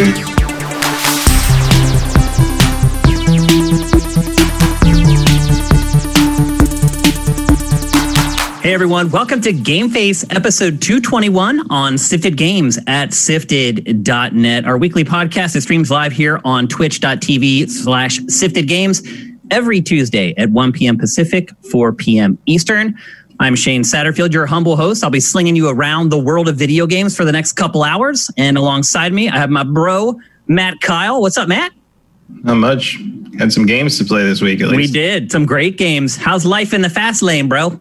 Hey everyone, welcome to Game Face episode 221 on Sifted Games at sifted.net. Our weekly podcast that streams live here on twitch.tv slash sifted games every Tuesday at 1 p.m. Pacific, 4 p.m. Eastern. I'm Shane Satterfield, your humble host. I'll be slinging you around the world of video games for the next couple hours. And alongside me, I have my bro, Matt Kyle. What's up, Matt? Not much. Had some games to play this week, at least. We did. Some great games. How's life in the fast lane, bro?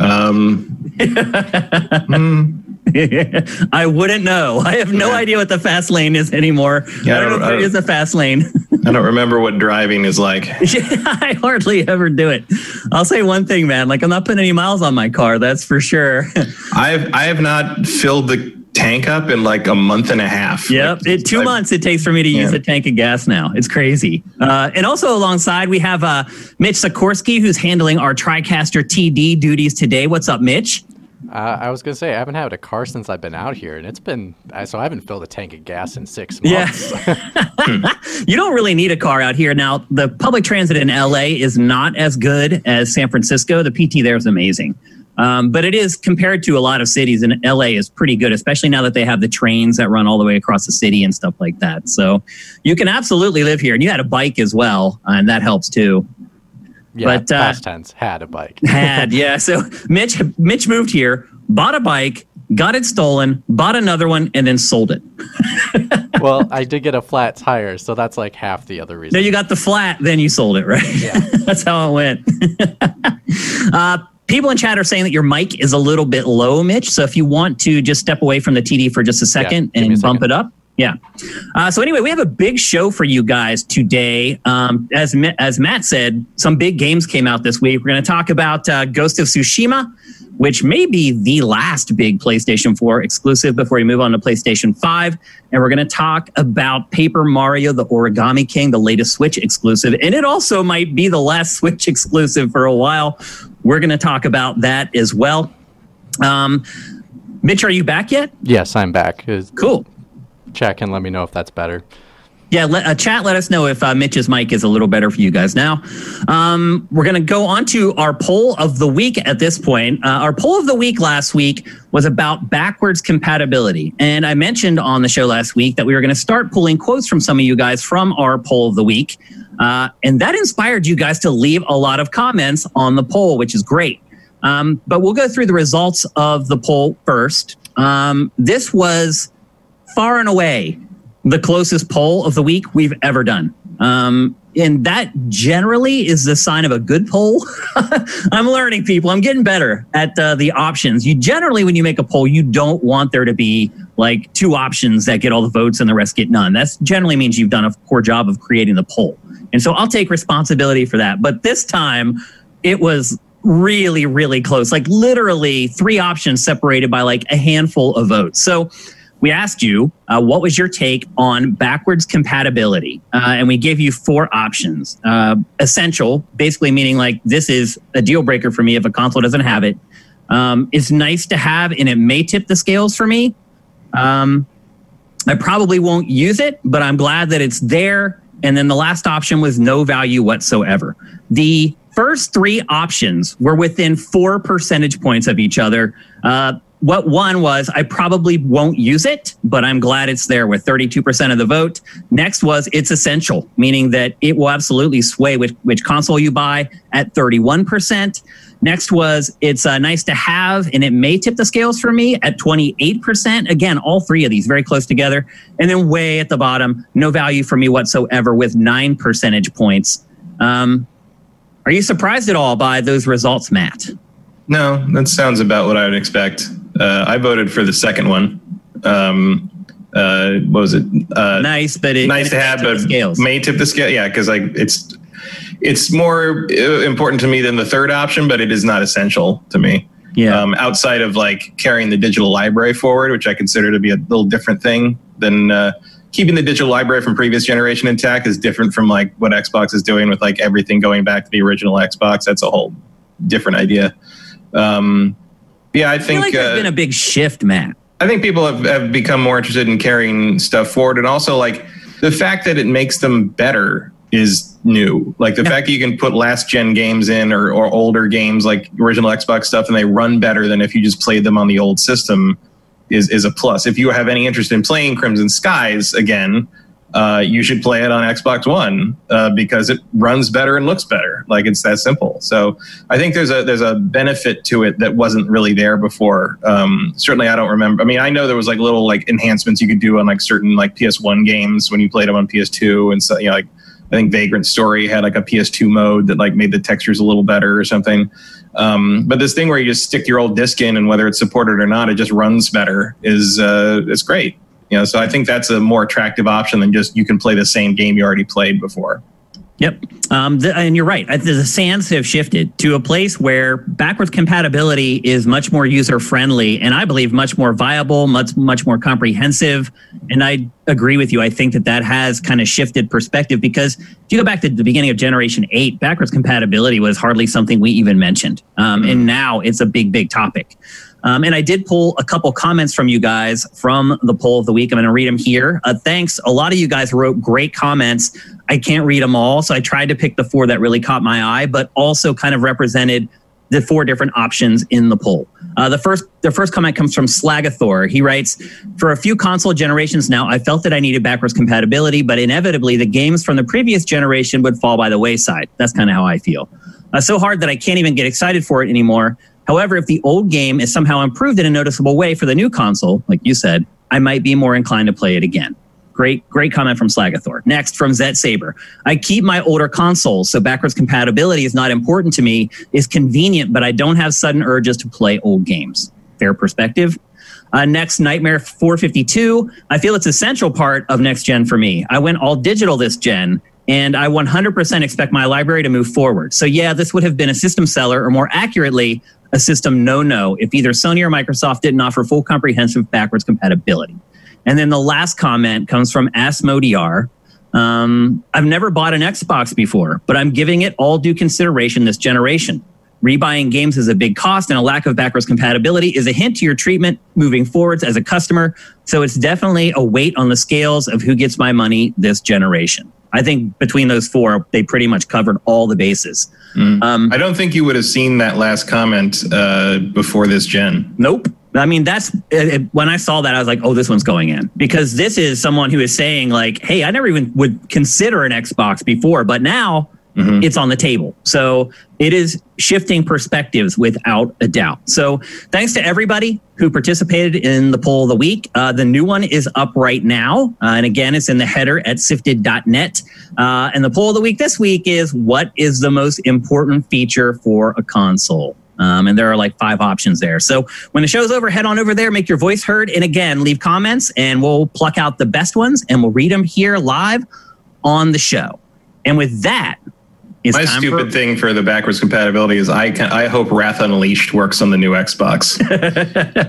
um, mm. I wouldn't know. I have no yeah. idea what the fast lane is anymore. Yeah, I don't, I don't know if there is a fast lane. I don't remember what driving is like. I hardly ever do it. I'll say one thing, man. Like I'm not putting any miles on my car. That's for sure. I've I have not filled the tank up in like a month and a half. Yep, like, it, two I, months it takes for me to use a tank of gas now. It's crazy. Uh, and also alongside we have uh, Mitch Sikorsky, who's handling our TriCaster TD duties today. What's up, Mitch? Uh, I was gonna say I haven't had a car since I've been out here, and it's been so I haven't filled a tank of gas in six months. Yeah. you don't really need a car out here now. The public transit in LA is not as good as San Francisco. The PT there is amazing. Um, but it is compared to a lot of cities, and LA is pretty good, especially now that they have the trains that run all the way across the city and stuff like that. So you can absolutely live here, and you had a bike as well, and that helps too. Yeah, but, uh, past tense had a bike. had yeah. So Mitch Mitch moved here, bought a bike, got it stolen, bought another one, and then sold it. well, I did get a flat tire, so that's like half the other reason. No, you got the flat, then you sold it, right? Yeah, that's how it went. uh, people in chat are saying that your mic is a little bit low, Mitch. So if you want to just step away from the TD for just a second yeah, and a bump second. it up. Yeah. Uh, so anyway, we have a big show for you guys today. Um, as as Matt said, some big games came out this week. We're going to talk about uh, Ghost of Tsushima, which may be the last big PlayStation 4 exclusive before we move on to PlayStation 5. And we're going to talk about Paper Mario: The Origami King, the latest Switch exclusive, and it also might be the last Switch exclusive for a while. We're going to talk about that as well. Um, Mitch, are you back yet? Yes, I'm back. Cool. Check and let me know if that's better. Yeah, let, uh, chat. Let us know if uh, Mitch's mic is a little better for you guys. Now, um, we're going to go on to our poll of the week. At this point, uh, our poll of the week last week was about backwards compatibility, and I mentioned on the show last week that we were going to start pulling quotes from some of you guys from our poll of the week. Uh, and that inspired you guys to leave a lot of comments on the poll, which is great. Um, but we'll go through the results of the poll first. Um, this was far and away the closest poll of the week we've ever done. Um, and that generally is the sign of a good poll. I'm learning, people. I'm getting better at uh, the options. You generally, when you make a poll, you don't want there to be like two options that get all the votes and the rest get none. That generally means you've done a poor job of creating the poll. And so I'll take responsibility for that. But this time, it was really, really close. Like literally three options separated by like a handful of votes. So we asked you uh, what was your take on backwards compatibility, uh, and we gave you four options. Uh, essential, basically meaning like this is a deal breaker for me if a console doesn't have it. Um, it's nice to have, and it may tip the scales for me. Um, I probably won't use it, but I'm glad that it's there. And then the last option was no value whatsoever. The first three options were within four percentage points of each other. Uh, what one was I probably won't use it, but I'm glad it's there with 32% of the vote. Next was it's essential, meaning that it will absolutely sway which, which console you buy at 31%. Next was it's uh, nice to have, and it may tip the scales for me at 28%. Again, all three of these very close together. And then way at the bottom, no value for me whatsoever with nine percentage points. Um, are you surprised at all by those results, Matt? No, that sounds about what I would expect. Uh, I voted for the second one. Um, uh, what was it? Uh, nice, but it, nice to have, but scales. may tip the scale. Yeah, because like it's it's more uh, important to me than the third option, but it is not essential to me. Yeah. Um, outside of like carrying the digital library forward, which I consider to be a little different thing than uh, keeping the digital library from previous generation intact is different from like what Xbox is doing with like everything going back to the original Xbox. That's a whole different idea. Um, yeah, I think I like there's uh, been a big shift, Matt. I think people have, have become more interested in carrying stuff forward, and also like the fact that it makes them better is new. Like the yeah. fact that you can put last gen games in or, or older games like original Xbox stuff and they run better than if you just played them on the old system is is a plus. If you have any interest in playing Crimson Skies again, uh, you should play it on Xbox One uh, because it runs better and looks better. Like it's that simple. So I think there's a there's a benefit to it that wasn't really there before. Um, certainly, I don't remember. I mean, I know there was like little like enhancements you could do on like certain like PS1 games when you played them on PS2, and so you know like I think Vagrant Story had like a PS2 mode that like made the textures a little better or something. Um, but this thing where you just stick your old disc in and whether it's supported or not, it just runs better is uh, is great. You know, so I think that's a more attractive option than just you can play the same game you already played before. Yep. Um, the, and you're right. The sands have shifted to a place where backwards compatibility is much more user friendly and I believe much more viable, much, much more comprehensive. And I agree with you. I think that that has kind of shifted perspective because if you go back to the beginning of generation eight, backwards compatibility was hardly something we even mentioned. Um, mm-hmm. And now it's a big, big topic. Um, and I did pull a couple comments from you guys from the poll of the week. I'm going to read them here. Uh, thanks. A lot of you guys wrote great comments. I can't read them all, so I tried to pick the four that really caught my eye, but also kind of represented the four different options in the poll. Uh, the first the first comment comes from Slagathor. He writes, "For a few console generations now, I felt that I needed backwards compatibility, but inevitably the games from the previous generation would fall by the wayside. That's kind of how I feel. Uh, so hard that I can't even get excited for it anymore. However, if the old game is somehow improved in a noticeable way for the new console, like you said, I might be more inclined to play it again. Great, great comment from Slagathor. Next from Zet Saber. I keep my older consoles, so backwards compatibility is not important to me. It's convenient, but I don't have sudden urges to play old games. Fair perspective. Uh, next, Nightmare 452. I feel it's a central part of next gen for me. I went all digital this gen, and I 100% expect my library to move forward. So, yeah, this would have been a system seller, or more accurately, a system no no if either Sony or Microsoft didn't offer full comprehensive backwards compatibility. And then the last comment comes from Asmodiar. Um, I've never bought an Xbox before, but I'm giving it all due consideration this generation. Rebuying games is a big cost, and a lack of backwards compatibility is a hint to your treatment moving forwards as a customer. So it's definitely a weight on the scales of who gets my money this generation. I think between those four, they pretty much covered all the bases. Mm. Um, I don't think you would have seen that last comment uh, before this gen. Nope. I mean, that's it, when I saw that, I was like, oh, this one's going in because this is someone who is saying, like, hey, I never even would consider an Xbox before, but now mm-hmm. it's on the table. So it is shifting perspectives without a doubt. So thanks to everybody who participated in the poll of the week. Uh, the new one is up right now. Uh, and again, it's in the header at sifted.net. Uh, and the poll of the week this week is what is the most important feature for a console? Um, and there are like five options there. So when the show's over, head on over there, make your voice heard. And again, leave comments and we'll pluck out the best ones and we'll read them here live on the show. And with that, my stupid for- thing for the backwards compatibility is I can I hope Wrath Unleashed works on the new Xbox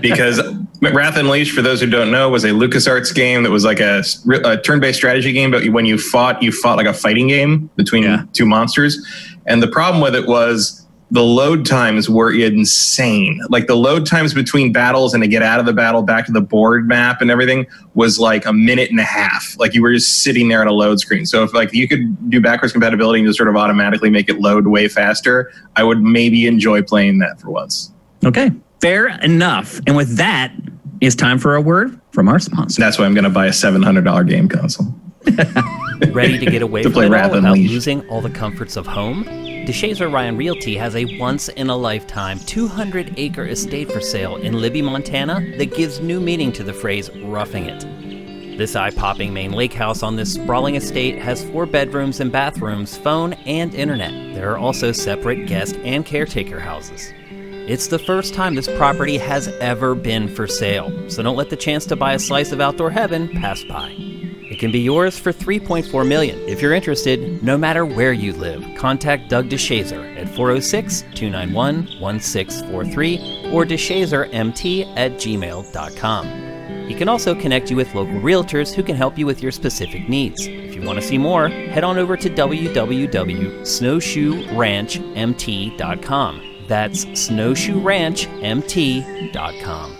because Wrath Unleashed, for those who don't know, was a LucasArts game that was like a, a turn-based strategy game, but when you fought, you fought like a fighting game between yeah. two monsters, and the problem with it was the load times were insane. Like the load times between battles and to get out of the battle back to the board map and everything was like a minute and a half. Like you were just sitting there on a load screen. So if like you could do backwards compatibility and just sort of automatically make it load way faster, I would maybe enjoy playing that for once. Okay, fair enough. And with that, it's time for a word from our sponsor. That's why I'm going to buy a $700 game console. Ready to get away to from it all without losing all the comforts of home? DeShazer Ryan Realty has a once in a lifetime 200 acre estate for sale in Libby, Montana that gives new meaning to the phrase roughing it. This eye popping main lake house on this sprawling estate has four bedrooms and bathrooms, phone, and internet. There are also separate guest and caretaker houses. It's the first time this property has ever been for sale, so don't let the chance to buy a slice of outdoor heaven pass by. It can be yours for 3.4 million. If you're interested, no matter where you live, contact Doug DeShazer at 406-291-1643 or deshazermt at gmail.com. He can also connect you with local realtors who can help you with your specific needs. If you want to see more, head on over to www.snowshoeranchmt.com. That's snowshoeranchmt.com.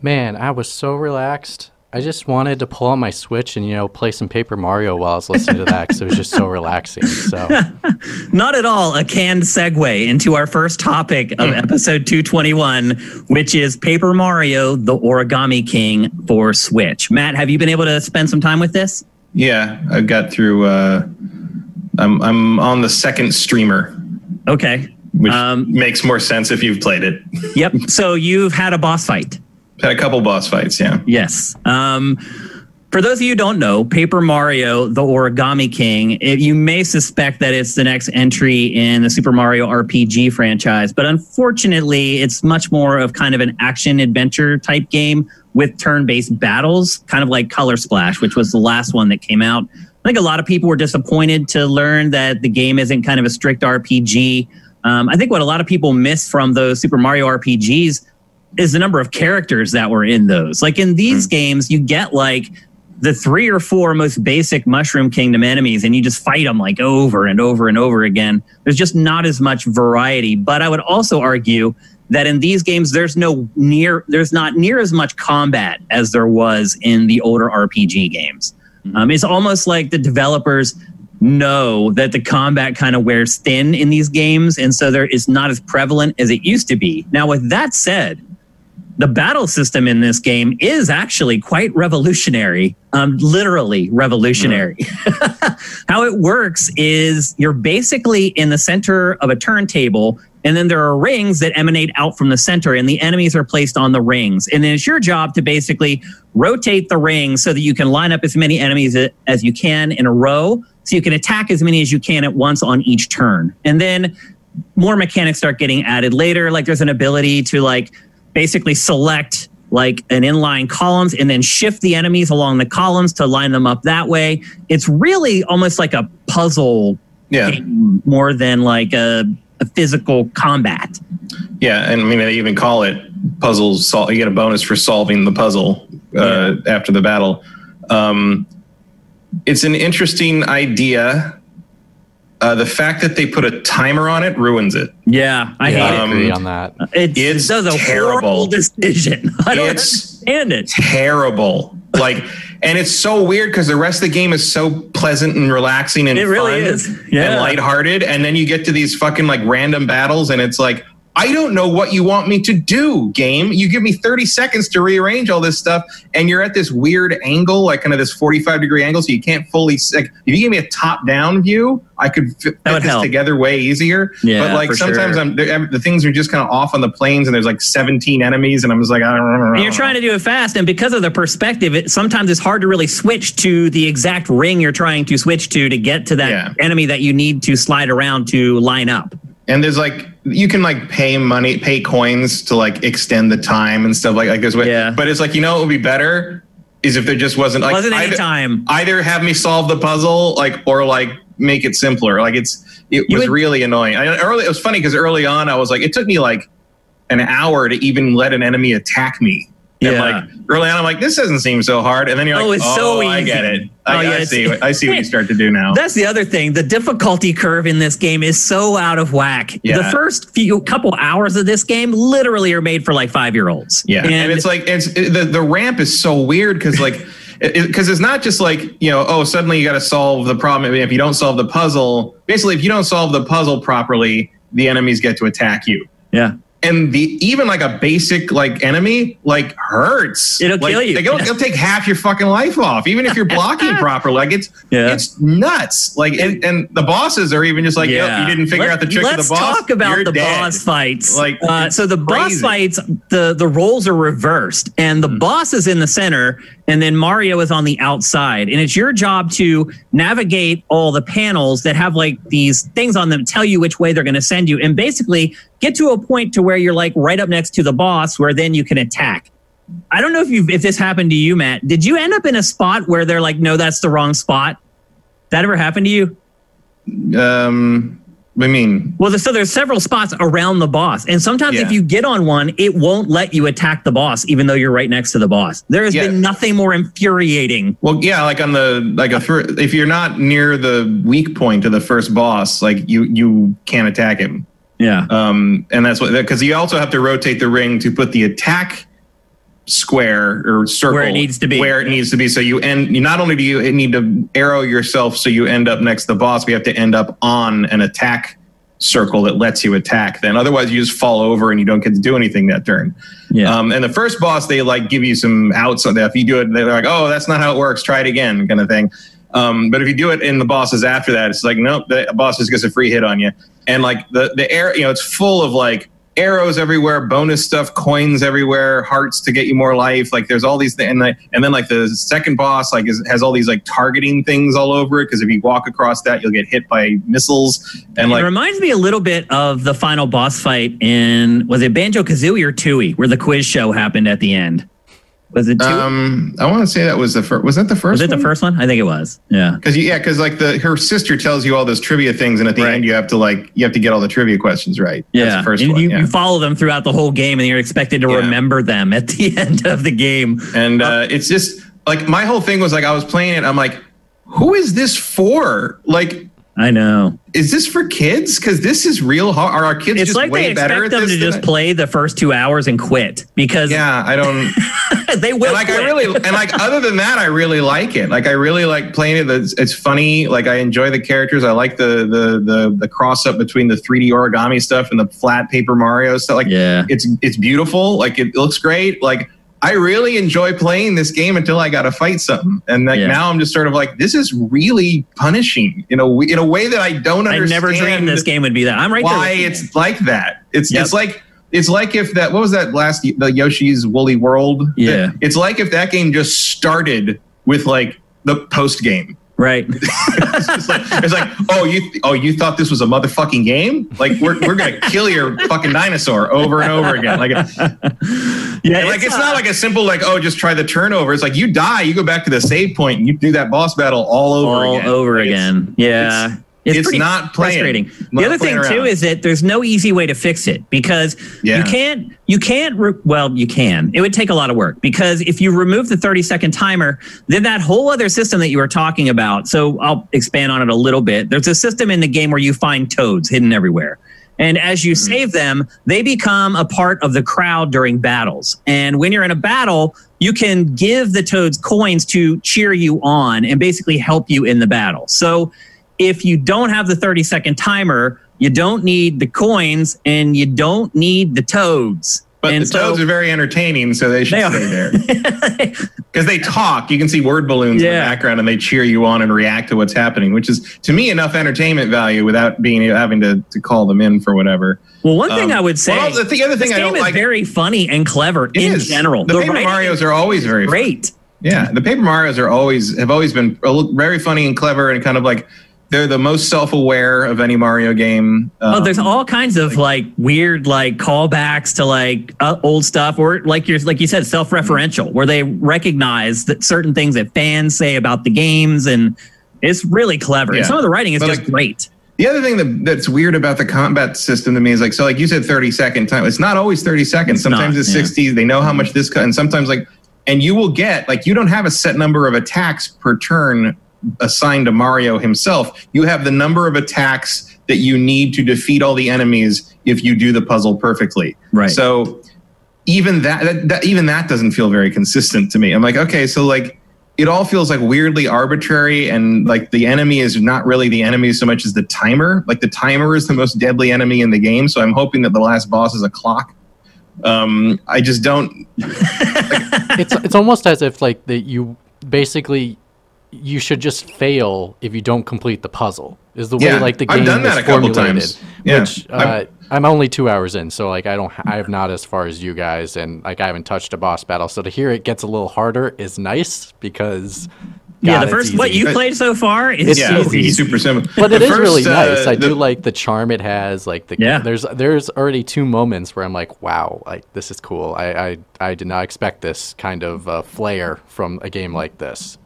Man, I was so relaxed. I just wanted to pull out my Switch and you know play some Paper Mario while I was listening to that because it was just so relaxing. So, not at all a canned segue into our first topic of mm. episode 221, which is Paper Mario: The Origami King for Switch. Matt, have you been able to spend some time with this? Yeah, I got through. Uh, I'm I'm on the second streamer. Okay, which um, makes more sense if you've played it. yep. So you've had a boss fight. Had a couple boss fights, yeah. Yes. Um, for those of you who don't know, Paper Mario, the Origami King, it, you may suspect that it's the next entry in the Super Mario RPG franchise, but unfortunately, it's much more of kind of an action adventure type game with turn based battles, kind of like Color Splash, which was the last one that came out. I think a lot of people were disappointed to learn that the game isn't kind of a strict RPG. Um, I think what a lot of people miss from those Super Mario RPGs is the number of characters that were in those. Like in these mm. games, you get like the three or four most basic Mushroom Kingdom enemies, and you just fight them like over and over and over again. There's just not as much variety. But I would also argue that in these games, there's no near, there's not near as much combat as there was in the older RPG games. Mm-hmm. Um, it's almost like the developers know that the combat kind of wears thin in these games, and so there is not as prevalent as it used to be. Now, with that said, the battle system in this game is actually quite revolutionary, um, literally revolutionary. Mm. How it works is you're basically in the center of a turntable, and then there are rings that emanate out from the center, and the enemies are placed on the rings. And then it's your job to basically rotate the rings so that you can line up as many enemies as you can in a row, so you can attack as many as you can at once on each turn. And then more mechanics start getting added later. Like there's an ability to like basically select like an inline columns and then shift the enemies along the columns to line them up that way. It's really almost like a puzzle yeah. more than like a, a, physical combat. Yeah, and I mean they even call it puzzles. Sol- you get a bonus for solving the puzzle uh, yeah. after the battle. Um, it's an interesting idea uh, the fact that they put a timer on it ruins it. Yeah, I yeah, hate I agree on that. It's, it's that was a terrible decision. I don't it's understand it. Terrible. Like, and it's so weird because the rest of the game is so pleasant and relaxing and it really is. Yeah. and lighthearted. And then you get to these fucking like random battles, and it's like, I don't know what you want me to do, game. You give me 30 seconds to rearrange all this stuff, and you're at this weird angle, like kind of this 45 degree angle, so you can't fully. Like, if you give me a top down view, I could fit this help. together way easier. Yeah, but like sometimes sure. I'm the things are just kind of off on the planes, and there's like 17 enemies, and I'm just like, I don't know. You're trying to do it fast, and because of the perspective, it sometimes it's hard to really switch to the exact ring you're trying to switch to to get to that yeah. enemy that you need to slide around to line up and there's like you can like pay money pay coins to like extend the time and stuff like like this way. Yeah. But it's like you know it would be better is if there just wasn't like wasn't any either, time. either have me solve the puzzle like or like make it simpler. Like it's it you was would, really annoying. I, early it was funny because early on i was like it took me like an hour to even let an enemy attack me and yeah. like early on, I'm like, this doesn't seem so hard. And then you're oh, like, oh, it's oh, so easy. I get it. Oh, I, oh, yeah, I see. I see what you start to do now. That's the other thing. The difficulty curve in this game is so out of whack. Yeah. The first few couple hours of this game literally are made for like five year olds. Yeah, and, and, it's like it's it, the the ramp is so weird because like. because it, it's not just like you know oh suddenly you got to solve the problem I mean, if you don't solve the puzzle basically if you don't solve the puzzle properly the enemies get to attack you yeah and the even like a basic like enemy like hurts. It'll like, kill you. Like, it'll, it'll, take half your fucking life off, even if you're blocking properly. Like it's yeah. it's nuts. Like and, and, the bosses are even just like, yeah. you didn't figure Let, out the trick of the boss. Let's talk about you're the dead. boss fights. Like uh, so, the crazy. boss fights, the the roles are reversed, and the mm. boss is in the center, and then Mario is on the outside, and it's your job to navigate all the panels that have like these things on them, tell you which way they're going to send you, and basically get to a point to where you're like right up next to the boss where then you can attack. I don't know if you if this happened to you, Matt. Did you end up in a spot where they're like, no, that's the wrong spot? That ever happened to you? Um, I mean, well, so there's several spots around the boss, and sometimes yeah. if you get on one, it won't let you attack the boss, even though you're right next to the boss. There has yeah. been nothing more infuriating. Well, yeah, like on the like a if you're not near the weak point of the first boss, like you you can't attack him. Yeah. Um, and that's what because you also have to rotate the ring to put the attack square or circle where it needs to be. Where it needs to be. So you end. You not only do you need to arrow yourself, so you end up next to the boss. We have to end up on an attack circle that lets you attack. Then otherwise, you just fall over and you don't get to do anything that turn. Yeah. Um, and the first boss, they like give you some outs on that. If you do it, they're like, "Oh, that's not how it works. Try it again," kind of thing. Um, but if you do it in the bosses after that, it's like, nope, the boss just gets a free hit on you. And like the the air, you know, it's full of like arrows everywhere, bonus stuff, coins everywhere, hearts to get you more life. Like there's all these things, and, the, and then like the second boss like is, has all these like targeting things all over it because if you walk across that, you'll get hit by missiles. And like it reminds me a little bit of the final boss fight in was it Banjo Kazooie or Tooie, where the quiz show happened at the end. Was it two? Um, I want to say that was the first. Was that the first? Was it one? the first one? I think it was. Yeah. Because yeah, because like the her sister tells you all those trivia things, and at the right. end you have to like you have to get all the trivia questions right. Yeah. first and one, you, yeah. you follow them throughout the whole game, and you're expected to yeah. remember them at the end of the game. And uh, uh, it's just like my whole thing was like I was playing it. I'm like, who is this for? Like I know. Is this for kids? Because this is real hard. Are our kids it's just like way they expect them to just play the first two hours and quit because yeah, I don't. they will. And like quit. I really and like other than that, I really like it. Like I really like playing it. It's, it's funny. Like I enjoy the characters. I like the the the the cross up between the 3D origami stuff and the flat paper Mario stuff. Like yeah, it's it's beautiful. Like it looks great. Like I really enjoy playing this game until I got to fight something, and like yeah. now I'm just sort of like, this is really punishing in a in a way that I don't understand. I never dreamed this game would be that. I'm right. Why it's like that? It's yep. it's like it's like if that what was that last the Yoshi's Woolly World? Yeah, it's like if that game just started with like the post game. Right. it's, like, it's, like, oh, you, oh, you thought this was a motherfucking game? Like, we're, we're gonna kill your fucking dinosaur over and over again. Like, yeah, like it's, not uh, like a simple like, oh, just try the turnover. It's like you die, you go back to the save point, and you do that boss battle all over all again. over like again. yeah. It's, it's not playing. frustrating. Not the other thing around. too is that there's no easy way to fix it because yeah. you can't you can't re- well you can. It would take a lot of work because if you remove the 30 second timer, then that whole other system that you were talking about. So I'll expand on it a little bit. There's a system in the game where you find toads hidden everywhere. And as you mm-hmm. save them, they become a part of the crowd during battles. And when you're in a battle, you can give the toads coins to cheer you on and basically help you in the battle. So if you don't have the 30 second timer, you don't need the coins and you don't need the toads. But and the so, toads are very entertaining, so they should they stay there. Because they talk. You can see word balloons yeah. in the background and they cheer you on and react to what's happening, which is, to me, enough entertainment value without being having to, to call them in for whatever. Well, one thing um, I would say, well, the, other thing I don't game like, is very funny and clever in is. general. The, the Paper Mario's are always very great. Fun. Yeah, the Paper Mario's are always have always been very funny and clever and kind of like they're the most self-aware of any Mario game. Um, oh, there's all kinds of like, like weird like callbacks to like uh, old stuff, or like you're like you said, self-referential, where they recognize that certain things that fans say about the games, and it's really clever. Yeah. Some of the writing is but just like, great. The other thing that, that's weird about the combat system to me is like, so like you said, 30 second time. It's not always 30 seconds. It's sometimes not, it's yeah. 60. They know how much this cut, and sometimes like, and you will get like you don't have a set number of attacks per turn assigned to Mario himself. You have the number of attacks that you need to defeat all the enemies if you do the puzzle perfectly. Right. So even that, that, that even that doesn't feel very consistent to me. I'm like, okay, so like it all feels like weirdly arbitrary and like the enemy is not really the enemy so much as the timer. Like the timer is the most deadly enemy in the game. So I'm hoping that the last boss is a clock. Um, I just don't. like, it's it's almost as if like that you basically you should just fail if you don't complete the puzzle. Is the way yeah, like the game I've done that is a couple times. Yeah, which uh, I'm only two hours in, so like I don't, I have not as far as you guys, and like I haven't touched a boss battle. So to hear it gets a little harder is nice because. God, yeah, the first what you played so far is yeah, easy. super simple. But it the is first, really nice. Uh, I the, do like the charm it has. Like the yeah. there's there's already two moments where I'm like, wow, like this is cool. I I, I did not expect this kind of uh, flair from a game like this.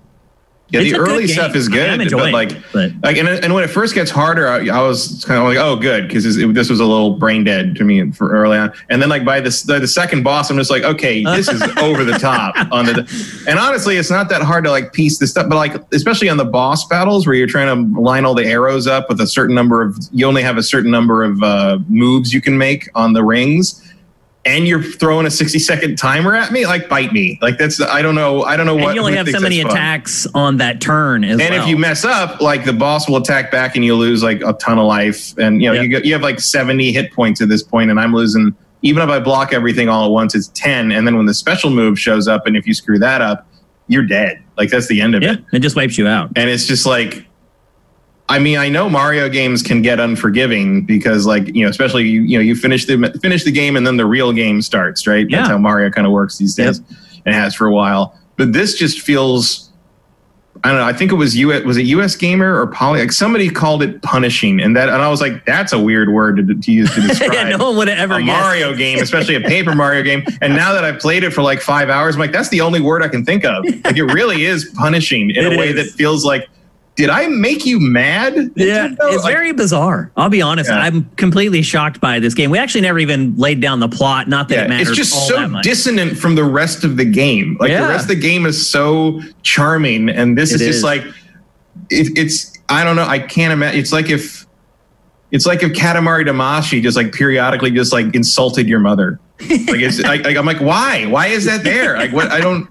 Yeah, it's the early stuff is good, I mean, but like, but. like, and, and when it first gets harder, I, I was kind of like, oh, good, because this was a little brain dead to me for early on. And then like by the, the, the second boss, I'm just like, okay, this is over the top on the. And honestly, it's not that hard to like piece this stuff, but like especially on the boss battles where you're trying to line all the arrows up with a certain number of, you only have a certain number of uh, moves you can make on the rings and you're throwing a 60 second timer at me like bite me. Like that's i don't know i don't know and what you only have so many attacks on that turn as and well. if you mess up like the boss will attack back and you lose like a ton of life. And you know yep. you, get, you have like 70 hit points at this point and i'm losing even if i block everything all at once it's 10 and then when the special move shows up and if you screw that up you're dead. Like that's the end of yeah, it. it just wipes you out. And it's just like I mean, I know Mario games can get unforgiving because, like, you know, especially you, you know, you finish the finish the game and then the real game starts, right? Yeah. That's how Mario kind of works these days, yep. and has for a while. But this just feels. I don't know. I think it was you. Was it U.S. Gamer or Poly? Like somebody called it punishing, and that, and I was like, "That's a weird word to, to use to describe." yeah, no one would have ever a Mario game, especially a Paper Mario game. And now that I've played it for like five hours, I'm like, "That's the only word I can think of." Like it really is punishing in it a way is. that feels like did I make you mad? Yeah, it's like, very bizarre. I'll be honest. Yeah. I'm completely shocked by this game. We actually never even laid down the plot. Not that yeah, it matters. It's just so dissonant from the rest of the game. Like yeah. the rest of the game is so charming, and this is, is just like it, it's. I don't know. I can't imagine. It's like if it's like if Katamari Damacy just like periodically just like insulted your mother. Like it's like, like I'm like why? Why is that there? Like what? I don't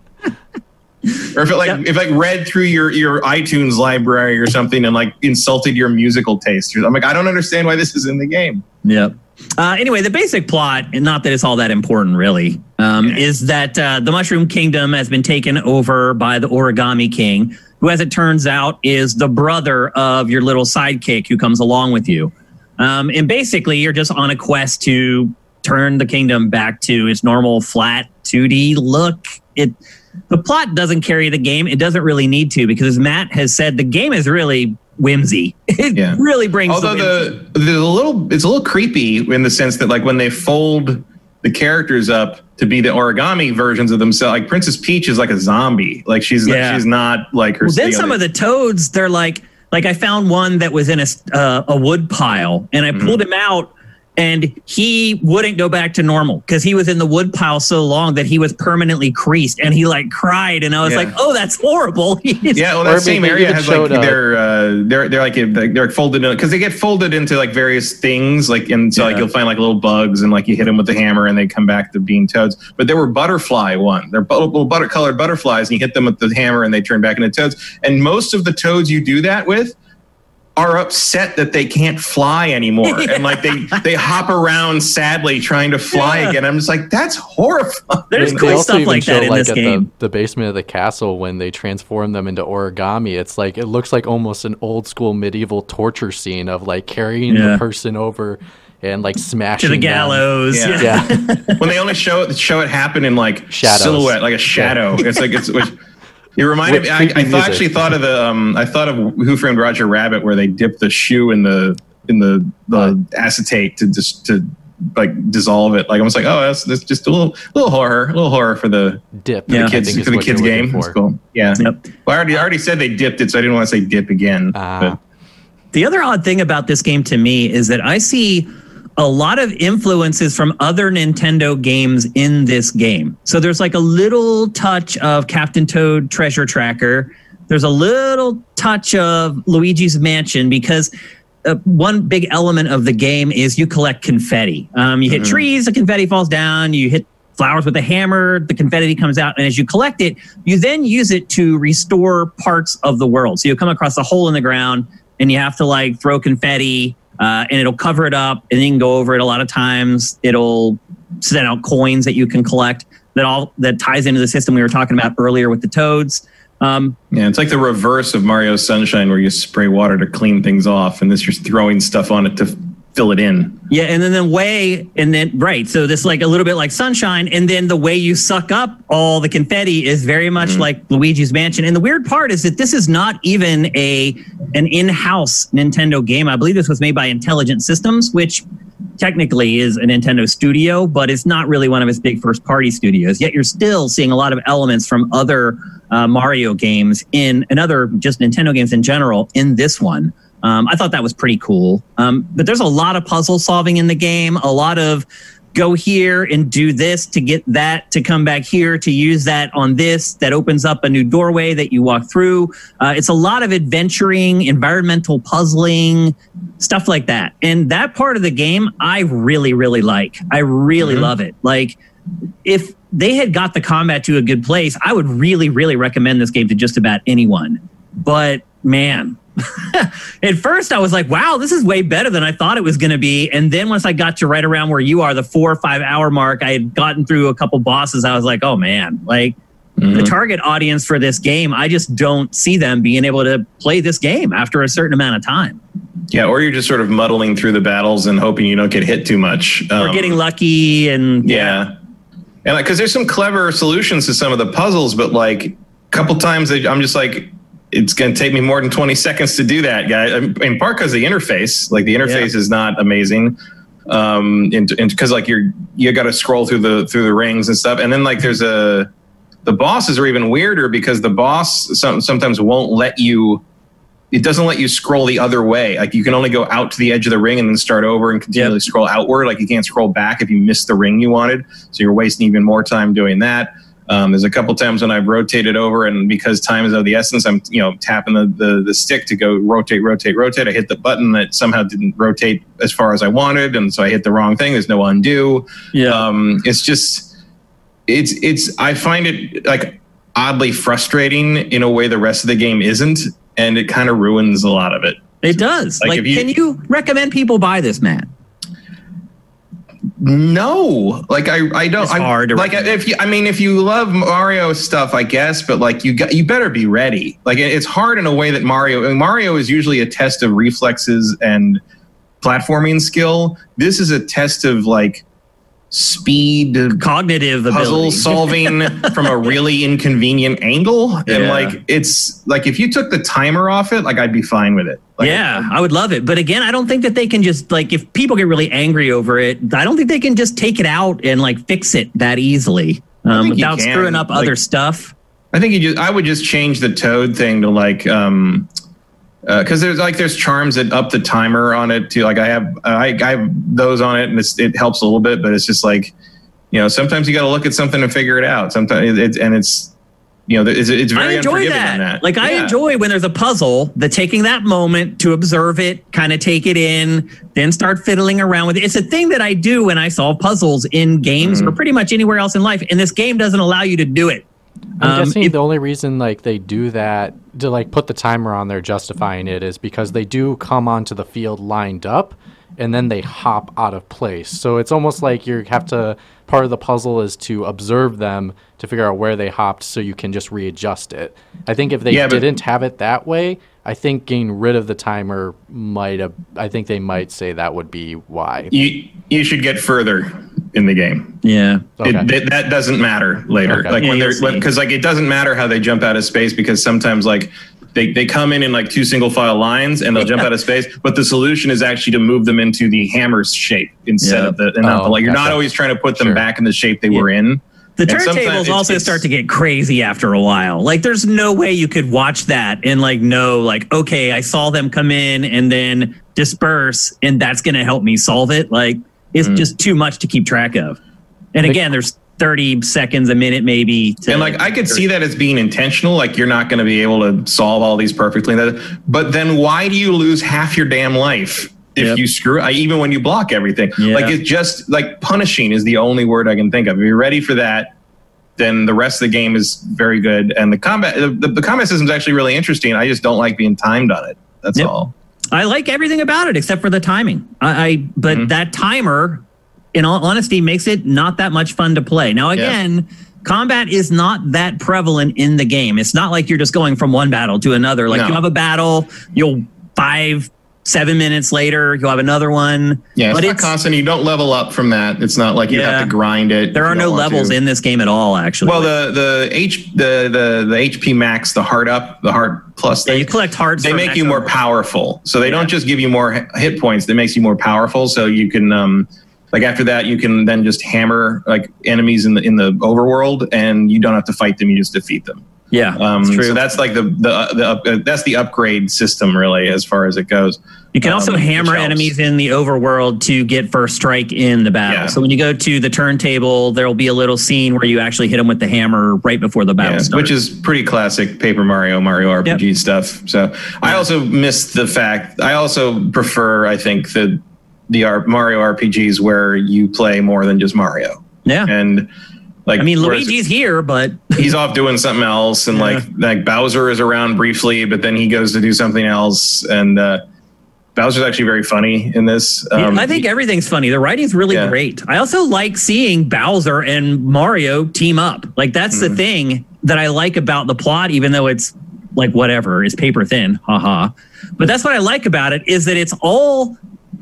or if it like if like read through your your iTunes library or something and like insulted your musical taste. I'm like, I don't understand why this is in the game. Yep. Uh, anyway, the basic plot, and not that it's all that important really, um, yeah. is that uh, the Mushroom Kingdom has been taken over by the Origami King, who, as it turns out, is the brother of your little sidekick who comes along with you. Um, and basically, you're just on a quest to turn the kingdom back to its normal flat 2D look. It the plot doesn't carry the game. It doesn't really need to because, as Matt has said, the game is really whimsy. It yeah. really brings. Although the, the, the little it's a little creepy in the sense that like when they fold the characters up to be the origami versions of themselves, like Princess Peach is like a zombie. Like she's yeah. she's not like her. Well, then some of the toads, they're like like I found one that was in a uh, a wood pile, and I mm-hmm. pulled him out and he wouldn't go back to normal because he was in the woodpile so long that he was permanently creased and he like cried and I was yeah. like, oh, that's horrible. yeah, well, that same area has like they're uh, they're they're like they're folded because they get folded into like various things like and so yeah. like you'll find like little bugs and like you hit them with the hammer and they come back to being toads. But there were butterfly one. They're little butter colored butterflies and you hit them with the hammer and they turn back into toads. And most of the toads you do that with are upset that they can't fly anymore yeah. and like they they hop around sadly trying to fly yeah. again i'm just like that's horrifying there's cool stuff like that in like this game the, the, basement of the castle when they transform them into origami it's like it looks like almost an old school medieval torture scene of like carrying yeah. the person over and like smashing to the gallows. Yeah. yeah. when they only show it, show it happen in like Shadows. silhouette, like a shadow. It's like it's. Which, it reminded me. I, I thought, actually thought of the. Um, I thought of Who Framed Roger Rabbit, where they dip the shoe in the in the the acetate to just to like dissolve it. Like I was like, oh, that's, that's just a little little horror, a little horror for the dip for yeah, the kids for the kids game. It's cool. Yeah. Yep. Well, I already I already said they dipped it, so I didn't want to say dip again. Uh, the other odd thing about this game to me is that I see a lot of influences from other Nintendo games in this game. So there's like a little touch of Captain Toad Treasure Tracker. There's a little touch of Luigi's Mansion because uh, one big element of the game is you collect confetti. Um, you hit mm-hmm. trees, the confetti falls down. You hit flowers with a hammer, the confetti comes out. And as you collect it, you then use it to restore parts of the world. So you come across a hole in the ground and you have to like throw confetti uh, and it'll cover it up and can go over it a lot of times. It'll send out coins that you can collect that all that ties into the system we were talking about earlier with the toads. Um, yeah, it's like the reverse of Mario Sunshine, where you spray water to clean things off, and this you're throwing stuff on it to fill it in. Yeah, and then the way, and then right, so this like a little bit like Sunshine, and then the way you suck up all the confetti is very much mm-hmm. like Luigi's Mansion. And the weird part is that this is not even a an in-house Nintendo game. I believe this was made by Intelligent Systems, which technically is a Nintendo studio, but it's not really one of its big first-party studios. Yet you're still seeing a lot of elements from other uh, Mario games in and other just Nintendo games in general in this one. Um, I thought that was pretty cool. Um, but there's a lot of puzzle solving in the game, a lot of go here and do this to get that to come back here to use that on this that opens up a new doorway that you walk through. Uh, it's a lot of adventuring, environmental puzzling, stuff like that. And that part of the game, I really, really like. I really mm-hmm. love it. Like, if they had got the combat to a good place, I would really, really recommend this game to just about anyone. But man, at first I was like, wow, this is way better than I thought it was going to be. And then once I got to right around where you are, the four or five hour mark, I had gotten through a couple bosses. I was like, oh man, like mm-hmm. the target audience for this game, I just don't see them being able to play this game after a certain amount of time. Yeah, or you're just sort of muddling through the battles and hoping you don't get hit too much. Um, or getting lucky and yeah. yeah. And like, cause there's some clever solutions to some of the puzzles, but like a couple times I'm just like, it's going to take me more than 20 seconds to do that, guy. In part because the interface, like the interface yeah. is not amazing. Um, and because like you're you got to scroll through the through the rings and stuff, and then like there's a the bosses are even weirder because the boss some, sometimes won't let you. It doesn't let you scroll the other way. Like you can only go out to the edge of the ring and then start over and continually yep. scroll outward. Like you can't scroll back if you miss the ring you wanted. So you're wasting even more time doing that. Um, there's a couple times when I've rotated over, and because time is of the essence, I'm you know tapping the, the, the stick to go rotate, rotate, rotate. I hit the button that somehow didn't rotate as far as I wanted, and so I hit the wrong thing. There's no undo. Yeah, um, it's just it's it's I find it like oddly frustrating in a way the rest of the game isn't, and it kind of ruins a lot of it. It does. Like, like you, can you recommend people buy this, man? No, like I, I don't. It's hard. I, like if you, I mean, if you love Mario stuff, I guess, but like you got, you better be ready. Like it's hard in a way that Mario. Mario is usually a test of reflexes and platforming skill. This is a test of like speed cognitive puzzle solving from a really inconvenient angle. Yeah. and like it's like if you took the timer off it like i'd be fine with it. Like, yeah i would love it. But again i don't think that they can just like if people get really angry over it i don't think they can just take it out and like fix it that easily um, without screwing up like, other stuff. I think you just i would just change the toad thing to like um because uh, there's like there's charms that up the timer on it too. Like I have I, I have those on it, and it helps a little bit. But it's just like you know sometimes you got to look at something and figure it out. Sometimes it's and it's you know it's, it's very I enjoy that. that. Like yeah. I enjoy when there's a puzzle, the taking that moment to observe it, kind of take it in, then start fiddling around with it. It's a thing that I do when I solve puzzles in games mm-hmm. or pretty much anywhere else in life. And this game doesn't allow you to do it. I'm um, guessing it, the only reason like they do that to like put the timer on there justifying it is because they do come onto the field lined up and then they hop out of place. So it's almost like you have to part of the puzzle is to observe them to figure out where they hopped so you can just readjust it. I think if they yeah, didn't have it that way, I think getting rid of the timer might have I think they might say that would be why. You you should get further in the game. Yeah, okay. it, it, that doesn't matter later. Okay. Like yeah, when they're because like it doesn't matter how they jump out of space because sometimes like they, they come in in like two single file lines and they'll jump out of space but the solution is actually to move them into the hammer's shape instead yeah. of the, oh, like you're not always trying to put them sure. back in the shape they yeah. were in the turntables also it's, start to get crazy after a while. Like, there's no way you could watch that and like know, like, okay, I saw them come in and then disperse, and that's going to help me solve it. Like, it's mm. just too much to keep track of. And again, there's 30 seconds a minute maybe and like i could see that as being intentional like you're not going to be able to solve all these perfectly but then why do you lose half your damn life if yep. you screw even when you block everything yeah. like it's just like punishing is the only word i can think of if you're ready for that then the rest of the game is very good and the combat the, the combat system is actually really interesting i just don't like being timed on it that's yep. all I like everything about it except for the timing. I, I but mm-hmm. that timer, in all honesty, makes it not that much fun to play. Now again. Yeah. Combat is not that prevalent in the game. It's not like you're just going from one battle to another. Like no. you have a battle, you'll five, seven minutes later, you'll have another one. Yeah, it's but not it's, constant. You don't level up from that. It's not like you yeah, have to grind it. There are no levels to. in this game at all, actually. Well, the the H the the the HP max, the heart up, the heart plus. Yeah, you collect hearts. They make you more powerful. So they yeah. don't just give you more hit points. They makes you more powerful. So you can um like after that you can then just hammer like enemies in the in the overworld and you don't have to fight them. You just defeat them. Yeah, um, so that's like the the, the uh, that's the upgrade system really as far as it goes. You can also um, hammer enemies in the overworld to get first strike in the battle. Yeah. So when you go to the turntable, there will be a little scene where you actually hit them with the hammer right before the battle yeah, starts. Which is pretty classic Paper Mario, Mario RPG yep. stuff. So I also missed the fact. I also prefer, I think, the the Mario RPGs where you play more than just Mario. Yeah. And like I mean, Luigi's here, but he's off doing something else, and yeah. like like Bowser is around briefly, but then he goes to do something else, and uh, Bowser's actually very funny in this. Um, yeah, I think everything's funny. The writing's really yeah. great. I also like seeing Bowser and Mario team up. Like that's mm-hmm. the thing that I like about the plot, even though it's like whatever, is paper thin, haha. But that's what I like about it is that it's all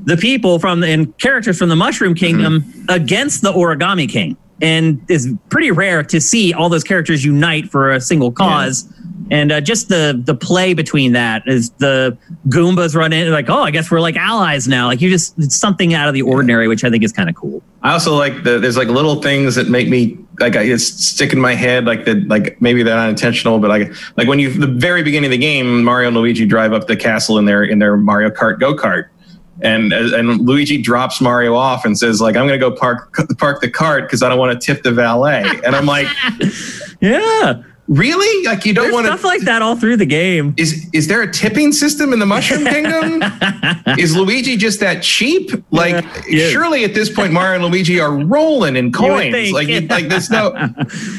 the people from and characters from the Mushroom Kingdom mm-hmm. against the Origami King and is pretty rare to see all those characters unite for a single cause. Yeah. And uh, just the the play between that is the Goombas run in like, oh, I guess we're like allies now. Like you just it's something out of the ordinary, which I think is kind of cool. I also like the there's like little things that make me like I it's stick in my head like that like maybe they're not intentional, but like like when you the very beginning of the game, Mario and Luigi drive up the castle in their in their Mario Kart go kart and and Luigi drops Mario off and says like I'm gonna go park park the cart because I don't want to tip the valet. And I'm like yeah Really? Like you don't want stuff like that all through the game. Is is there a tipping system in the Mushroom Kingdom? is Luigi just that cheap? Like yeah. surely at this point Mario and Luigi are rolling in coins. like yeah. like there's no.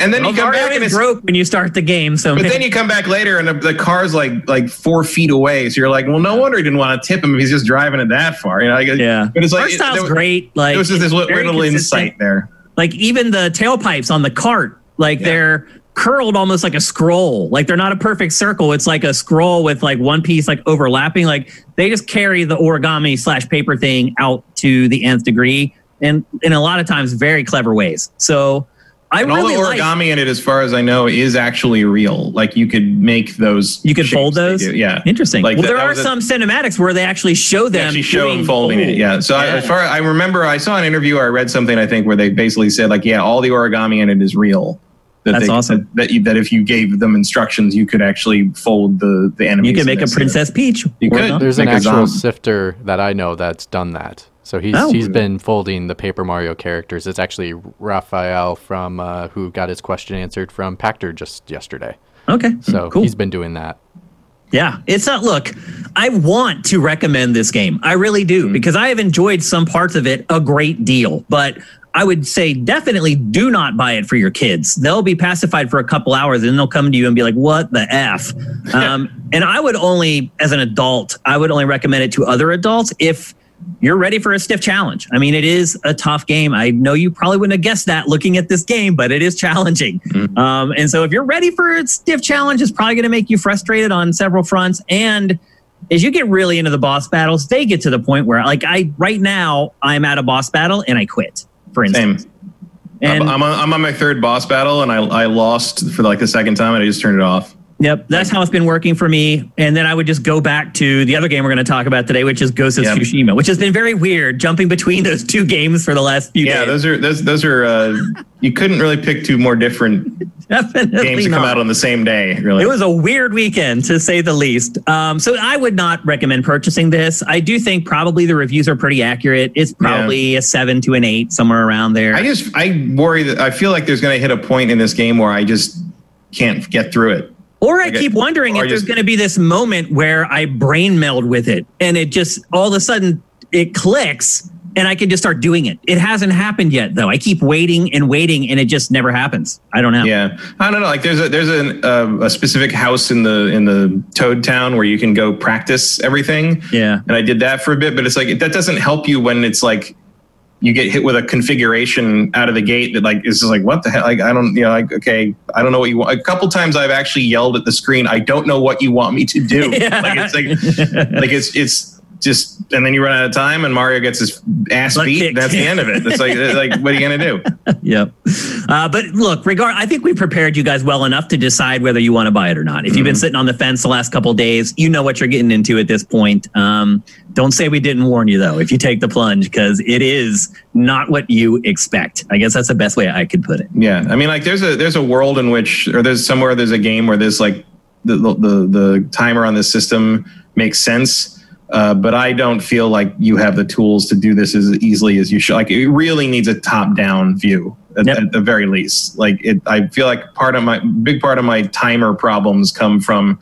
And then well, you come Mario back and it's broke when you start the game. So but then you come back later and the, the, car's like like four feet away. So you're like, well, no wonder he didn't want to tip him if he's just driving it that far. You know? Like, yeah. But it's like style's it, great. Like it was just this little insight there. Like even the tailpipes on the cart like yeah. they're curled almost like a scroll. Like they're not a perfect circle. It's like a scroll with like one piece like overlapping. Like they just carry the origami slash paper thing out to the nth degree and in a lot of times very clever ways. So I and really all the origami like, in it, as far as I know, is actually real. Like you could make those. You could fold those. Yeah, interesting. Like well, the, there are some a, cinematics where they actually show them. Actually show them folding fold. it. Yeah. So yeah. I, as far I remember, I saw an interview or I read something I think where they basically said like, yeah, all the origami in it is real. That That's they, awesome. That, you, that if you gave them instructions, you could actually fold the the enemies. You could make a Princess Peach. You could. There's an actual sifter that I know that's done that. So he's oh. he's been folding the Paper Mario characters. It's actually Raphael from uh, who got his question answered from Pachter just yesterday. Okay, so cool. he's been doing that. Yeah, it's not. Look, I want to recommend this game. I really do mm-hmm. because I have enjoyed some parts of it a great deal. But I would say definitely do not buy it for your kids. They'll be pacified for a couple hours and then they'll come to you and be like, what the F? um, and I would only, as an adult, I would only recommend it to other adults if you're ready for a stiff challenge. I mean, it is a tough game. I know you probably wouldn't have guessed that looking at this game, but it is challenging. Mm-hmm. Um, and so if you're ready for a stiff challenge, it's probably going to make you frustrated on several fronts. And as you get really into the boss battles, they get to the point where, like, I right now, I'm at a boss battle and I quit for instance. Same. And I'm, on, I'm on my third boss battle, and I, I lost for like the second time, and I just turned it off. Yep, that's how it's been working for me. And then I would just go back to the other game we're going to talk about today, which is Ghost of yep. Tsushima, which has been very weird jumping between those two games for the last few yeah, days. Yeah, those are those those are uh, you couldn't really pick two more different Definitely games to come out on the same day. Really, it was a weird weekend to say the least. Um, so I would not recommend purchasing this. I do think probably the reviews are pretty accurate. It's probably yeah. a seven to an eight, somewhere around there. I just I worry that I feel like there's going to hit a point in this game where I just can't get through it. Or I keep wondering if there's going to be this moment where I brain meld with it and it just all of a sudden it clicks and I can just start doing it. It hasn't happened yet though. I keep waiting and waiting and it just never happens. I don't know. Yeah. I don't know. Like there's a, there's a, uh, a specific house in the, in the Toad town where you can go practice everything. Yeah. And I did that for a bit, but it's like, that doesn't help you when it's like, you get hit with a configuration out of the gate that like is just like what the hell? Like i don't you know like okay i don't know what you want. A couple times i've actually yelled at the screen i don't know what you want me to do. Yeah. like it's like like it's it's just and then you run out of time and Mario gets his ass beat. That's the end of it. It's like like what are you gonna do? yep. Uh, but look, regard. I think we prepared you guys well enough to decide whether you want to buy it or not. If mm-hmm. you've been mm-hmm. sitting on the fence the last couple days, you know what you're getting into at this point. Um, don't say we didn't warn you though. If you take the plunge, because it is not what you expect. I guess that's the best way I could put it. Yeah, I mean, like there's a there's a world in which, or there's somewhere there's a game where there's like the the the, the timer on the system makes sense uh, but I don't feel like you have the tools to do this as easily as you should. Like it really needs a top-down view at, yep. at, the very least. Like it, I feel like part of my big part of my timer problems come from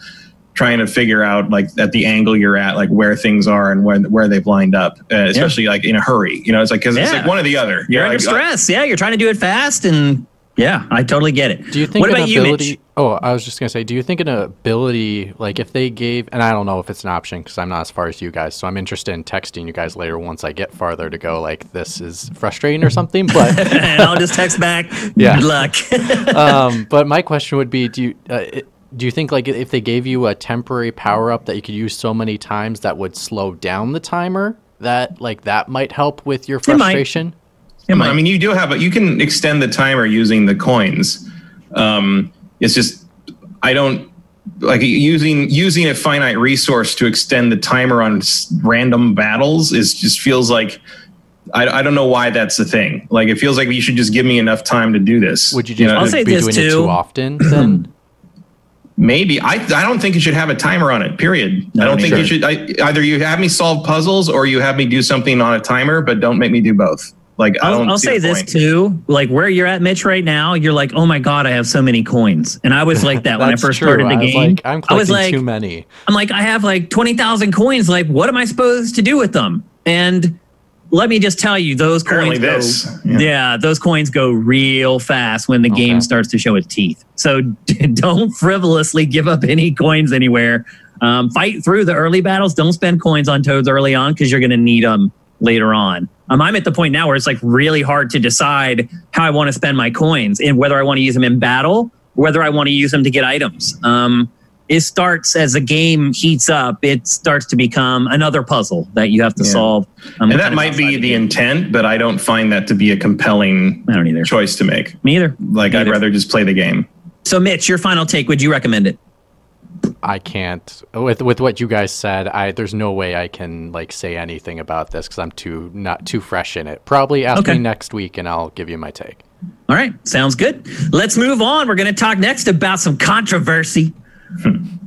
trying to figure out like at the angle you're at, like where things are and where where they've lined up, uh, especially like in a hurry. You know, it's like because yeah. it's like one or the other. You're, you're under like, stress. yeah, you're trying to do it fast and yeah, I totally get it. Do you think what about ability, you, Oh, I was just gonna say, do you think an ability, like if they gave, and I don't know if it's an option because I'm not as far as you guys, so I'm interested in texting you guys later once I get farther to go. Like this is frustrating or something, but I'll just text back. Yeah, good luck. um, but my question would be, do you? Uh, it, do you think like if they gave you a temporary power up that you could use so many times that would slow down the timer that like that might help with your frustration I mean, you do have a, you can extend the timer using the coins. Um, it's just I don't like using using a finite resource to extend the timer on random battles is just feels like I, I don't know why that's the thing. Like it feels like you should just give me enough time to do this. Would you just you know, I'll say be doing too. it too often then? Maybe I. I don't think you should have a timer on it. Period. No, I don't think sure. you should. I, either you have me solve puzzles or you have me do something on a timer, but don't make me do both. Like I don't. I'll, say this point. too. Like where you're at, Mitch, right now, you're like, oh my god, I have so many coins, and I was like that when I first true. started the game. Like, I'm I was like, too many. I'm like, I have like twenty thousand coins. Like, what am I supposed to do with them? And let me just tell you, those Apparently coins go, yeah. yeah. those coins go real fast when the okay. game starts to show its teeth. So don't frivolously give up any coins anywhere. Um, fight through the early battles. Don't spend coins on toads early on because you're going to need them later on. Um, I'm at the point now where it's like really hard to decide how I want to spend my coins and whether I want to use them in battle, whether I want to use them to get items. Um, it starts as the game heats up, it starts to become another puzzle that you have to yeah. solve. Um, and that might be the, the intent, but I don't find that to be a compelling I don't either. choice to make. Me either. Like, Me I'd rather just play the game. So, Mitch, your final take, would you recommend it? I can't with with what you guys said. I there's no way I can like say anything about this because I'm too not too fresh in it. Probably ask okay. me next week and I'll give you my take. All right, sounds good. Let's move on. We're going to talk next about some controversy.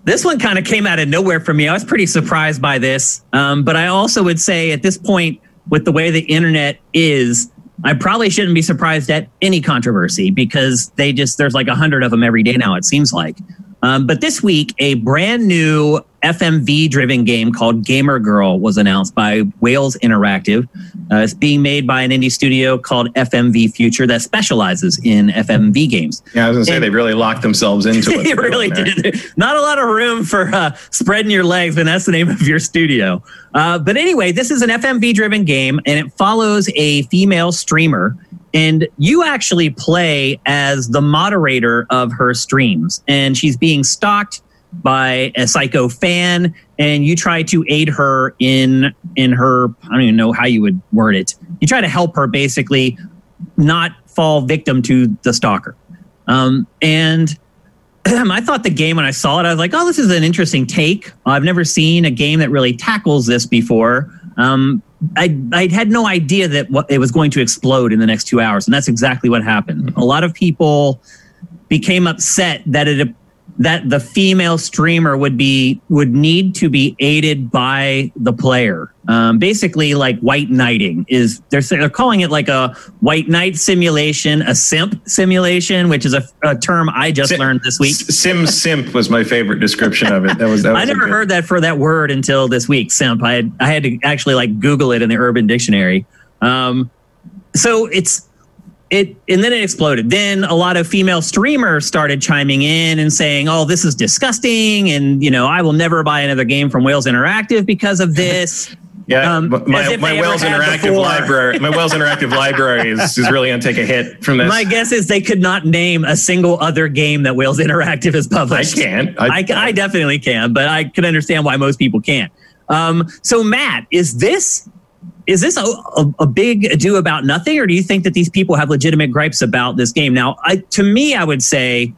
this one kind of came out of nowhere for me. I was pretty surprised by this, um, but I also would say at this point, with the way the internet is, I probably shouldn't be surprised at any controversy because they just there's like a hundred of them every day now. It seems like. Um, but this week, a brand new FMV driven game called Gamer Girl was announced by Wales Interactive. Uh, it's being made by an indie studio called FMV Future that specializes in FMV games. Yeah, I was going to say they really locked themselves into it. they really did. Not a lot of room for uh, spreading your legs, and that's the name of your studio. Uh, but anyway, this is an FMV driven game, and it follows a female streamer and you actually play as the moderator of her streams. And she's being stalked by a psycho fan, and you try to aid her in in her. I don't even know how you would word it. You try to help her basically not fall victim to the stalker. Um, and I thought the game when I saw it, I was like, "Oh, this is an interesting take. I've never seen a game that really tackles this before." Um, I, I had no idea that what, it was going to explode in the next two hours, and that's exactly what happened. A lot of people became upset that it that the female streamer would be would need to be aided by the player. Um, basically, like white knighting is they're they're calling it like a white knight simulation, a simp simulation, which is a, a term I just Sim, learned this week. Sim simp was my favorite description of it. That was, that was I never heard that for that word until this week. Simp. I had I had to actually like Google it in the Urban Dictionary. Um, so it's it and then it exploded. Then a lot of female streamers started chiming in and saying, "Oh, this is disgusting," and you know, I will never buy another game from Wales Interactive because of this. Yeah, um, my, my Wales Interactive before. library, my Wales Interactive library is, is really going to take a hit from this. My guess is they could not name a single other game that Wales Interactive has published. I can. I, I, I definitely can, but I can understand why most people can't. Um, so Matt, is this is this a, a, a, big ado about nothing, or do you think that these people have legitimate gripes about this game? Now, I, to me, I would say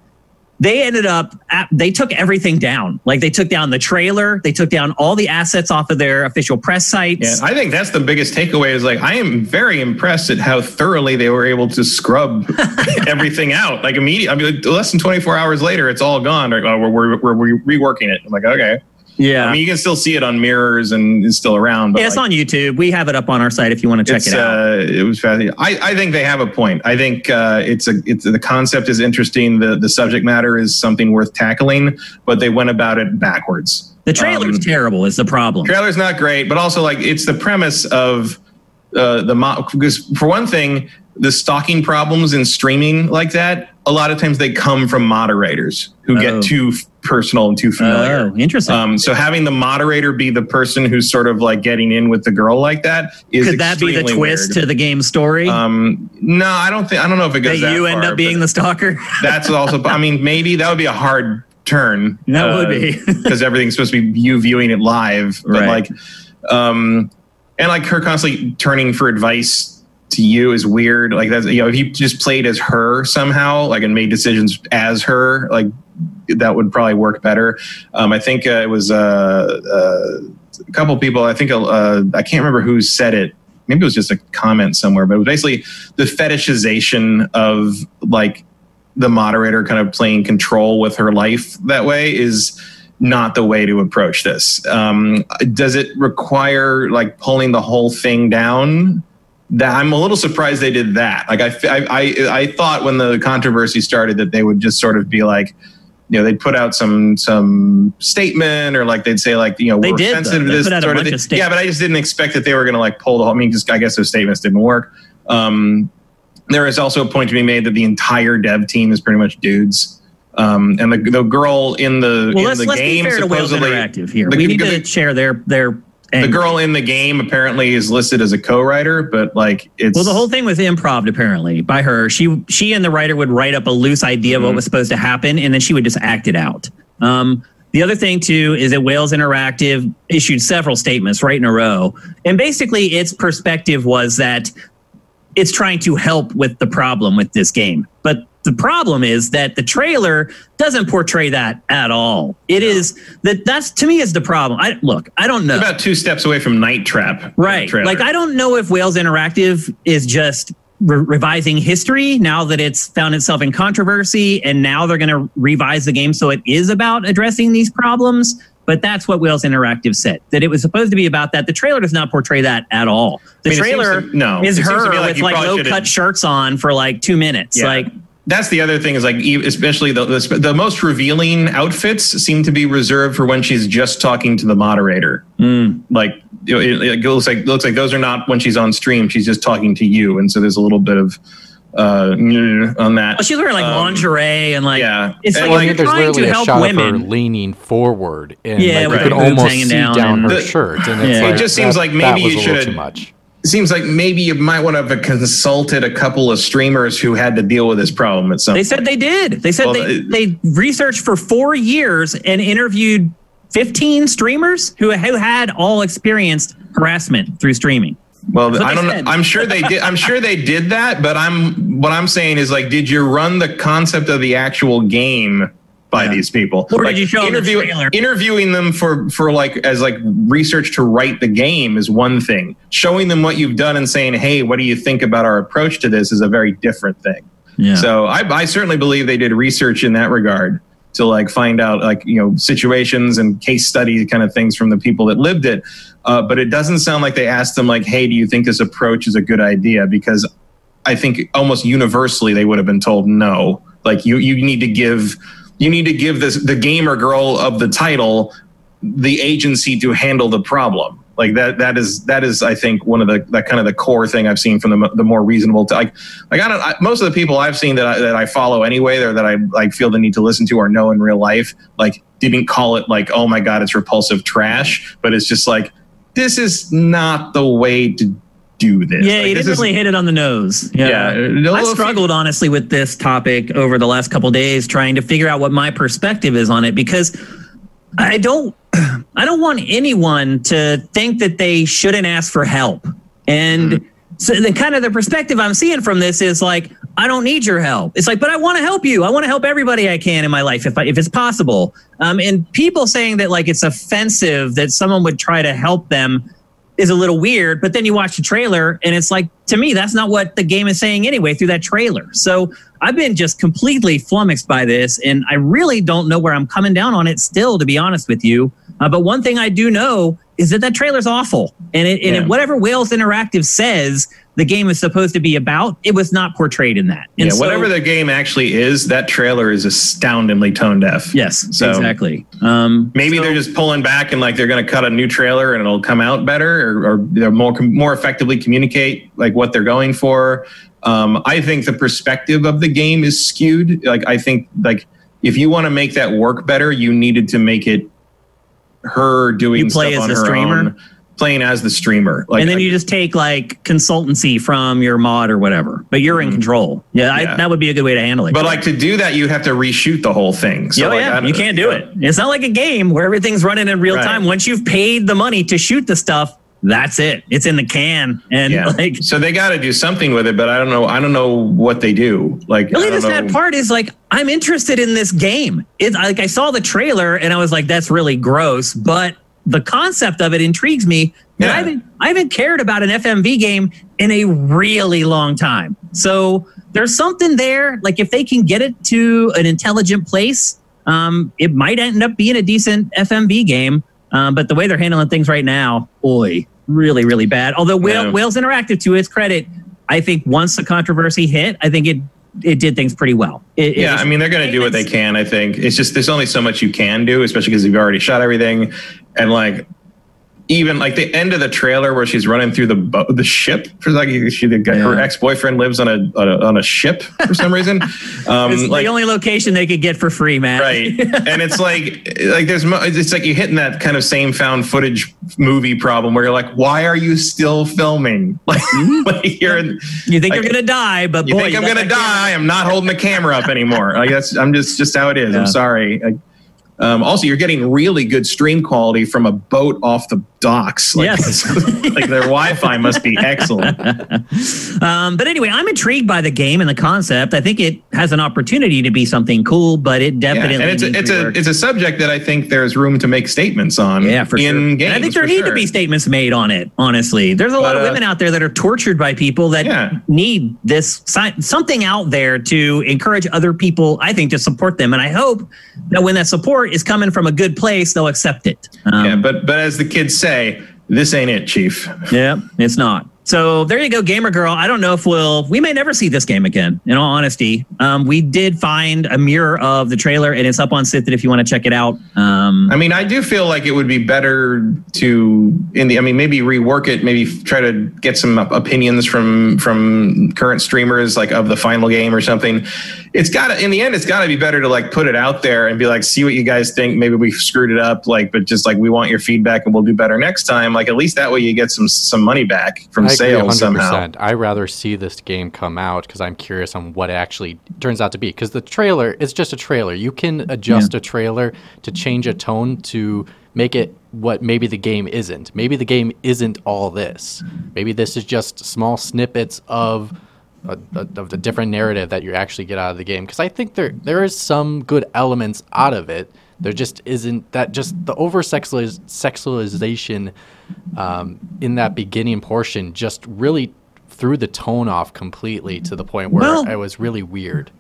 they ended up at, they took everything down. Like they took down the trailer, they took down all the assets off of their official press sites. Yeah, I think that's the biggest takeaway. Is like I am very impressed at how thoroughly they were able to scrub everything out. Like immediately, I mean, less than 24 hours later, it's all gone. Like, oh, we're, we're, we're reworking it. I'm like, okay. Yeah, I mean, you can still see it on mirrors and it's still around. But yeah, it's like, on YouTube. We have it up on our site if you want to check it out. Uh, it was fascinating. I, I think they have a point. I think uh, it's a it's the concept is interesting. The the subject matter is something worth tackling, but they went about it backwards. The trailer's um, terrible. Is the problem? Trailer's not great, but also like it's the premise of uh, the mo- because for one thing, the stalking problems in streaming like that, a lot of times they come from moderators who oh. get too personal and too familiar. Oh, interesting. Um, so having the moderator be the person who's sort of like getting in with the girl like that is could that be the twist weird. to the game story? Um, no, I don't think. I don't know if it goes that, that you end far, up being the stalker. that's also. I mean, maybe that would be a hard turn. That uh, would be because everything's supposed to be you viewing it live, but right. like, um, and like her constantly turning for advice to you is weird. Like that's you know, if you just played as her somehow, like and made decisions as her, like that would probably work better. Um, I think uh, it was uh, uh, a couple people. I think uh, I can't remember who said it. Maybe it was just a comment somewhere, but it was basically the fetishization of like the moderator kind of playing control with her life that way is not the way to approach this. Um, does it require like pulling the whole thing down? That I'm a little surprised they did that. Like I, I, I thought when the controversy started that they would just sort of be like, you know, they'd put out some some statement or like they'd say like, you know, they we're did, sensitive to this sort of thing. yeah, but I just didn't expect that they were going to like pull the whole. I mean, just I guess those statements didn't work. Um, there is also a point to be made that the entire dev team is pretty much dudes. Um, and the, the girl in the well, in let's, the let's game be fair supposedly to Interactive here. The, we need to share their their and the girl in the game apparently is listed as a co-writer, but like it's well, the whole thing was improv apparently by her. She she and the writer would write up a loose idea mm-hmm. of what mm-hmm. was supposed to happen, and then she would just act it out. Um, the other thing too is that Wales Interactive issued several statements right in a row, and basically its perspective was that it's trying to help with the problem with this game, but the problem is that the trailer doesn't portray that at all. It no. is that that's to me is the problem. I look, I don't know. About two steps away from Night Trap, right? Like I don't know if Wales Interactive is just re- revising history now that it's found itself in controversy, and now they're going to revise the game so it is about addressing these problems. But that's what Wales Interactive said that it was supposed to be about that. The trailer does not portray that at all. The I mean, trailer to, no, is her like with like low cut shirts on for like two minutes. Yeah. Like that's the other thing is like especially the, the, the most revealing outfits seem to be reserved for when she's just talking to the moderator. Mm. Like it, it, looks like looks like those are not when she's on stream. She's just talking to you, and so there's a little bit of uh on that. Well, she's wearing like um, lingerie and like yeah. It's and like, like there's literally a shot women. of her leaning forward, and yeah, like, you could almost see down, down her the, shirt. And yeah. like, it just seems that, like maybe you should too much it seems like maybe you might want to have consulted a couple of streamers who had to deal with this problem at some They said they did. They said well, they, they researched for four years and interviewed 15 streamers who, who had all experienced harassment through streaming. Well, I don't know. I'm sure they did. I'm sure they did that, but I'm what I'm saying is like, did you run the concept of the actual game by yeah. these people. Or like, did you show interview, the interviewing them for for like as like research to write the game is one thing. Showing them what you've done and saying, "Hey, what do you think about our approach to this?" is a very different thing. Yeah. So I, I certainly believe they did research in that regard to like find out like you know situations and case study kind of things from the people that lived it. Uh, but it doesn't sound like they asked them like, "Hey, do you think this approach is a good idea?" Because I think almost universally they would have been told no. Like you you need to give you need to give this the gamer girl of the title the agency to handle the problem. Like that that is that is i think one of the that kind of the core thing i've seen from the, the more reasonable like like i don't I, most of the people i've seen that I, that I follow anyway or that i like feel the need to listen to or know in real life like didn't call it like oh my god it's repulsive trash but it's just like this is not the way to do this. Yeah, like, you didn't really hit it on the nose. Yeah, yeah I struggled honestly with this topic over the last couple days, trying to figure out what my perspective is on it because I don't I don't want anyone to think that they shouldn't ask for help. And mm-hmm. so the kind of the perspective I'm seeing from this is like, I don't need your help. It's like, but I want to help you. I want to help everybody I can in my life if I, if it's possible. Um, and people saying that like it's offensive that someone would try to help them is a little weird. But then you watch the trailer and it's like, to me, that's not what the game is saying anyway through that trailer. So I've been just completely flummoxed by this. And I really don't know where I'm coming down on it still, to be honest with you. Uh, but one thing I do know is that that trailer's awful. And, it, and yeah. whatever Wales Interactive says the game is supposed to be about, it was not portrayed in that. And yeah, so, whatever the game actually is, that trailer is astoundingly tone deaf. Yes, so exactly. Um, maybe so, they're just pulling back and like they're going to cut a new trailer and it'll come out better, or, or they're more more effectively communicate like what they're going for. Um, I think the perspective of the game is skewed. Like I think like if you want to make that work better, you needed to make it her doing you play as her streamer. Own, playing as the streamer. Like, and then you just take like consultancy from your mod or whatever, but you're mm-hmm. in control. Yeah, yeah. I, that would be a good way to handle it. But like to do that, you have to reshoot the whole thing. So yeah, like, yeah. you can't do it. It's not like a game where everything's running in real right. time. Once you've paid the money to shoot the stuff, that's it. It's in the can, and yeah. like so they got to do something with it. But I don't know. I don't know what they do. Like really, the sad part is like I'm interested in this game. It's like I saw the trailer and I was like, that's really gross, but the concept of it intrigues me. Yeah. I haven't I haven't cared about an FMV game in a really long time. So there's something there. Like if they can get it to an intelligent place, um, it might end up being a decent FMV game. Um, but the way they're handling things right now, boy, really, really bad. Although Whale, yeah. Wales Interactive, to its credit, I think once the controversy hit, I think it it did things pretty well. It, yeah, it I mean they're going to do what they can. I think it's just there's only so much you can do, especially because you've already shot everything, and like even like the end of the trailer where she's running through the bo- the ship for like she the guy, yeah. her ex boyfriend lives on a, on a, on a ship for some reason. Um, it's like, the only location they could get for free, man. Right, and it's like like there's it's like you're hitting that kind of same found footage movie problem where you're like, why are you still filming? Like, mm-hmm. like you're you think like, you're gonna die, but you boy, think I'm gonna die. I'm not holding the camera up anymore. Like that's I'm just just how it is. Yeah. I'm sorry. I, um, also, you're getting really good stream quality from a boat off the docks. Like, yes. like their Wi-Fi must be excellent. Um, but anyway, I'm intrigued by the game and the concept. I think it has an opportunity to be something cool, but it definitely yeah, and it's a, it's a it's a subject that I think there's room to make statements on. Yeah, for sure. Games, and I think there need sure. to be statements made on it. Honestly, there's a but, lot of uh, women out there that are tortured by people that yeah. need this something out there to encourage other people. I think to support them, and I hope that when that support is coming from a good place, they'll accept it. Um, yeah, but but as the kids say, this ain't it, Chief. Yeah, it's not. So there you go, Gamer Girl. I don't know if we'll, we may never see this game again, in all honesty. Um, we did find a mirror of the trailer and it's up on Sifted if you want to check it out. Um, I mean, I do feel like it would be better to, in the, I mean, maybe rework it, maybe try to get some opinions from, from current streamers, like of the final game or something. It's got to, in the end, it's got to be better to like put it out there and be like, see what you guys think. Maybe we screwed it up, like, but just like we want your feedback and we'll do better next time. Like, at least that way you get some, some money back from I sales somehow. I rather see this game come out because I'm curious on what it actually turns out to be. Because the trailer is just a trailer. You can adjust yeah. a trailer to change a tone to make it what maybe the game isn't. Maybe the game isn't all this. Maybe this is just small snippets of a, a, of the different narrative that you actually get out of the game. Because I think there there is some good elements out of it. There just isn't that just the over sexualization um, in that beginning portion just really threw the tone off completely to the point where well, it was really weird.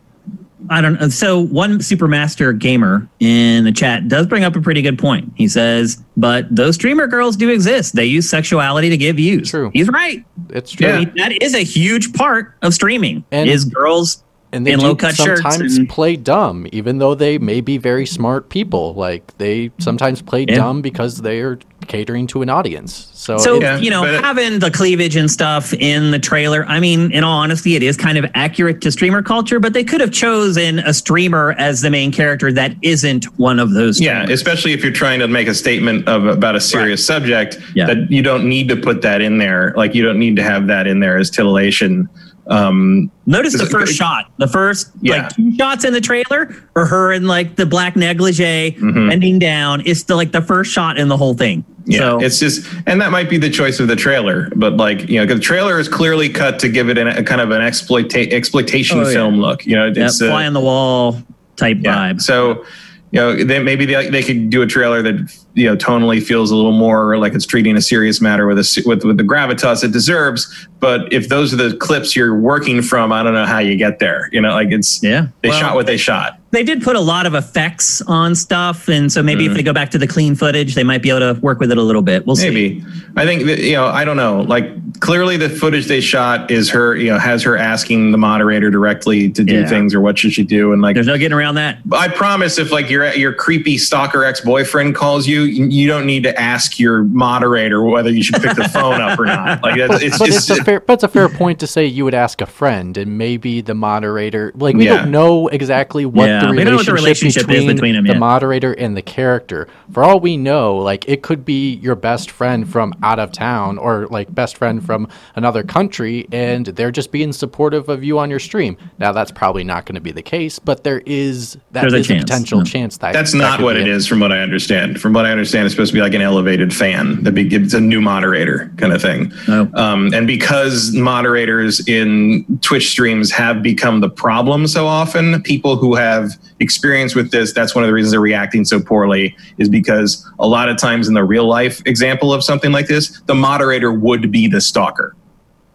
I don't know. So one supermaster gamer in the chat does bring up a pretty good point. He says, but those streamer girls do exist. They use sexuality to give views. True. He's right. It's true. Yeah. That is a huge part of streaming and, is girls and they in low cut sometimes and, play dumb, even though they may be very smart people. Like they sometimes play yeah. dumb because they are catering to an audience. So, so yeah, you know, having the cleavage and stuff in the trailer. I mean, in all honesty, it is kind of accurate to streamer culture, but they could have chosen a streamer as the main character that isn't one of those. Streamers. Yeah, especially if you're trying to make a statement of about a serious right. subject. Yeah. that you don't need to put that in there. Like you don't need to have that in there as titillation Um, Notice the first shot. The first yeah. like two shots in the trailer are her in like the black negligee mm-hmm. bending down. It's the like the first shot in the whole thing. Yeah, so, it's just, and that might be the choice of the trailer, but like you know, the trailer is clearly cut to give it an, a kind of an exploita- exploitation oh, film look. You know, it's fly on the wall type yeah. vibe. So you know, they, maybe they, they could do a trailer that you know tonally feels a little more like it's treating a serious matter with a with, with the gravitas it deserves. But if those are the clips you're working from, I don't know how you get there. You know, like it's yeah, they well, shot what they shot they did put a lot of effects on stuff, and so maybe mm. if they go back to the clean footage, they might be able to work with it a little bit. We'll maybe. see. Maybe I think that, you know. I don't know. Like clearly, the footage they shot is her. You know, has her asking the moderator directly to do yeah. things or what should she do, and like there's no getting around that. I promise, if like your your creepy stalker ex boyfriend calls you, you don't need to ask your moderator whether you should pick the phone up or not. Like but, it's but just, it's a fair, but it's a fair point to say you would ask a friend, and maybe the moderator. Like we yeah. don't know exactly what yeah the relationship, the relationship between, between them, the yet. moderator and the character. For all we know, like it could be your best friend from out of town or like best friend from another country, and they're just being supportive of you on your stream. Now that's probably not going to be the case, but there is that There's is a, a potential chance that that's that not what it, it is, from what I understand. From what I understand, it's supposed to be like an elevated fan. That be, it's a new moderator kind of thing. Oh. Um, and because moderators in Twitch streams have become the problem so often, people who have experience with this, that's one of the reasons they're reacting so poorly, is because a lot of times in the real life example of something like this, the moderator would be the stalker.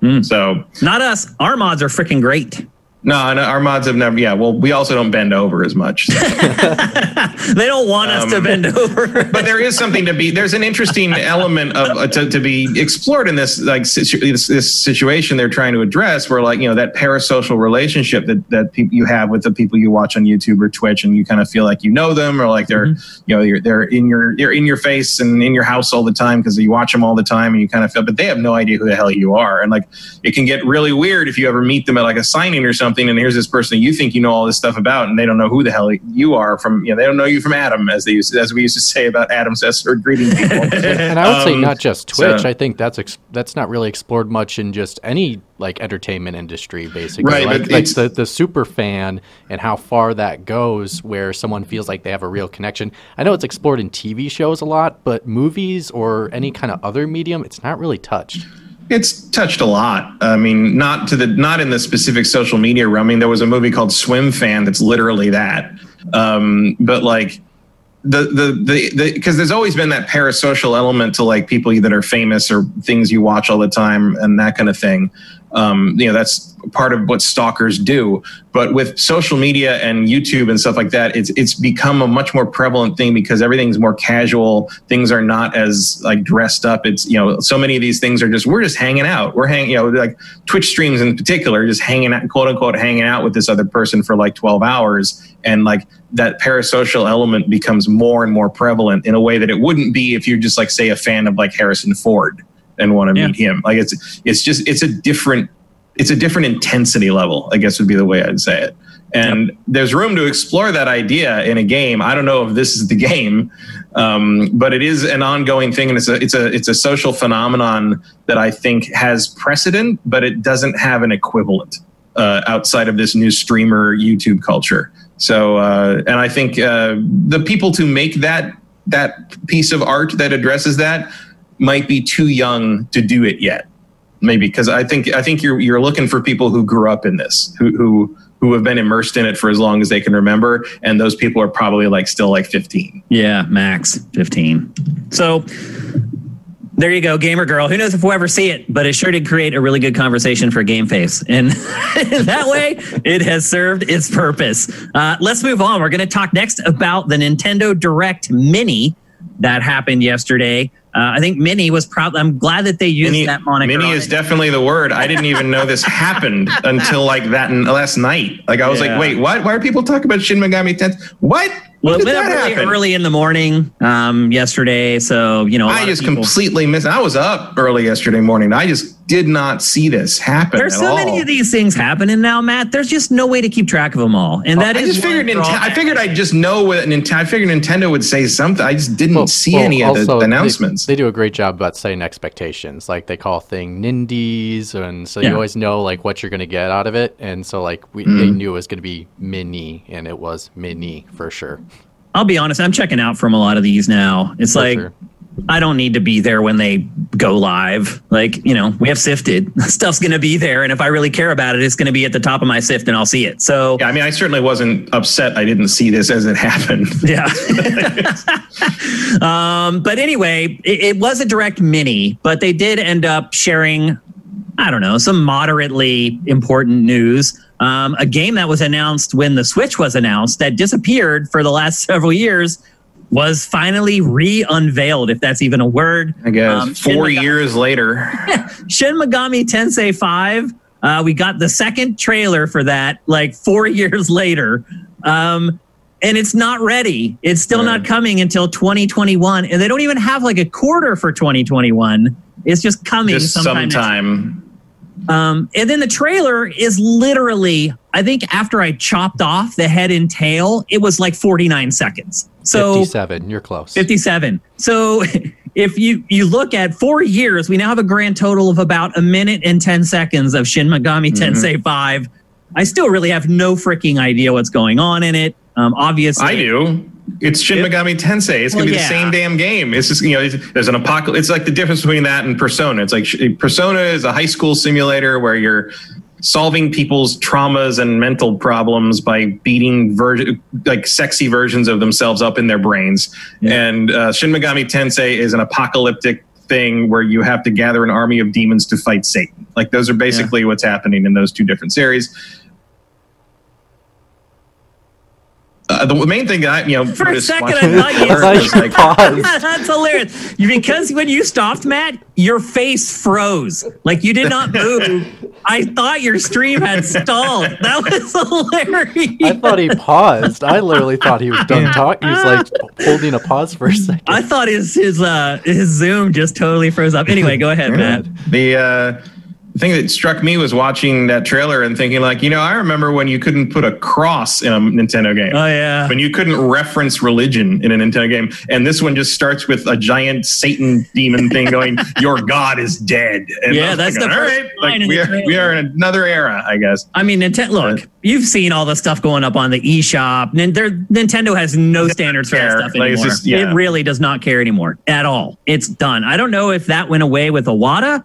Mm. So not us. Our mods are freaking great. No, no, our mods have never. Yeah, well, we also don't bend over as much. So. they don't want um, us to bend over. but there is something to be. There's an interesting element of uh, to, to be explored in this like situ, this, this, situation they're trying to address, where like you know that parasocial relationship that that people you have with the people you watch on YouTube or Twitch, and you kind of feel like you know them, or like they're mm-hmm. you know you're, they're in your they're in your face and in your house all the time because you watch them all the time, and you kind of feel, but they have no idea who the hell you are, and like it can get really weird if you ever meet them at like a signing or something something and here's this person you think you know all this stuff about and they don't know who the hell you are from you know they don't know you from adam as they used as we used to say about adam or greeting people. And i would um, say not just twitch. So, i think that's ex- that's not really explored much in just any like entertainment industry basically. Right like, like the, the super fan and how far that goes where someone feels like they have a real connection. I know it's explored in tv shows a lot but movies or any kind of other medium it's not really touched it's touched a lot. I mean, not to the not in the specific social media realm. I mean, there was a movie called Swim Fan that's literally that. Um, but like the the the because there's always been that parasocial element to like people that are famous or things you watch all the time and that kind of thing. Um, you know, that's part of what stalkers do. But with social media and YouTube and stuff like that, it's it's become a much more prevalent thing because everything's more casual. Things are not as like dressed up. It's you know, so many of these things are just we're just hanging out. We're hanging, you know, like Twitch streams in particular, just hanging out, quote unquote, hanging out with this other person for like 12 hours. And like that parasocial element becomes more and more prevalent in a way that it wouldn't be if you're just like say a fan of like Harrison Ford and want to yeah. meet him. Like it's it's just it's a different it's a different intensity level, I guess would be the way I'd say it. And yep. there's room to explore that idea in a game. I don't know if this is the game, um, but it is an ongoing thing, and it's a it's a it's a social phenomenon that I think has precedent, but it doesn't have an equivalent uh, outside of this new streamer YouTube culture. So, uh, and I think uh, the people to make that that piece of art that addresses that might be too young to do it yet maybe because I think I think you're you're looking for people who grew up in this, who who who have been immersed in it for as long as they can remember, and those people are probably like still like 15. Yeah, max 15. So there you go, gamer girl. Who knows if we'll ever see it, but it sure did create a really good conversation for Game Face, and that way it has served its purpose. Uh, let's move on. We're going to talk next about the Nintendo Direct Mini that happened yesterday. Uh, I think Mini was probably. I'm glad that they used Mini, that moniker. Mini is definitely the word. I didn't even know this happened until like that last night. Like I was yeah. like, wait, what? Why are people talking about Shin Megami Tensei? What? Well, it went up really early in the morning um, yesterday, so you know. I just people... completely missed. I was up early yesterday morning. I just did not see this happen. There's so all. many of these things happening now, Matt. There's just no way to keep track of them all, and that I is just figured. Nint- I figured I'd just know what Nintendo. I figured Nintendo would say something. I just didn't well, see well, any of the, the announcements. They, they, do a great job about setting expectations. Like they call thing Nindies, and so yeah. you always know like what you're going to get out of it. And so like we mm. they knew it was going to be mini, and it was mini for sure. I'll be honest. I'm checking out from a lot of these now. It's for like. Sure I don't need to be there when they go live. Like, you know, we have sifted. Stuff's going to be there. And if I really care about it, it's going to be at the top of my sift and I'll see it. So, yeah, I mean, I certainly wasn't upset. I didn't see this as it happened. Yeah. um, but anyway, it, it was a direct mini, but they did end up sharing, I don't know, some moderately important news. Um, a game that was announced when the Switch was announced that disappeared for the last several years was finally re-unveiled, if that's even a word. I guess um, four Megami, years later. Shin Megami Tensei Five. Uh, we got the second trailer for that, like four years later, um, and it's not ready. It's still not coming until 2021, and they don't even have like a quarter for 2021. It's just coming just sometime. sometime. Um, and then the trailer is literally, I think after I chopped off the head and tail, it was like 49 seconds. So 57, you're close. 57. So if you you look at four years, we now have a grand total of about a minute and 10 seconds of Shin Megami mm-hmm. Tensei 5. I still really have no freaking idea what's going on in it. Um, obviously, I do. It's Shin Megami Tensei. It's gonna well, be yeah. the same damn game. It's just you know, there's an apocalypse. It's like the difference between that and Persona. It's like Persona is a high school simulator where you're solving people's traumas and mental problems by beating ver- like sexy versions of themselves up in their brains. Yeah. And uh, Shin Megami Tensei is an apocalyptic thing where you have to gather an army of demons to fight Satan. Like those are basically yeah. what's happening in those two different series. Uh, the main thing I, you know, for a second, I thought you like, paused. That's hilarious. Because when you stopped, Matt, your face froze. Like you did not move. I thought your stream had stalled. That was hilarious. I thought he paused. I literally thought he was done talking. He was like holding a pause for a second. I thought his his uh his Zoom just totally froze up. Anyway, go ahead, Matt. The uh the thing that struck me was watching that trailer and thinking like you know i remember when you couldn't put a cross in a nintendo game oh yeah when you couldn't reference religion in a nintendo game and this one just starts with a giant satan demon thing going your god is dead and yeah that's the all right like we are, we are in another era i guess i mean nintendo look you've seen all the stuff going up on the eShop. Nintendo has no standards for that stuff anymore. Like just, yeah. It really does not care anymore at all. It's done. I don't know if that went away with Iwata,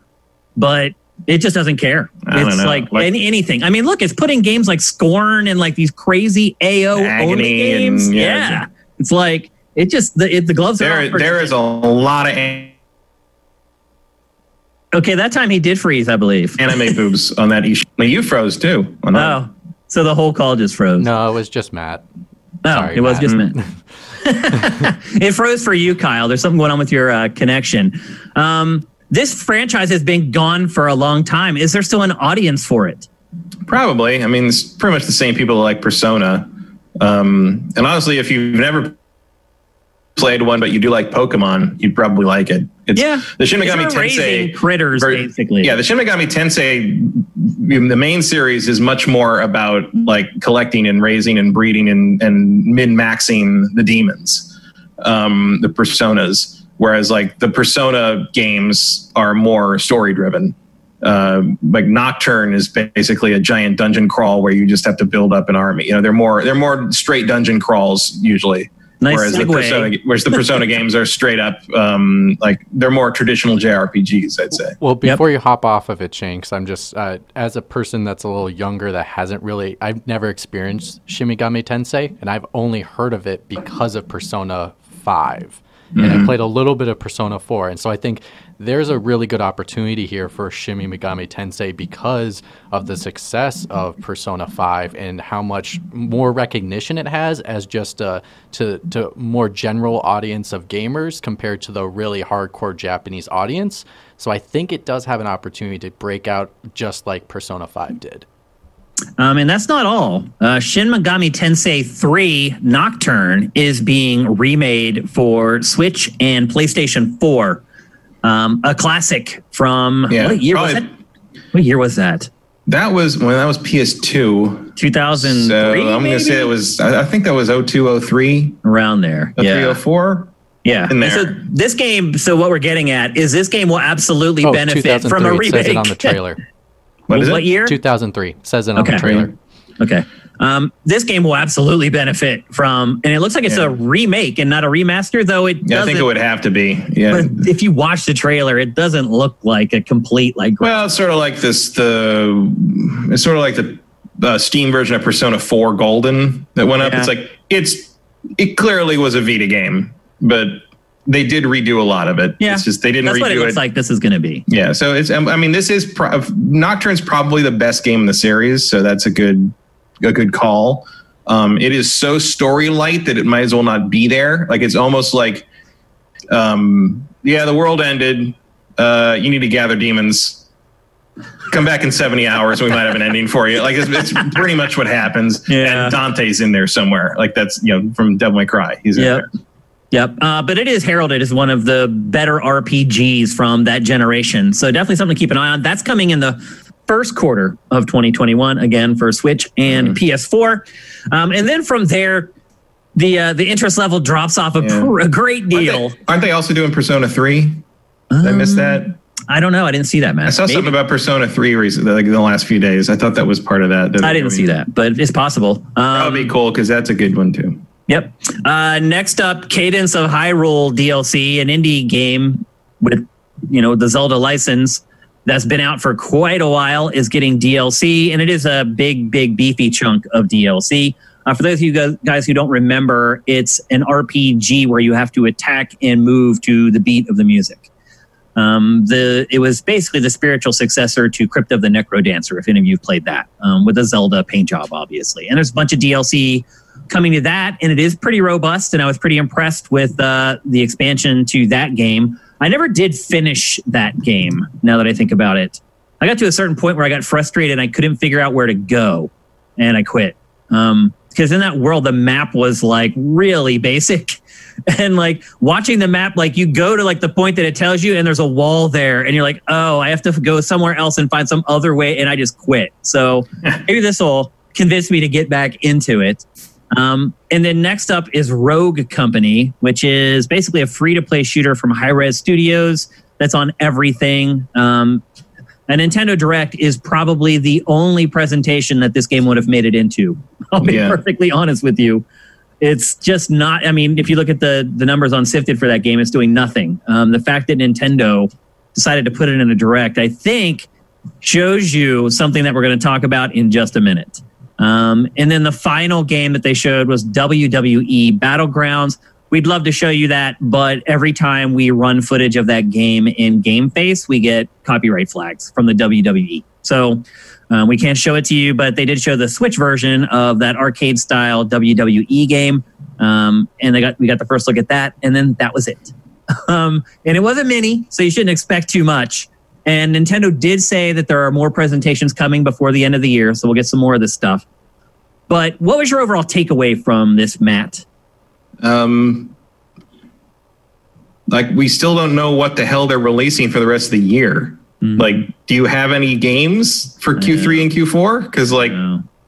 but it just doesn't care. It's like, like any, anything. I mean, look, it's putting games like Scorn and like these crazy AO only games. And, yeah, yeah. It's like it just the it, the gloves there, are. There is a lot of. okay, that time he did freeze, I believe. Anime boobs on that. You froze too. Oh, so the whole call just froze. No, it was just Matt. Oh, Sorry, it was just Matt. it froze for you, Kyle. There's something going on with your uh, connection. Um, this franchise has been gone for a long time. Is there still an audience for it? Probably. I mean, it's pretty much the same people like Persona. Um, and honestly, if you've never played one, but you do like Pokemon, you'd probably like it. It's, yeah, the Shin Megami Tensei critters, basically. Yeah, the Shin Megami Tensei, the main series is much more about like collecting and raising and breeding and and min maxing the demons, um, the personas. Whereas like the Persona games are more story driven. Uh, like Nocturne is basically a giant dungeon crawl where you just have to build up an army. You know, they're more they're more straight dungeon crawls usually. Nice whereas segue. the Persona, whereas the Persona games are straight up um, like they're more traditional JRPGs, I'd say. Well, before yep. you hop off of it, Shanks, I'm just uh, as a person that's a little younger that hasn't really I've never experienced Shin Megami Tensei, and I've only heard of it because of Persona Five and mm-hmm. I played a little bit of Persona 4. And so I think there's a really good opportunity here for Shin Megami Tensei because of the success of Persona 5 and how much more recognition it has as just a to to more general audience of gamers compared to the really hardcore Japanese audience. So I think it does have an opportunity to break out just like Persona 5 did. Um, and that's not all. Uh, Shin Megami Tensei 3 Nocturne is being remade for Switch and PlayStation 4. Um, a classic from yeah, what year probably, was that? What year was that? That was when that was PS2. 2003. So I'm going to say it was, I think that was 0203. Around there. Yeah. 304. Yeah. In there. So this game, so what we're getting at is this game will absolutely oh, benefit from a remake. It says it on the trailer. what is what it? year? 2003. says it on okay. the trailer. Okay. Um, this game will absolutely benefit from, and it looks like it's yeah. a remake and not a remaster, though it. Yeah, I think it would have to be. Yeah. But if you watch the trailer, it doesn't look like a complete like. Well, it's sort of like this. The it's sort of like the uh, Steam version of Persona Four Golden that went up. Yeah. It's like it's it clearly was a Vita game, but they did redo a lot of it. Yeah, it's just they didn't. That's redo what it looks it. like. This is going to be. Yeah, so it's. I mean, this is pro- Nocturne's probably the best game in the series, so that's a good a good call. Um, it is so story light that it might as well not be there. Like it's almost like, um, yeah, the world ended. Uh, you need to gather demons. Come back in 70 hours. We might have an ending for you. Like it's, it's pretty much what happens. Yeah. And Dante's in there somewhere. Like that's, you know, from Devil May Cry. He's in yep. there. Yep. Uh, but it is heralded as one of the better RPGs from that generation. So definitely something to keep an eye on. That's coming in the first quarter of 2021, again for Switch and mm. PS4. Um, and then from there, the uh, the interest level drops off a, yeah. pr- a great deal. Aren't they, aren't they, also doing Persona 3? Did um, I missed that? I don't know. I didn't see that, man. I saw Maybe. something about Persona 3 recently, like in the last few days. I thought that was part of that. that I didn't see that, but it's possible. Um, that would be cool because that's a good one too. Yep. Uh, next up, Cadence of Hyrule DLC, an indie game with you know the Zelda license that's been out for quite a while is getting DLC, and it is a big, big, beefy chunk of DLC. Uh, for those of you guys who don't remember, it's an RPG where you have to attack and move to the beat of the music. Um, the it was basically the spiritual successor to Crypt of the Necro Dancer. if any of you played that, um, with a Zelda paint job, obviously. And there's a bunch of DLC coming to that, and it is pretty robust. And I was pretty impressed with uh, the expansion to that game. I never did finish that game. Now that I think about it, I got to a certain point where I got frustrated and I couldn't figure out where to go, and I quit. Um, because in that world, the map was like really basic. And like watching the map, like you go to like the point that it tells you, and there's a wall there, and you're like, oh, I have to go somewhere else and find some other way, and I just quit. So maybe this will convince me to get back into it. Um, and then next up is Rogue Company, which is basically a free to play shooter from Hi-Rez Studios that's on everything. Um, a Nintendo Direct is probably the only presentation that this game would have made it into. I'll be yeah. perfectly honest with you. It's just not. I mean, if you look at the the numbers on Sifted for that game, it's doing nothing. Um, the fact that Nintendo decided to put it in a Direct, I think, shows you something that we're going to talk about in just a minute. Um, and then the final game that they showed was WWE Battlegrounds. We'd love to show you that, but every time we run footage of that game in Game Face, we get copyright flags from the WWE. So um, we can't show it to you, but they did show the Switch version of that arcade style WWE game. Um, and they got we got the first look at that, and then that was it. Um, and it was a mini, so you shouldn't expect too much. And Nintendo did say that there are more presentations coming before the end of the year, so we'll get some more of this stuff. But what was your overall takeaway from this, Matt? Um, like we still don't know what the hell they're releasing for the rest of the year. Mm-hmm. Like, do you have any games for Q3 and Q4? Because like,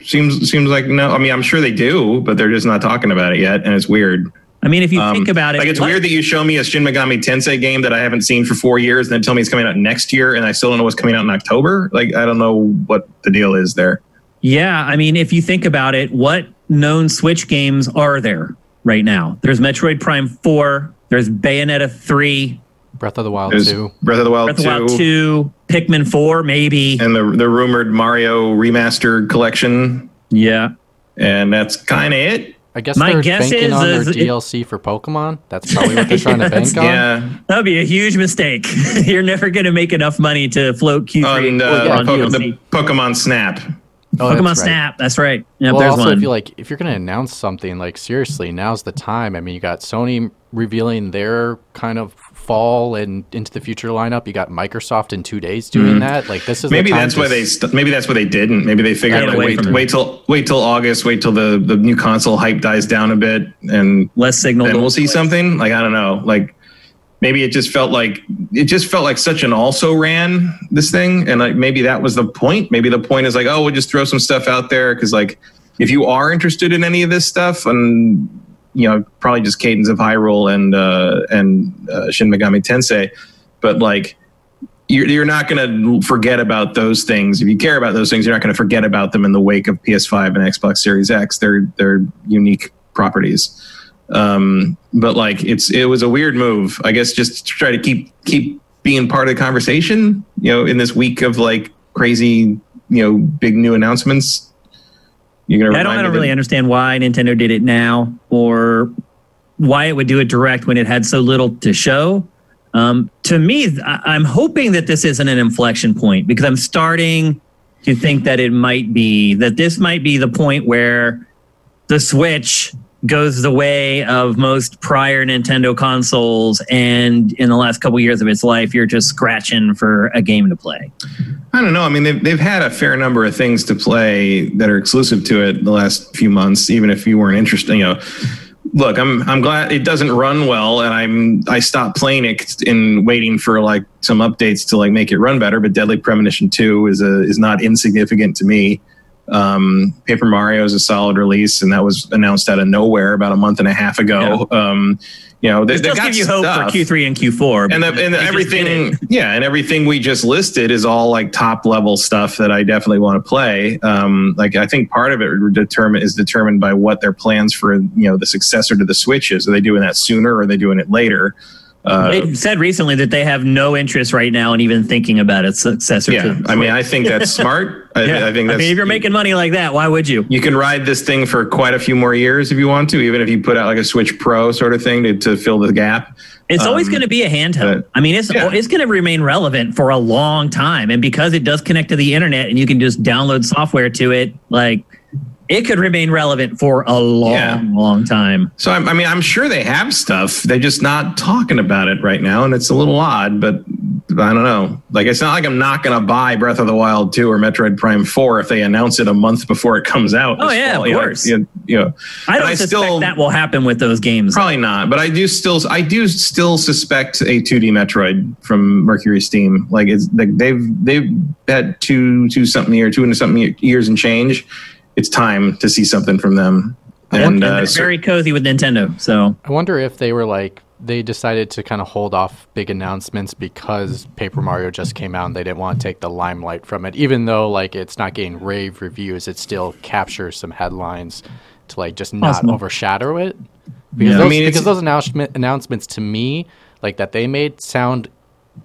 seems seems like no. I mean, I'm sure they do, but they're just not talking about it yet, and it's weird. I mean, if you um, think about it, like it's what? weird that you show me a Shin Megami Tensei game that I haven't seen for four years, and then tell me it's coming out next year, and I still don't know what's coming out in October. Like, I don't know what the deal is there. Yeah, I mean, if you think about it, what known Switch games are there right now? There's Metroid Prime Four. There's Bayonetta Three. Breath of the Wild There's Two. Breath of the Wild Breath of the Wild Two. Pikmin Four, maybe. And the the rumored Mario remastered collection. Yeah. And that's kind of it. I guess my guess banking is, on their DLC for Pokemon. That's probably what they're trying to bank on. Yeah, that'd be a huge mistake. You're never going to make enough money to float Q3 on, uh, on po- the Pokemon Snap. Oh, Pokemon that's Snap. Right. That's right. Yep, well, also, one. if you like, if you're going to announce something, like seriously, now's the time. I mean, you got Sony revealing their kind of fall and into the future lineup. You got Microsoft in two days doing mm-hmm. that. Like this is maybe that's why they st- maybe that's why they didn't. Maybe they figured like, wait wait till wait till August. Wait till the the new console hype dies down a bit and less signal. Then we'll see place. something. Like I don't know. Like maybe it just felt like it just felt like such an also ran this thing, and like maybe that was the point. Maybe the point is like, oh, we'll just throw some stuff out there because like if you are interested in any of this stuff and you know probably just Cadence of Hyrule and uh, and uh, Shin Megami Tensei, but like you're, you're not going to forget about those things. If you care about those things, you're not going to forget about them in the wake of PS5 and Xbox Series X. They're they're unique properties. Um, but like it's it was a weird move. I guess just to try to keep keep being part of the conversation. You know, in this week of like crazy, you know, big new announcements. You're gonna. I don't, I don't really that- understand why Nintendo did it now or why it would do it direct when it had so little to show. Um, to me, I'm hoping that this isn't an inflection point because I'm starting to think that it might be that this might be the point where the Switch goes the way of most prior Nintendo consoles, and in the last couple years of its life, you're just scratching for a game to play. I don't know. I mean, they've they've had a fair number of things to play that are exclusive to it the last few months, even if you weren't interested. You know look, I'm I'm glad it doesn't run well, and I'm I stopped playing it in waiting for like some updates to like make it run better. But Deadly Premonition Two is a is not insignificant to me. Um, Paper Mario is a solid release, and that was announced out of nowhere about a month and a half ago. Yeah. Um, you know, they, does give you hope for Q3 and Q4. And, the, and everything, yeah, and everything we just listed is all like top level stuff that I definitely want to play. Um, like I think part of it determine is determined by what their plans for you know the successor to the Switch is. Are they doing that sooner or are they doing it later? Uh, they said recently that they have no interest right now in even thinking about its successor. Yeah, I mean, I think that's smart. I, yeah. I think that's. I mean, if you're making money like that, why would you? You can ride this thing for quite a few more years if you want to, even if you put out like a Switch Pro sort of thing to, to fill the gap. It's um, always going to be a handheld. But, I mean, it's yeah. it's going to remain relevant for a long time, and because it does connect to the internet and you can just download software to it, like it could remain relevant for a long, yeah. long time. So I mean, I'm sure they have stuff. They're just not talking about it right now, and it's a little odd. But I don't know. Like, it's not like I'm not going to buy Breath of the Wild 2 or Metroid Prime 4 if they announce it a month before it comes out. Oh yeah, fall. of course. You know, you know, I don't I suspect still, that will happen with those games. Probably not. But I do still, I do still suspect a 2D Metroid from Mercury Steam. Like, it's like they've they've had two two something year, two into something years and change it's time to see something from them. And, uh, very cozy with Nintendo. So I wonder if they were like they decided to kind of hold off big announcements because Paper Mario just came out and they didn't want to take the limelight from it. Even though like it's not getting rave reviews, it still captures some headlines to like just not awesome. overshadow it. Because yeah. those, I mean, because those announcement, announcements to me, like that they made sound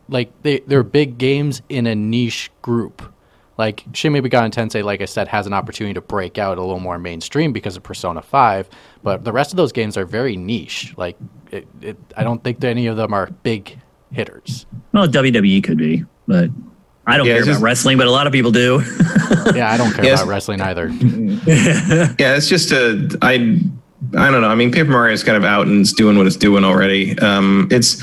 like they they're big games in a niche group. Like Shin Megami Tensei, like I said, has an opportunity to break out a little more mainstream because of Persona Five, but the rest of those games are very niche. Like, it, it, I don't think that any of them are big hitters. Well, WWE could be, but I don't yeah, care just, about wrestling, but a lot of people do. yeah, I don't care about wrestling either. yeah, it's just a I. I don't know. I mean, Paper Mario is kind of out and it's doing what it's doing already. Um, it's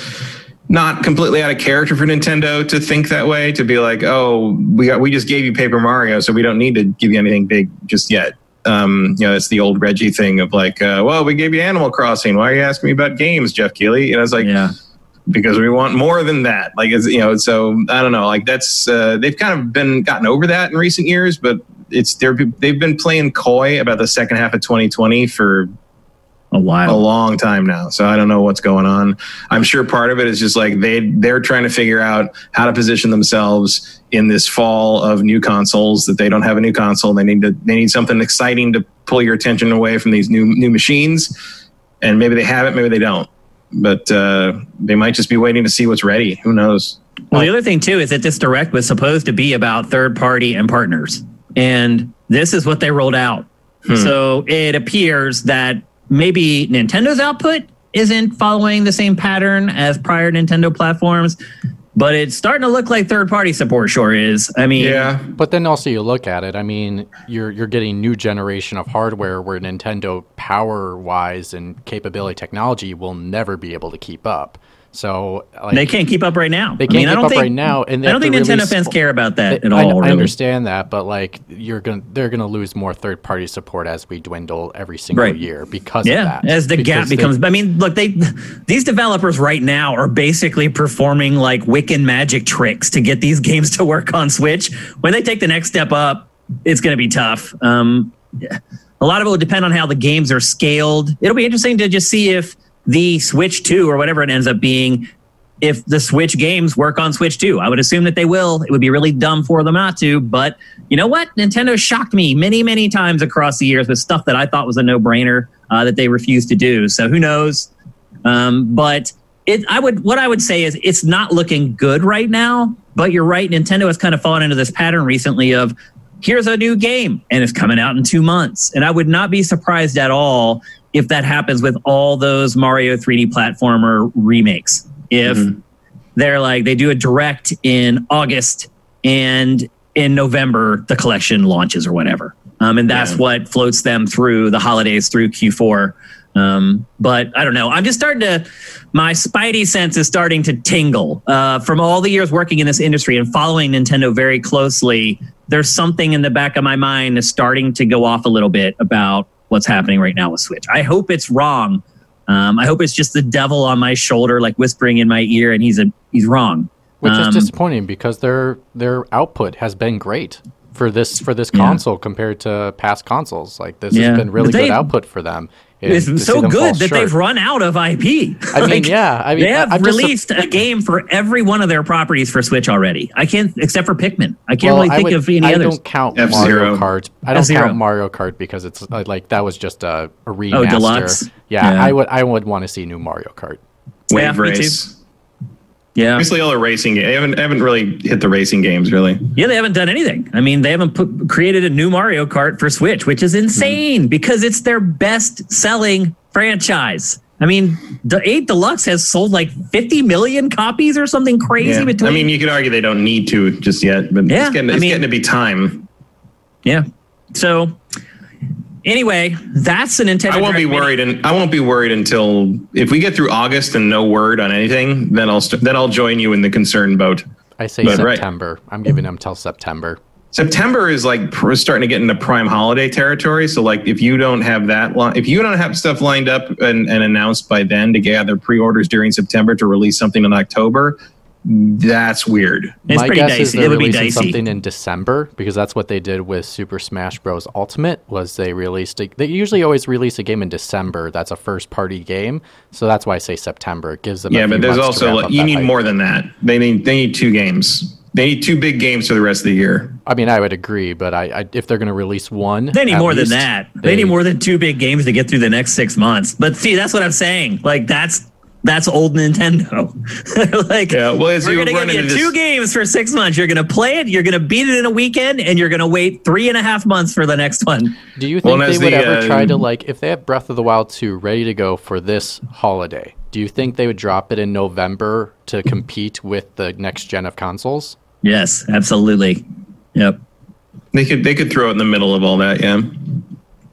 not completely out of character for Nintendo to think that way, to be like, oh, we got, we just gave you Paper Mario, so we don't need to give you anything big just yet. Um, you know, it's the old Reggie thing of like, uh, well, we gave you Animal Crossing. Why are you asking me about games, Geoff Keighley? And I was like, yeah. because we want more than that. Like, it's, you know, so I don't know. Like that's uh, they've kind of been gotten over that in recent years, but it's they're they've been playing coy about the second half of 2020 for a while, a long time now. So I don't know what's going on. I'm sure part of it is just like they they're trying to figure out how to position themselves in this fall of new consoles that they don't have a new console. They need to they need something exciting to pull your attention away from these new new machines. And maybe they have it, maybe they don't. But uh, they might just be waiting to see what's ready. Who knows? Well, the other thing too is that this direct was supposed to be about third party and partners, and this is what they rolled out. Hmm. So it appears that maybe Nintendo's output isn't following the same pattern as prior Nintendo platforms, but it's starting to look like third party support sure is. I mean, yeah. But then also you look at it. I mean, you're you're getting new generation of hardware where Nintendo power wise and capability technology will never be able to keep up. So like, they can't keep up right now. They can't I mean, keep I don't up think, right now, and I don't think Nintendo fans care about that they, at all. I, really. I, understand that, but like you're gonna, they're gonna lose more third party support as we dwindle every single right. year because yeah, of that. As the gap becomes, they, I mean, look, they these developers right now are basically performing like Wiccan magic tricks to get these games to work on Switch. When they take the next step up, it's going to be tough. Um, a lot of it will depend on how the games are scaled. It'll be interesting to just see if the Switch 2 or whatever it ends up being if the Switch games work on Switch 2. I would assume that they will. It would be really dumb for them not to. But you know what? Nintendo shocked me many, many times across the years with stuff that I thought was a no brainer uh, that they refused to do. So who knows? Um, but it, I would, what I would say is it's not looking good right now. But you're right. Nintendo has kind of fallen into this pattern recently of here's a new game and it's coming out in two months. And I would not be surprised at all if that happens with all those Mario 3D platformer remakes. If mm-hmm. they're like, they do a direct in August and in November, the collection launches or whatever. Um, and that's yeah. what floats them through the holidays through Q4. Um, but I don't know. I'm just starting to, my spidey sense is starting to tingle uh, from all the years working in this industry and following Nintendo very closely. There's something in the back of my mind is starting to go off a little bit about what's happening right now with Switch. I hope it's wrong. Um, I hope it's just the devil on my shoulder, like whispering in my ear, and he's a he's wrong. Which um, is disappointing because their their output has been great for this for this console yeah. compared to past consoles. Like this yeah. has been really they, good output for them. It's so good that short. they've run out of IP. I like, mean, yeah. I mean, they have I'm released a, a game for every one of their properties for Switch already. I can't, except for Pikmin. I can't well, really think would, of any I others. I don't count F-Zero. Mario Kart. I don't F-Zero. count Mario Kart because it's uh, like that was just a, a remaster. Oh, deluxe. Yeah, yeah, I would I would want to see new Mario Kart. Wave yeah, race. Yeah, basically all the racing. They haven't haven't really hit the racing games really. Yeah, they haven't done anything. I mean, they haven't put, created a new Mario Kart for Switch, which is insane mm. because it's their best selling franchise. I mean, the eight deluxe has sold like 50 million copies or something crazy. Yeah. Between, I mean, you could argue they don't need to just yet, but yeah, it's, getting, it's I mean, getting to be time. Yeah. So anyway, that's an Nintendo. I won't be worried, and I won't be worried until if we get through August and no word on anything. Then I'll st- then I'll join you in the concern boat. I say but, September. Right. I'm giving them till September. September is like pr- starting to get into prime holiday territory. So like if you don't have that, li- if you don't have stuff lined up and, and announced by then to gather pre-orders during September to release something in October, that's weird. It's My guess dicey. is they're releasing something in December because that's what they did with Super Smash Bros. Ultimate. Was they released? A, they usually always release a game in December. That's a first party game, so that's why I say September. It gives them. Yeah, but there's also you need more than that. They need they need two games. They need two big games for the rest of the year. I mean, I would agree, but I, I if they're going to release one, they need more least, than that. They, they need more than two big games to get through the next six months. But see, that's what I'm saying. Like that's that's old Nintendo. like, yeah, well, we're going to give you two games for six months. You're going to play it, you're going to beat it in a weekend, and you're going to wait three and a half months for the next one. Do you think well, they would the, ever uh, try to like if they have Breath of the Wild two ready to go for this holiday? Do you think they would drop it in November to compete with the next gen of consoles? Yes, absolutely. Yep. They could they could throw it in the middle of all that, yeah.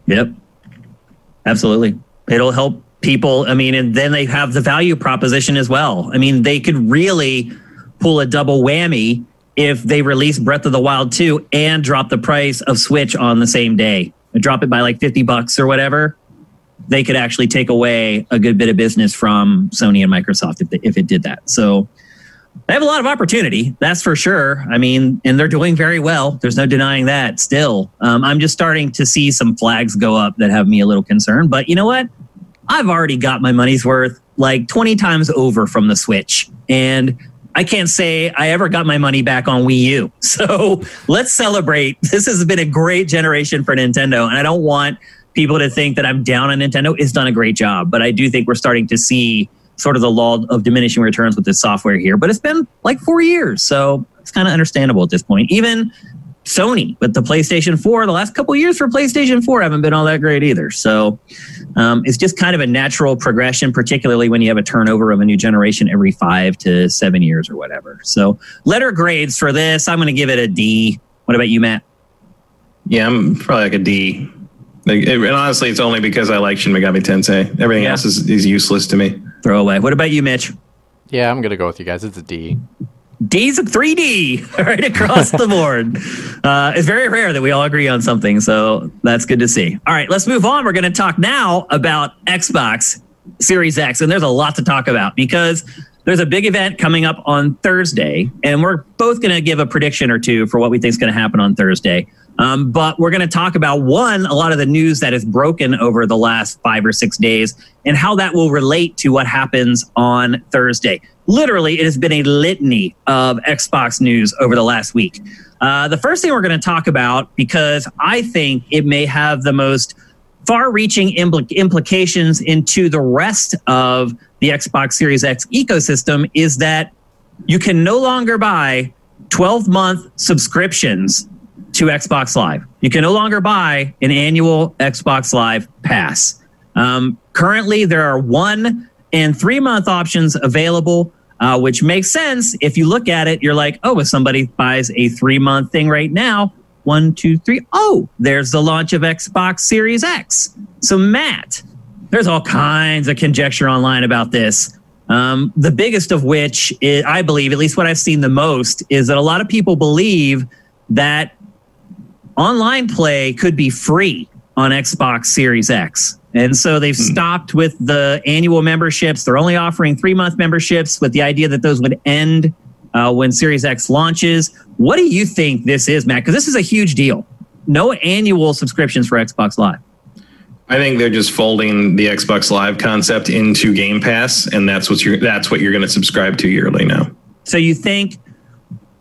Yep. Absolutely. It'll help people. I mean, and then they have the value proposition as well. I mean, they could really pull a double whammy if they release Breath of the Wild 2 and drop the price of Switch on the same day. Drop it by like 50 bucks or whatever. They could actually take away a good bit of business from Sony and Microsoft if, they, if it did that. So they have a lot of opportunity, that's for sure. I mean, and they're doing very well. There's no denying that still. Um, I'm just starting to see some flags go up that have me a little concerned. But you know what? I've already got my money's worth like 20 times over from the Switch. And I can't say I ever got my money back on Wii U. So let's celebrate. This has been a great generation for Nintendo. And I don't want people to think that I'm down on Nintendo. It's done a great job. But I do think we're starting to see sort of the law of diminishing returns with this software here. But it's been like four years, so it's kind of understandable at this point. Even Sony with the PlayStation 4, the last couple years for PlayStation 4 haven't been all that great either. So um, it's just kind of a natural progression, particularly when you have a turnover of a new generation every five to seven years or whatever. So letter grades for this, I'm going to give it a D. What about you, Matt? Yeah, I'm probably like a D. Like, it, and honestly, it's only because I like Shin Megami Tensei. Everything yeah. else is, is useless to me. Throw away. What about you, Mitch? Yeah, I'm gonna go with you guys. It's a D. D's a 3D right across the board. Uh, it's very rare that we all agree on something, so that's good to see. All right, let's move on. We're going to talk now about Xbox Series X, and there's a lot to talk about because there's a big event coming up on Thursday, and we're both going to give a prediction or two for what we think is going to happen on Thursday. Um, but we're going to talk about one, a lot of the news that has broken over the last five or six days, and how that will relate to what happens on Thursday. Literally, it has been a litany of Xbox news over the last week. Uh, the first thing we're going to talk about, because I think it may have the most far reaching impl- implications into the rest of the Xbox Series X ecosystem, is that you can no longer buy 12 month subscriptions to Xbox Live. You can no longer buy an annual Xbox Live pass. Um, currently, there are one and three month options available, uh, which makes sense. If you look at it, you're like, oh, if somebody buys a three month thing right now, one, two, three, oh, there's the launch of Xbox Series X. So, Matt, there's all kinds of conjecture online about this. Um, the biggest of which, is, I believe, at least what I've seen the most, is that a lot of people believe that online play could be free on Xbox Series X. And so they've hmm. stopped with the annual memberships. They're only offering three month memberships with the idea that those would end uh, when Series X launches. What do you think this is, Matt? Because this is a huge deal. No annual subscriptions for Xbox Live. I think they're just folding the Xbox Live concept into Game Pass, and that's what you're that's what you're going to subscribe to yearly now. So you think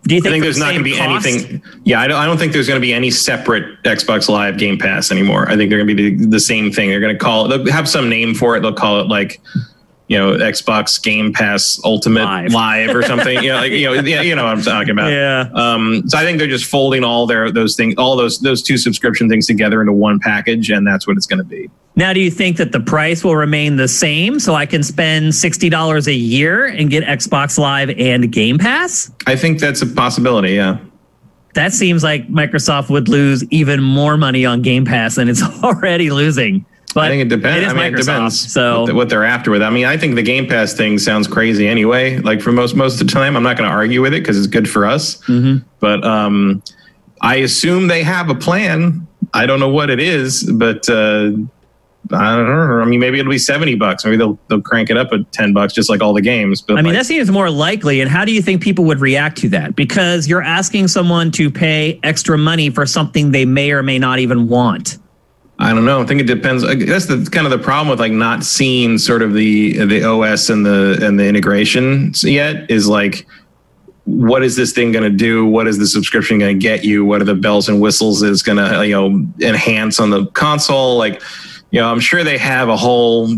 do you think, I think there's not going to be cost? anything? Yeah, I don't, I don't think there's going to be any separate Xbox Live Game Pass anymore. I think they're going to be the, the same thing. They're going to call it. They'll have some name for it. They'll call it like you know Xbox Game Pass Ultimate Live, Live or something. you know, like, you know, yeah, you know what I'm talking about. Yeah. Um, so I think they're just folding all their those things, all those those two subscription things together into one package, and that's what it's going to be. Now, do you think that the price will remain the same, so I can spend sixty dollars a year and get Xbox Live and Game Pass? I think that's a possibility. Yeah. That seems like Microsoft would lose even more money on Game Pass than it's already losing. But I think it depends. I mean, Microsoft, it depends. So what they're after with. I mean, I think the Game Pass thing sounds crazy anyway. Like for most most of the time, I'm not going to argue with it because it's good for us. Mm-hmm. But um, I assume they have a plan. I don't know what it is, but uh, I don't know. I mean, maybe it'll be seventy bucks. Maybe they'll they'll crank it up at ten bucks, just like all the games. But I mean, like, that seems more likely. And how do you think people would react to that? Because you're asking someone to pay extra money for something they may or may not even want. I don't know. I think it depends. That's the kind of the problem with like not seeing sort of the the OS and the and the integration yet is like what is this thing going to do? What is the subscription going to get you? What are the bells and whistles it's going to you know enhance on the console? Like, you know, I'm sure they have a whole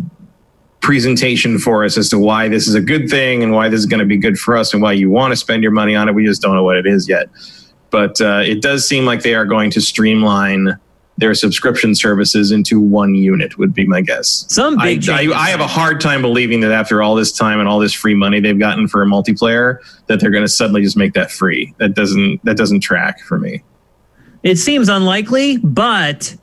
presentation for us as to why this is a good thing and why this is going to be good for us and why you want to spend your money on it. We just don't know what it is yet. But uh, it does seem like they are going to streamline their subscription services into one unit would be my guess. Some big I, I, I, have a hard time believing that after all this time and all this free money they've gotten for a multiplayer that they're going to suddenly just make that free. That doesn't that doesn't track for me. It seems unlikely, but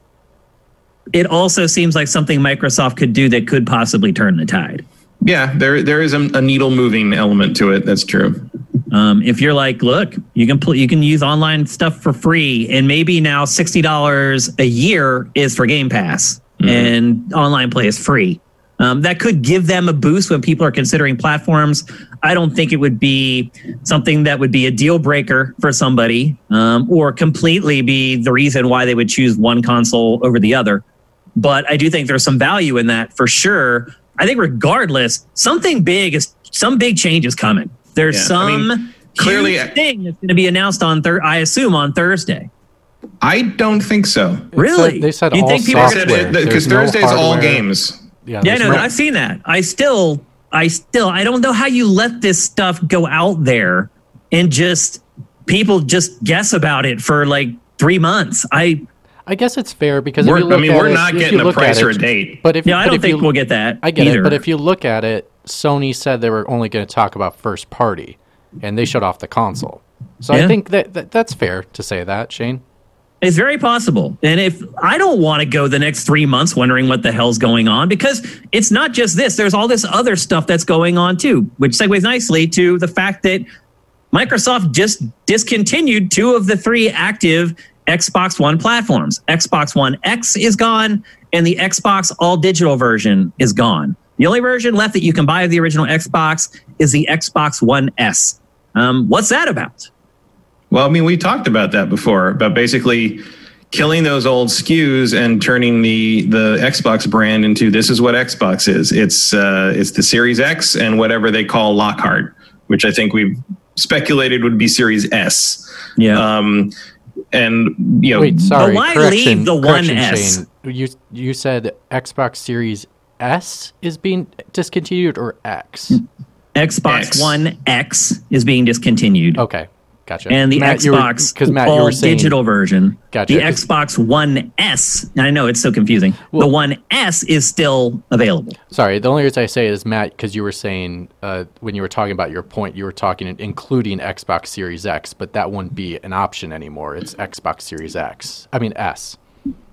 it also seems like something Microsoft could do that could possibly turn the tide. Yeah, there there is a, a needle moving element to it. That's true. Um, if you're like, look, you can pl- you can use online stuff for free, and maybe now sixty dollars a year is for Game Pass, mm-hmm. and online play is free. Um, that could give them a boost when people are considering platforms. I don't think it would be something that would be a deal breaker for somebody, um, or completely be the reason why they would choose one console over the other. But I do think there's some value in that for sure. I think regardless, something big is some big change is coming. There's yeah. some I mean, clearly thing that's going to be announced on third. I assume on Thursday. I don't think so. Really? they said you all think people software. because no Thursday's hardware. all games. Yeah, yeah no, no, I've seen that. I still, I still, I don't know how you let this stuff go out there and just people just guess about it for like three months. I. I guess it's fair because I mean, we're it, not getting a price or a date. But if yeah, I don't think you, we'll get that. I get either. it. But if you look at it, Sony said they were only going to talk about first party, and they shut off the console. So yeah. I think that, that, that's fair to say that, Shane. It's very possible. And if I don't want to go the next three months wondering what the hell's going on, because it's not just this, there's all this other stuff that's going on too, which segues nicely to the fact that Microsoft just discontinued two of the three active Xbox One platforms. Xbox One X is gone, and the Xbox All Digital version is gone. The only version left that you can buy of the original Xbox is the Xbox One S. Um, what's that about? Well, I mean, we talked about that before, about basically killing those old SKUs and turning the the Xbox brand into this is what Xbox is. It's uh, it's the Series X and whatever they call Lockhart, which I think we've speculated would be Series S. Yeah. Um, and you know, wait, sorry, why leave the one S? Shane. You you said Xbox Series S is being discontinued or X? Xbox X. One X is being discontinued. Okay. Gotcha. And the Matt, Xbox because Matt, you were saying, digital version. Gotcha. The Xbox One S. I know it's so confusing. Well, the One S is still available. Sorry, the only reason I say is Matt because you were saying uh, when you were talking about your point, you were talking including Xbox Series X, but that wouldn't be an option anymore. It's Xbox Series X. I mean S.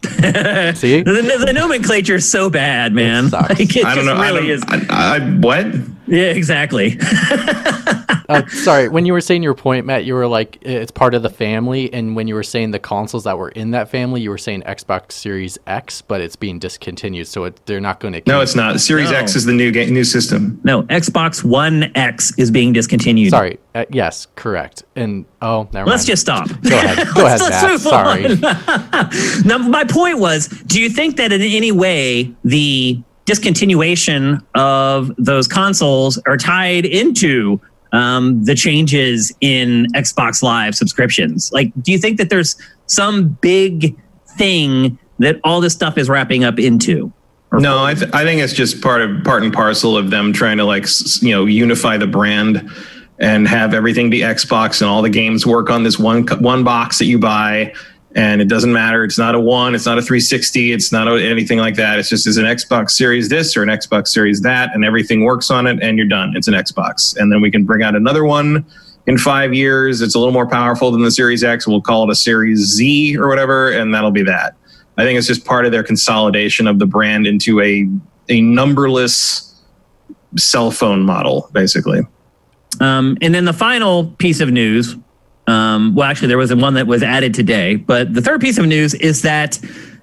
See, the, the, nomenclature is so bad, man. It like, it I don't know. Really I, don't, I, I, what? Yeah, exactly. uh, sorry, when you were saying your point, Matt, you were like it's part of the family, and when you were saying the consoles that were in that family, you were saying Xbox Series X, but it's being discontinued, so it, they're not going to. No, it's not. Series no. X is the new game, new system. No, Xbox One X is being discontinued. Sorry. Uh, yes, correct. And oh, never mind. Let's mind. just stop. Go ahead. Go ahead, Matt. Sorry. now, my point was, do you think that in any way the discontinuation of those consoles are tied into um, the changes in Xbox Live subscriptions? Like, do you think that there's some big thing that all this stuff is wrapping up into? No, I, th- I think it's just part of part and parcel of them trying to like you know unify the brand and have everything be Xbox and all the games work on this one one box that you buy and it doesn't matter. It's not a one, it's not a 360, it's not a, anything like that. It's just is an Xbox Series this or an Xbox Series that, and everything works on it, and you're done. It's an Xbox, and then we can bring out another one in five years. It's a little more powerful than the Series X. We'll call it a Series Z or whatever, and that'll be that. I think it's just part of their consolidation of the brand into a a numberless cell phone model, basically. Um, and then the final piece of news um, well, actually, there was one that was added today. But the third piece of news is that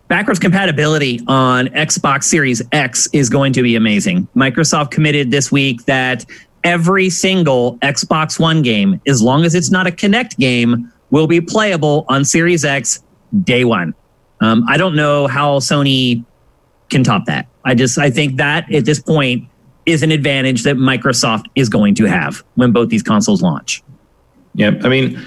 backwards compatibility on Xbox Series X is going to be amazing. Microsoft committed this week that every single Xbox One game, as long as it's not a Kinect game, will be playable on Series X day one. Um, I don't know how Sony can top that. I just I think that at this point is an advantage that Microsoft is going to have when both these consoles launch. Yep. I mean,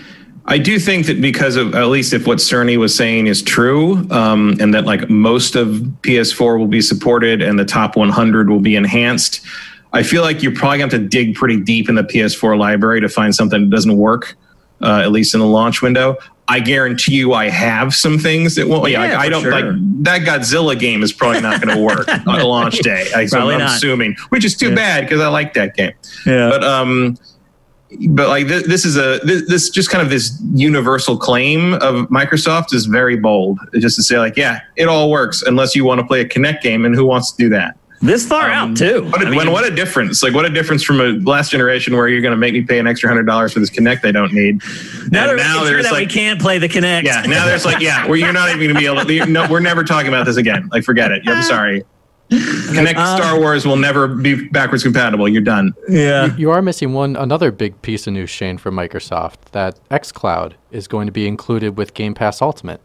I do think that because of at least if what Cerny was saying is true, um, and that like most of PS4 will be supported and the top 100 will be enhanced, I feel like you're probably going to have to dig pretty deep in the PS4 library to find something that doesn't work, uh, at least in the launch window. I guarantee you, I have some things that won't. Yeah, like, I don't sure. like that Godzilla game is probably not going to work on launch day. I, am assuming, which is too yeah. bad because I like that game. Yeah, but um but like this, this is a this, this, just kind of this universal claim of Microsoft is very bold. Just to say like, yeah, it all works unless you want to play a Kinect game, and who wants to do that? This far um, out too. What a, mean, what a difference! Like what a difference from a last generation where you're going to make me pay an extra hundred dollars for this Kinect I don't need. Now, now there's like we can't play the Kinect. Yeah, now there's like yeah, where you're not even going to be able. to no, We're never talking about this again. Like forget it. I'm sorry. Kinect uh, Star Wars will never be backwards compatible. You're done. Yeah. You, you, are missing one another big piece of news, Shane, from Microsoft that xCloud is going to be included with Game Pass Ultimate.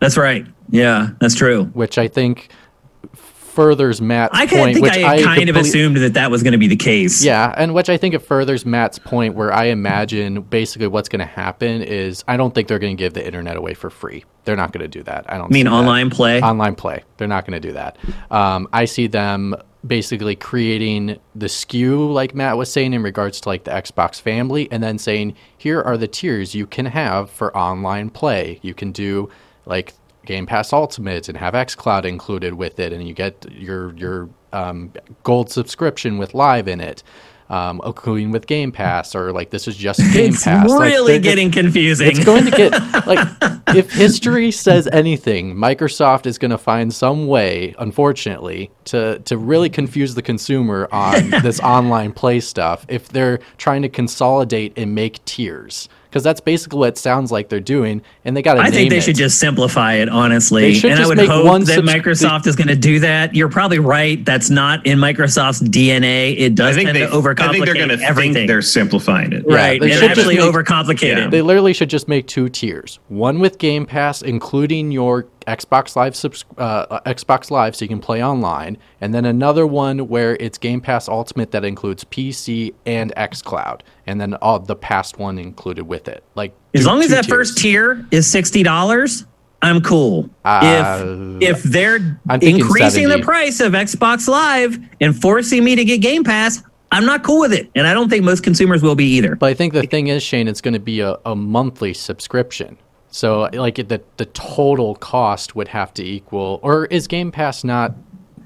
That's right. Yeah, that's true. Which I think furthers Matt's I point. think which I, I kind of assumed that that was going to be the case. Yeah, and which I think it furthers Matt's point, where I imagine basically what's going to happen is I don't think they're going to give the internet away for free. They're not going to do that. I don't mean online that. play. Online play. They're not going to do that. Um, I see them basically creating the SKU like Matt was saying, in regards to like the Xbox family, and then saying here are the tiers you can have for online play. You can do like Game Pass Ultimate and have XCloud included with it, and you get your your um, gold subscription with live in it. um, including with Game Pass, or like this is just Game it's Pass. It's really like, getting confusing. It's going to get like if history says anything, Microsoft is going to find some way, unfortunately, to to really confuse the consumer on this online play stuff. If they're trying to consolidate and make tiers because that's basically what it sounds like they're doing, and they got to. I think they it. should just simplify it, honestly. They and I would hope that Microsoft is going to do that. You're probably right. That's not in Microsoft's DNA. It does tend they, to overcomplicate I think they're going to everything. Think they're simplifying it, right? Yeah, they actually overcomplicate yeah. it. They literally should just make two tiers: one with Game Pass, including your Xbox Live subs- uh, Xbox Live, so you can play online, and then another one where it's Game Pass Ultimate that includes PC and XCloud, and then all the past one included with it. Like as long as that tiers. first tier is sixty dollars, I'm cool. Uh, if if they're increasing 70. the price of Xbox Live and forcing me to get Game Pass, I'm not cool with it, and I don't think most consumers will be either. But I think the thing is, Shane, it's going to be a, a monthly subscription. So like the the total cost would have to equal, or is Game Pass not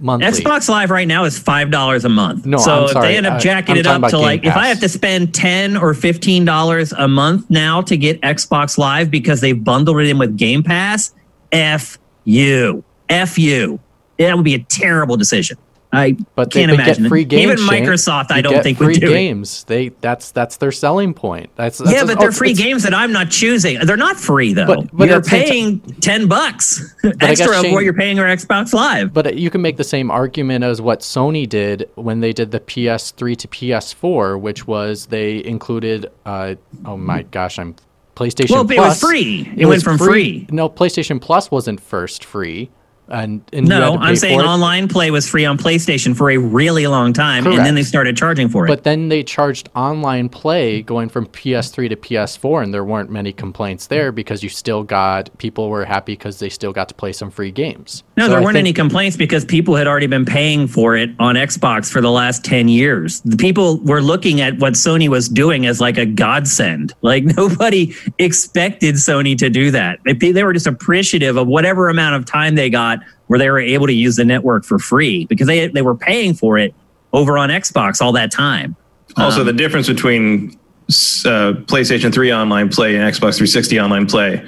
monthly? Xbox Live right now is five dollars a month. No, so I'm if sorry. they end up jacking I, it up to like, Pass. if I have to spend ten or fifteen dollars a month now to get Xbox Live because they've bundled it in with Game Pass, f you, f you. That would be a terrible decision. I but can't they, they imagine. Get free games, Even Microsoft, I don't think free would do games. It. They that's that's their selling point. That's, that's yeah, but they're oh, free games that I'm not choosing. They're not free though. But, but you're paying t- ten bucks extra of what you're paying our Xbox Live. But you can make the same argument as what Sony did when they did the PS3 to PS4, which was they included. Uh, oh my gosh, I'm PlayStation. Well, Plus. it was free. It, it went from free. free. No, PlayStation Plus wasn't first free. And, and no, I'm saying online play was free on PlayStation for a really long time, Correct. and then they started charging for it. But then they charged online play going from PS3 to PS4, and there weren't many complaints there because you still got people were happy because they still got to play some free games. No, so there I weren't any complaints because people had already been paying for it on Xbox for the last ten years. The people were looking at what Sony was doing as like a godsend. Like nobody expected Sony to do that. They, they were just appreciative of whatever amount of time they got where they were able to use the network for free because they they were paying for it over on Xbox all that time. Also, um, the difference between uh, PlayStation 3 online play and Xbox 360 online play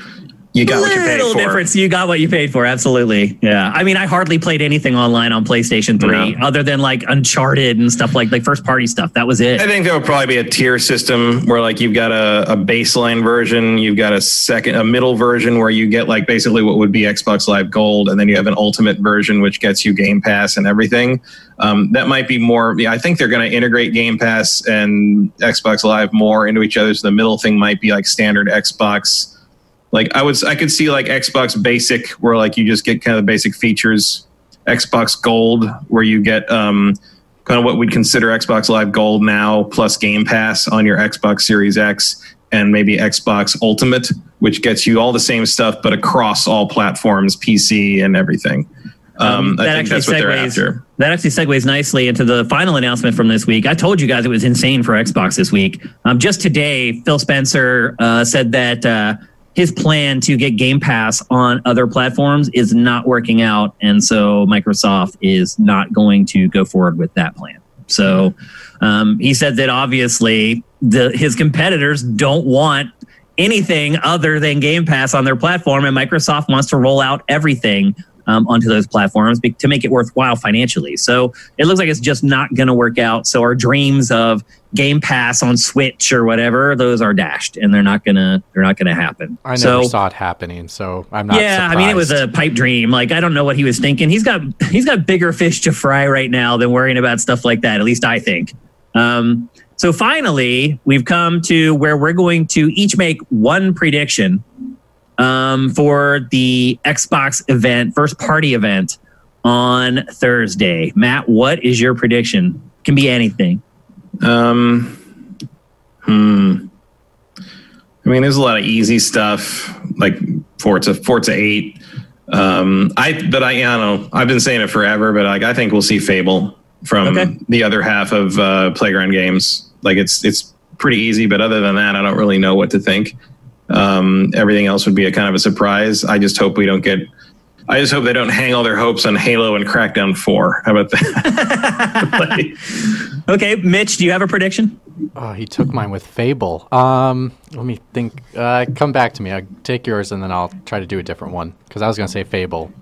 you got what you paid for. difference. You got what you paid for. Absolutely. Yeah. I mean, I hardly played anything online on PlayStation 3 no. other than like Uncharted and stuff like like first party stuff. That was it. I think there would probably be a tier system where like you've got a, a baseline version, you've got a second, a middle version where you get like basically what would be Xbox Live Gold, and then you have an ultimate version which gets you Game Pass and everything. Um, that might be more. Yeah, I think they're going to integrate Game Pass and Xbox Live more into each other. So the middle thing might be like standard Xbox like I was, I could see like Xbox Basic, where like you just get kind of the basic features. Xbox Gold, where you get um, kind of what we'd consider Xbox Live Gold now, plus Game Pass on your Xbox Series X, and maybe Xbox Ultimate, which gets you all the same stuff but across all platforms, PC and everything. Um, that I think that's what they're after. That actually segues nicely into the final announcement from this week. I told you guys it was insane for Xbox this week. Um, just today, Phil Spencer uh, said that. Uh, his plan to get Game Pass on other platforms is not working out, and so Microsoft is not going to go forward with that plan. So um, he said that obviously the his competitors don't want anything other than Game Pass on their platform, and Microsoft wants to roll out everything um, onto those platforms be- to make it worthwhile financially. So it looks like it's just not going to work out. So our dreams of Game Pass on Switch or whatever, those are dashed, and they're not gonna they're not gonna happen. I never so, saw it happening, so I'm not. Yeah, surprised. I mean, it was a pipe dream. Like I don't know what he was thinking. He's got he's got bigger fish to fry right now than worrying about stuff like that. At least I think. Um, so finally, we've come to where we're going to each make one prediction um, for the Xbox event, first party event on Thursday. Matt, what is your prediction? Can be anything. Um, hmm. I mean, there's a lot of easy stuff like Forza, Forza Eight. Um, I but I, I don't know. I've been saying it forever, but like I think we'll see Fable from okay. the other half of uh, Playground Games. Like it's it's pretty easy, but other than that, I don't really know what to think. Um, everything else would be a kind of a surprise. I just hope we don't get I just hope they don't hang all their hopes on Halo and Crackdown 4. How about that? okay, Mitch, do you have a prediction? Oh, he took mine with Fable. Um, let me think. Uh, come back to me. I'll take yours and then I'll try to do a different one because I was going to say Fable.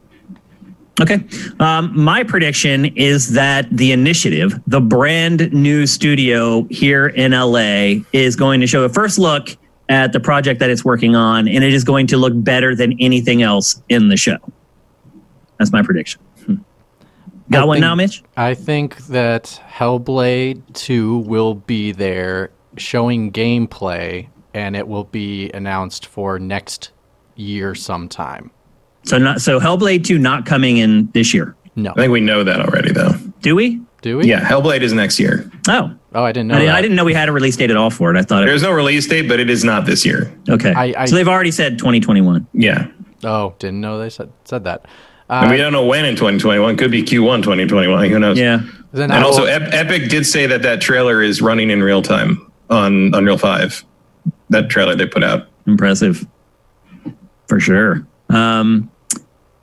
Okay. Um, my prediction is that the initiative, the brand new studio here in LA, is going to show a first look at the project that it's working on, and it is going to look better than anything else in the show. That's my prediction. Hmm. Got I one think, now, Mitch? I think that Hellblade 2 will be there showing gameplay, and it will be announced for next year sometime. So not so Hellblade 2 not coming in this year. No. I think we know that already though. Do we? Do we? Yeah, Hellblade is next year. Oh. Oh, I didn't know. I, I, didn't know we had a release date at all for it. I thought there's it, no release date, but it is not this year. Okay, I, I, so they've already said 2021. Yeah. Oh, didn't know they said said that. Uh, and we don't know when in 2021. Could be Q1 2021. Who knows? Yeah. Then and also, Ep- Epic did say that that trailer is running in real time on Unreal 5. That trailer they put out. Impressive, for sure. Um,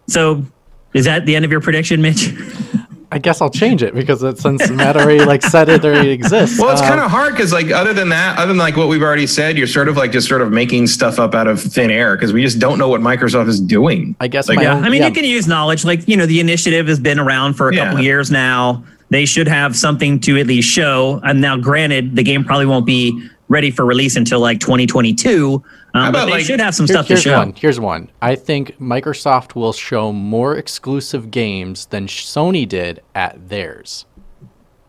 so, is that the end of your prediction, Mitch? I guess I'll change it because it, since Matt already like said it already exists. Well, it's uh, kind of hard because like other than that, other than like what we've already said, you're sort of like just sort of making stuff up out of thin air because we just don't know what Microsoft is doing. I guess. Like, yeah, own, I mean, yeah. you can use knowledge. Like you know, the initiative has been around for a yeah. couple years now. They should have something to at least show. And now, granted, the game probably won't be ready for release until like 2022. Um, but they like, should have some here, stuff to show. One, here's one. I think Microsoft will show more exclusive games than Sony did at theirs.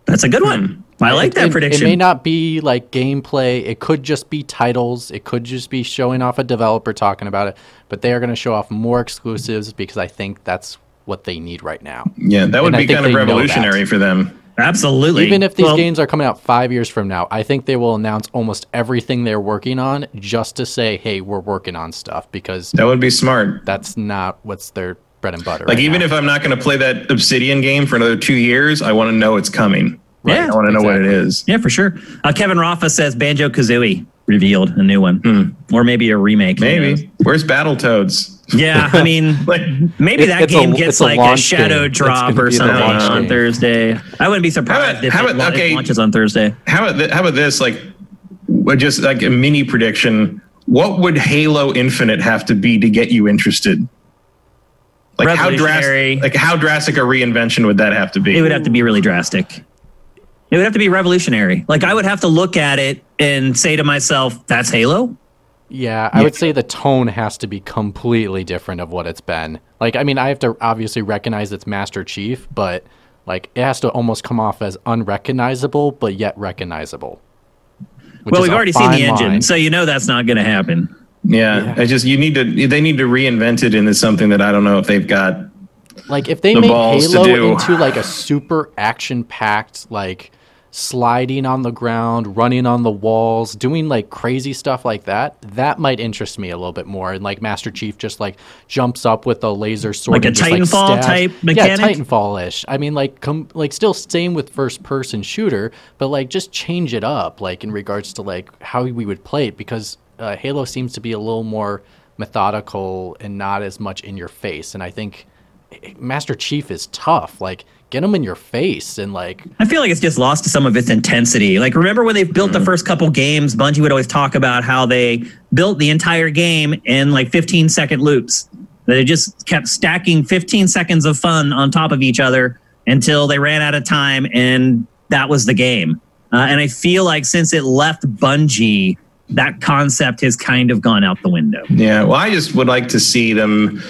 That's a good one. I like it, that prediction. It may not be like gameplay. It could just be titles. It could just be showing off a developer talking about it. But they are going to show off more exclusives because I think that's what they need right now. Yeah, that would and be kind of revolutionary for them. Absolutely. Even if these well, games are coming out five years from now, I think they will announce almost everything they're working on just to say, "Hey, we're working on stuff." Because that would be smart. That's not what's their bread and butter. Like right even now. if I'm not going to play that Obsidian game for another two years, I want to know it's coming. Right? Yeah, I want to exactly. know what it is. Yeah, for sure. Uh, Kevin Rafa says Banjo Kazooie revealed a new one, mm. or maybe a remake. Maybe. Where's Battletoads? Yeah, I mean, like maybe that game a, gets like a, a shadow game. drop or something on. Thursday. I wouldn't be surprised about, if it about, okay, launches on Thursday. How about th- how about this? Like, just like a mini prediction. What would Halo Infinite have to be to get you interested? Like how drastic? Like how drastic a reinvention would that have to be? It would have to be really drastic. It would have to be revolutionary. Like I would have to look at it and say to myself, "That's Halo." Yeah, I would say the tone has to be completely different of what it's been. Like, I mean, I have to obviously recognize it's Master Chief, but like it has to almost come off as unrecognizable, but yet recognizable. Well, we've already seen the engine, line. so you know that's not going to happen. Yeah, yeah, I just you need to they need to reinvent it into something that I don't know if they've got. Like if they the make Halo into like a super action packed like sliding on the ground, running on the walls, doing like crazy stuff like that, that might interest me a little bit more. And like Master Chief just like jumps up with a laser sword, like a Titanfall like, type mechanic. Yeah, Titanfall ish. I mean, like com- like still same with first person shooter, but like just change it up, like in regards to like how we would play it, because uh, Halo seems to be a little more methodical and not as much in your face. And I think Master Chief is tough. Like get them in your face and like I feel like it's just lost some of its intensity. Like remember when they built mm-hmm. the first couple games, Bungie would always talk about how they built the entire game in like 15 second loops. They just kept stacking 15 seconds of fun on top of each other until they ran out of time and that was the game. Uh, and I feel like since it left Bungie, that concept has kind of gone out the window. Yeah, well I just would like to see them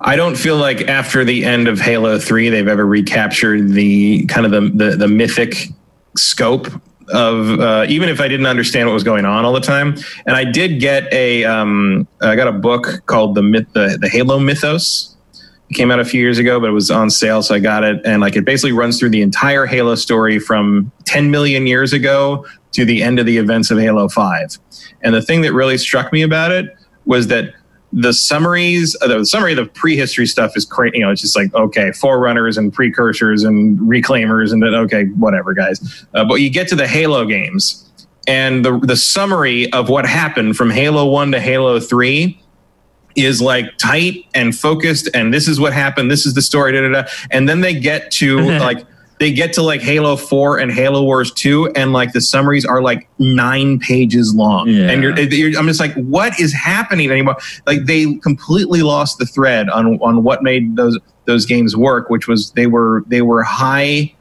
I don't feel like after the end of Halo 3 they've ever recaptured the kind of the the, the mythic scope of uh, even if I didn't understand what was going on all the time. And I did get a um, I got a book called the myth the, the Halo Mythos. It came out a few years ago, but it was on sale, so I got it. And like it basically runs through the entire Halo story from 10 million years ago to the end of the events of Halo 5. And the thing that really struck me about it was that the summaries, uh, the summary of the prehistory stuff is crazy. You know, it's just like okay, forerunners and precursors and reclaimers, and then okay, whatever, guys. Uh, but you get to the Halo games, and the the summary of what happened from Halo One to Halo Three is like tight and focused and this is what happened this is the story da, da, da. and then they get to like they get to like Halo 4 and Halo Wars 2 and like the summaries are like 9 pages long. Yeah. and you're, you're, I'm just like what is happening anymore? Like they completely lost the thread on on what made those those games work which was they were they were high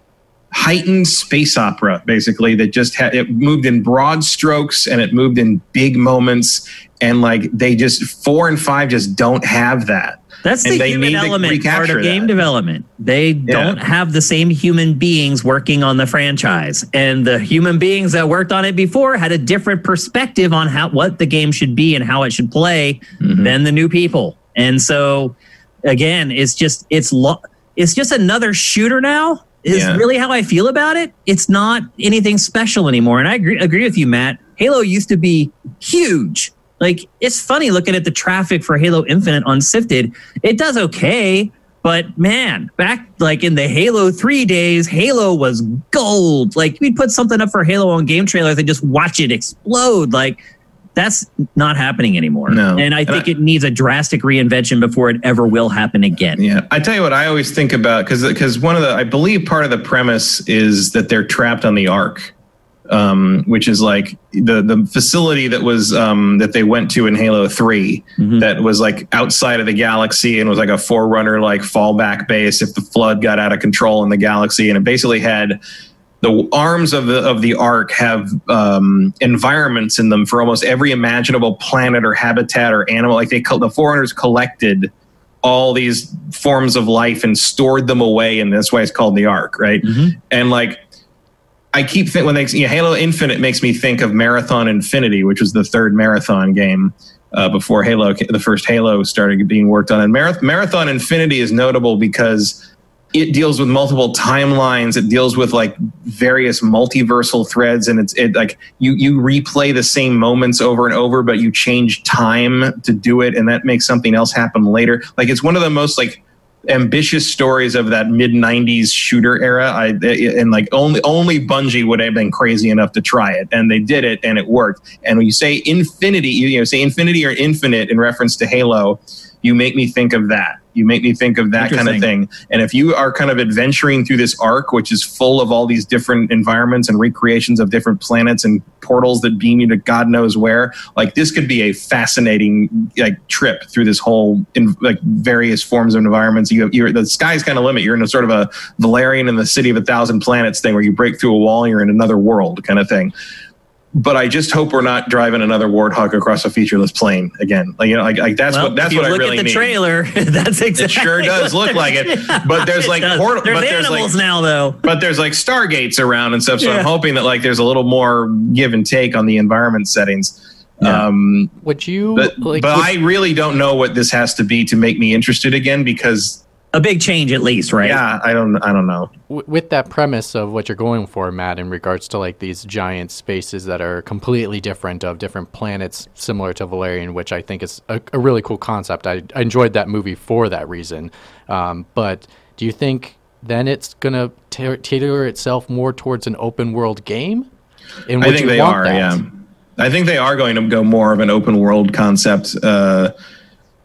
heightened space opera basically that just had it moved in broad strokes and it moved in big moments and like they just 4 and 5 just don't have that that's the human element part of game that. development. They yeah. don't have the same human beings working on the franchise, and the human beings that worked on it before had a different perspective on how what the game should be and how it should play mm-hmm. than the new people. And so, again, it's just it's lo- it's just another shooter now. Is yeah. really how I feel about it. It's not anything special anymore, and I agree, agree with you, Matt. Halo used to be huge like it's funny looking at the traffic for Halo Infinite on Sifted. It does okay, but man, back like in the Halo 3 days, Halo was gold. Like we'd put something up for Halo on game trailers and just watch it explode. Like that's not happening anymore. No. And I and think I, it needs a drastic reinvention before it ever will happen again. Yeah. I tell you what I always think about cuz cuz one of the I believe part of the premise is that they're trapped on the ark um, which is like the the facility that was um, that they went to in Halo 3 mm-hmm. that was like outside of the galaxy and was like a forerunner like fallback base if the flood got out of control in the galaxy and it basically had the arms of the of the ark have um, environments in them for almost every imaginable planet or habitat or animal like they the forerunners collected all these forms of life and stored them away and that's why it's called the ark right mm-hmm. and like I keep thinking when they you know, Halo Infinite makes me think of Marathon Infinity, which was the third Marathon game uh, before Halo, the first Halo started being worked on. And Marath- Marathon Infinity is notable because it deals with multiple timelines. It deals with like various multiversal threads, and it's it like you you replay the same moments over and over, but you change time to do it, and that makes something else happen later. Like it's one of the most like ambitious stories of that mid 90s shooter era. I eh, and like only only bungie would have been crazy enough to try it and they did it and it worked. And when you say infinity you know say infinity or infinite in reference to halo you make me think of that you make me think of that kind of thing. And if you are kind of adventuring through this ark, which is full of all these different environments and recreations of different planets and portals that beam you to God knows where, like this could be a fascinating like trip through this whole in like various forms of environments. You have you're, the sky's kind of limit. You're in a sort of a Valerian in the city of a thousand planets thing where you break through a wall and you're in another world kind of thing but I just hope we're not driving another warthog across a featureless plain again. Like you know, like, like that's well, what that's what I really need. Look at the trailer. that's exactly. It sure does look like it. But there's like portal. There's but animals there's like, now though. But there's like stargates around and stuff. So yeah. I'm hoping that like there's a little more give and take on the environment settings. Yeah. Um, would you? But, like, but would, I really don't know what this has to be to make me interested again because a big change at least, right? Yeah, I don't, I don't know. with that premise of what you're going for, Matt, in regards to like these giant spaces that are completely different of different planets, similar to Valerian, which I think is a, a really cool concept. I, I, enjoyed that movie for that reason. Um, but do you think then it's gonna tailor itself more towards an open world game? And I think they are. That? Yeah, I think they are going to go more of an open world concept. Uh,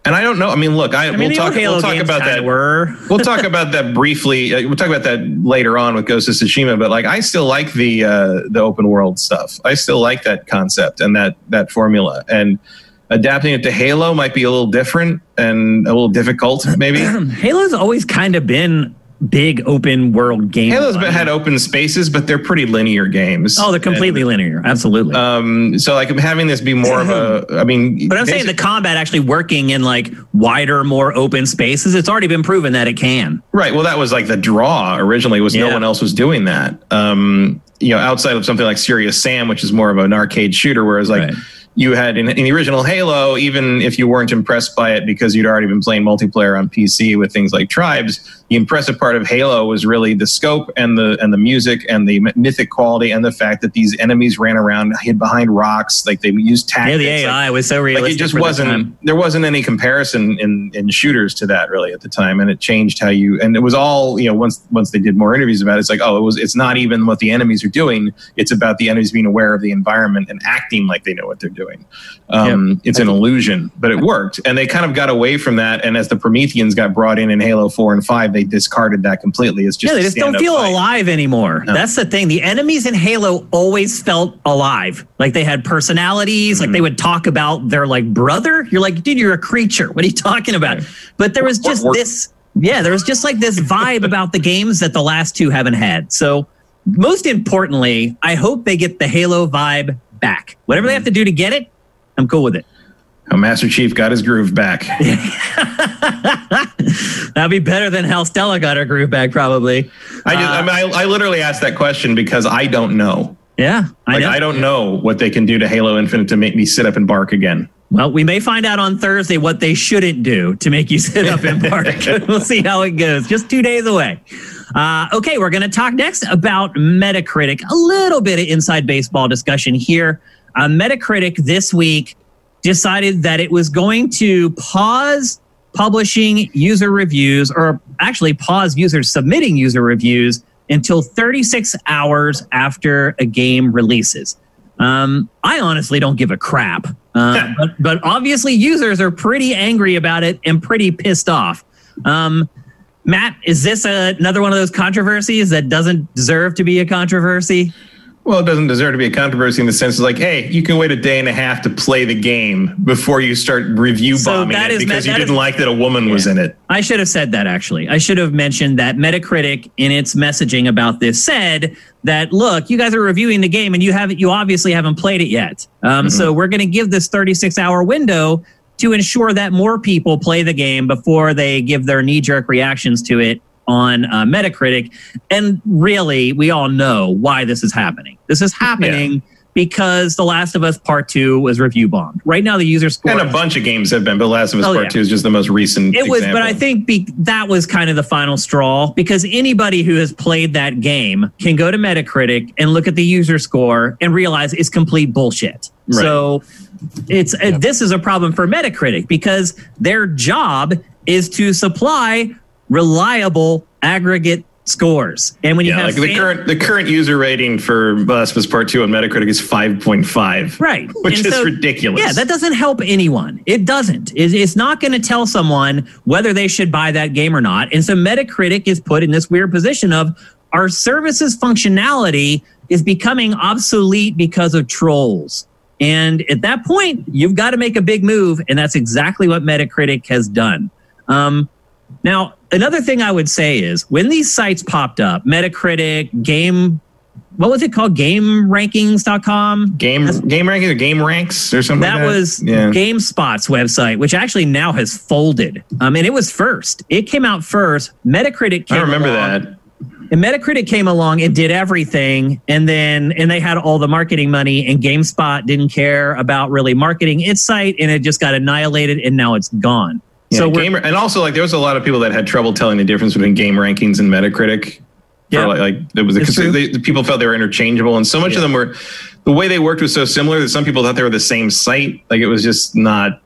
and I don't know. I mean, look, I, I mean, we'll talk. We'll talk about that. Were. we'll talk about that briefly. Uh, we'll talk about that later on with Ghost of Tsushima. But like, I still like the uh, the open world stuff. I still like that concept and that that formula. And adapting it to Halo might be a little different and a little difficult, maybe. Halo's always kind of been big open world game. Halo's been, had open spaces, but they're pretty linear games. Oh, they're completely and, linear. Absolutely. Um, so like having this be more of a, I mean, but I'm saying the combat actually working in like wider, more open spaces. It's already been proven that it can. Right. Well, that was like the draw originally was yeah. no one else was doing that. Um, you know, outside of something like Serious Sam, which is more of an arcade shooter, whereas like. Right you had in, in, the original Halo, even if you weren't impressed by it because you'd already been playing multiplayer on PC with things like Tribes, the impressive part of Halo was really the scope and the and the music and the mythic quality and the fact that these enemies ran around hid behind rocks, like they used tactics. Yeah, the AI like, was so realistic. Like it just wasn't. There wasn't any comparison in in shooters to that really at the time, and it changed how you. And it was all you know. Once once they did more interviews about it, it's like oh, it was. It's not even what the enemies are doing. It's about the enemies being aware of the environment and acting like they know what they're doing. Um, It's an illusion, but it worked, and they kind of got away from that. And as the Prometheans got brought in in Halo Four and Five, they discarded that completely. It's just yeah, they just don't feel fight. alive anymore. No. That's the thing. The enemies in Halo always felt alive, like they had personalities, mm-hmm. like they would talk about their like brother. You're like, dude, you're a creature. What are you talking about? Right. But there was just this. Yeah, there was just like this vibe about the games that the last two haven't had. So, most importantly, I hope they get the Halo vibe back. Whatever they have to do to get it, I'm cool with it. A Master Chief got his groove back. That'd be better than how Stella got her groove back, probably. I, just, uh, I, mean, I, I, literally asked that question because I don't know. Yeah, I, like, I don't know what they can do to Halo Infinite to make me sit up and bark again. Well, we may find out on Thursday what they shouldn't do to make you sit up and bark. we'll see how it goes. Just two days away. Uh, okay, we're going to talk next about Metacritic. A little bit of inside baseball discussion here. Uh, Metacritic this week decided that it was going to pause publishing user reviews, or actually pause users submitting user reviews until 36 hours after a game releases. Um, I honestly don't give a crap, uh, but, but obviously users are pretty angry about it and pretty pissed off. Um, Matt, is this a, another one of those controversies that doesn't deserve to be a controversy? Well, it doesn't deserve to be a controversy in the sense of like, hey, you can wait a day and a half to play the game before you start review bombing so it because you didn't is, like that a woman yeah. was in it. I should have said that actually. I should have mentioned that Metacritic in its messaging about this said that look, you guys are reviewing the game and you haven't, you obviously haven't played it yet. Um, mm-hmm. So we're going to give this 36 hour window to ensure that more people play the game before they give their knee jerk reactions to it on uh, Metacritic. And really, we all know why this is happening. This is happening. Yeah. Because The Last of Us Part Two was review bombed. Right now, the user score and a bunch of games have been, but Last of Us oh, Part yeah. Two is just the most recent. It was, but I think be, that was kind of the final straw because anybody who has played that game can go to Metacritic and look at the user score and realize it's complete bullshit. Right. So it's yep. uh, this is a problem for Metacritic because their job is to supply reliable aggregate scores. And when you yeah, have like the current the current user rating for Last of Us Part Two on Metacritic is five point five, right? Which and is so, ridiculous. Yeah, that doesn't help anyone. It doesn't. It's not going to tell someone whether they should buy that game or not. And so Metacritic is put in this weird position of our services functionality is becoming obsolete because of trolls. And at that point, you've got to make a big move, and that's exactly what Metacritic has done. Um, now, another thing I would say is when these sites popped up, Metacritic, Game, what was it called? GameRankings.com? Game That's, Game Rankings or Game Ranks or something. That, like that? was yeah. GameSpot's website, which actually now has folded. Um, and it was first. It came out first. Metacritic came I remember along, that. And Metacritic came along and did everything, and then and they had all the marketing money, and GameSpot didn't care about really marketing its site, and it just got annihilated, and now it's gone. Yeah, so gamer, and also like there was a lot of people that had trouble telling the difference between game rankings and Metacritic. Yeah, like, like it was because the people felt they were interchangeable, and so much yeah. of them were the way they worked was so similar that some people thought they were the same site. Like it was just not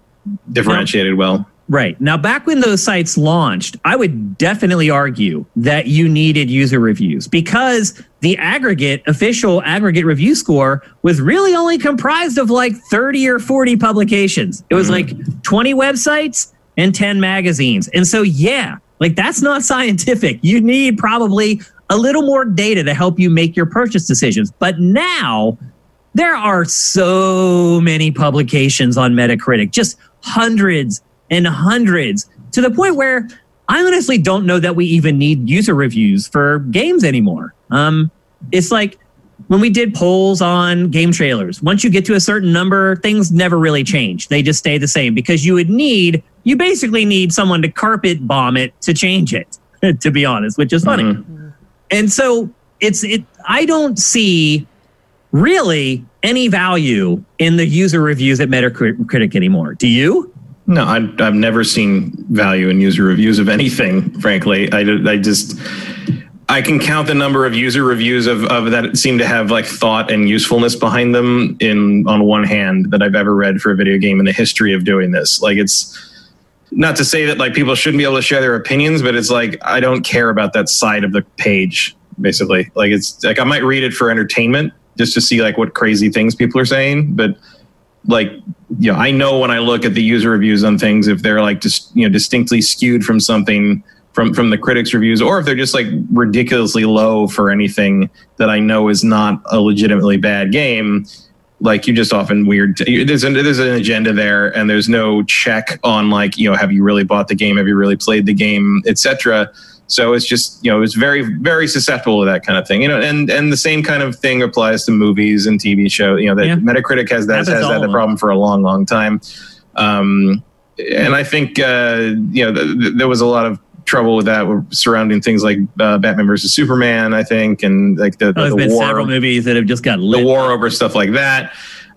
differentiated well. Right. Now, back when those sites launched, I would definitely argue that you needed user reviews because the aggregate, official aggregate review score was really only comprised of like 30 or 40 publications. It was mm-hmm. like 20 websites and 10 magazines. And so, yeah, like that's not scientific. You need probably a little more data to help you make your purchase decisions. But now there are so many publications on Metacritic, just hundreds and hundreds to the point where I honestly don't know that we even need user reviews for games anymore. Um, it's like when we did polls on game trailers, once you get to a certain number, things never really change. They just stay the same because you would need, you basically need someone to carpet bomb it to change it, to be honest, which is funny. Mm-hmm. And so it's, it, I don't see really any value in the user reviews at Metacritic anymore. Do you? No, I, have never seen value in user reviews of anything. Frankly, I, I just I can count the number of user reviews of, of that seem to have like thought and usefulness behind them in on one hand that I've ever read for a video game in the history of doing this. Like it's not to say that like people shouldn't be able to share their opinions, but it's like I don't care about that side of the page. Basically, like it's like I might read it for entertainment just to see like what crazy things people are saying, but like you know, I know when I look at the user reviews on things if they're like just you know distinctly skewed from something from from the critics reviews or if they're just like ridiculously low for anything that I know is not a legitimately bad game like you just often weird there's an, there's an agenda there and there's no check on like you know have you really bought the game have you really played the game etc so it's just you know it's very very susceptible to that kind of thing. You know, and and the same kind of thing applies to movies and TV show. You know, that yeah. Metacritic has that has that the problem for a long long time. Um, and I think uh, you know th- th- there was a lot of trouble with that surrounding things like uh, Batman versus Superman. I think, and like the, the, oh, the been war, several movies that have just got lit. the war over stuff like that.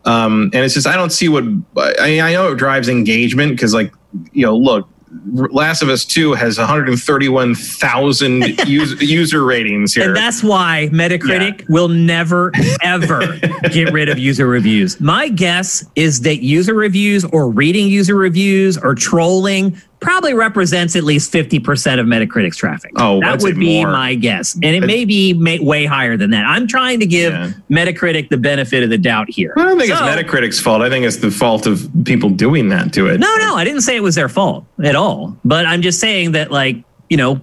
Um, and it's just I don't see what I, I know it drives engagement because like you know look Last of Us 2 has 131,000 user, user ratings here. And that's why Metacritic yeah. will never, ever get rid of user reviews. My guess is that user reviews or reading user reviews or trolling probably represents at least 50% of Metacritic's traffic. Oh, that would be more. my guess. And it may be may, way higher than that. I'm trying to give yeah. Metacritic the benefit of the doubt here. I don't think so, it's Metacritic's fault. I think it's the fault of people doing that to it. No, no, I didn't say it was their fault at all. But I'm just saying that, like, you know,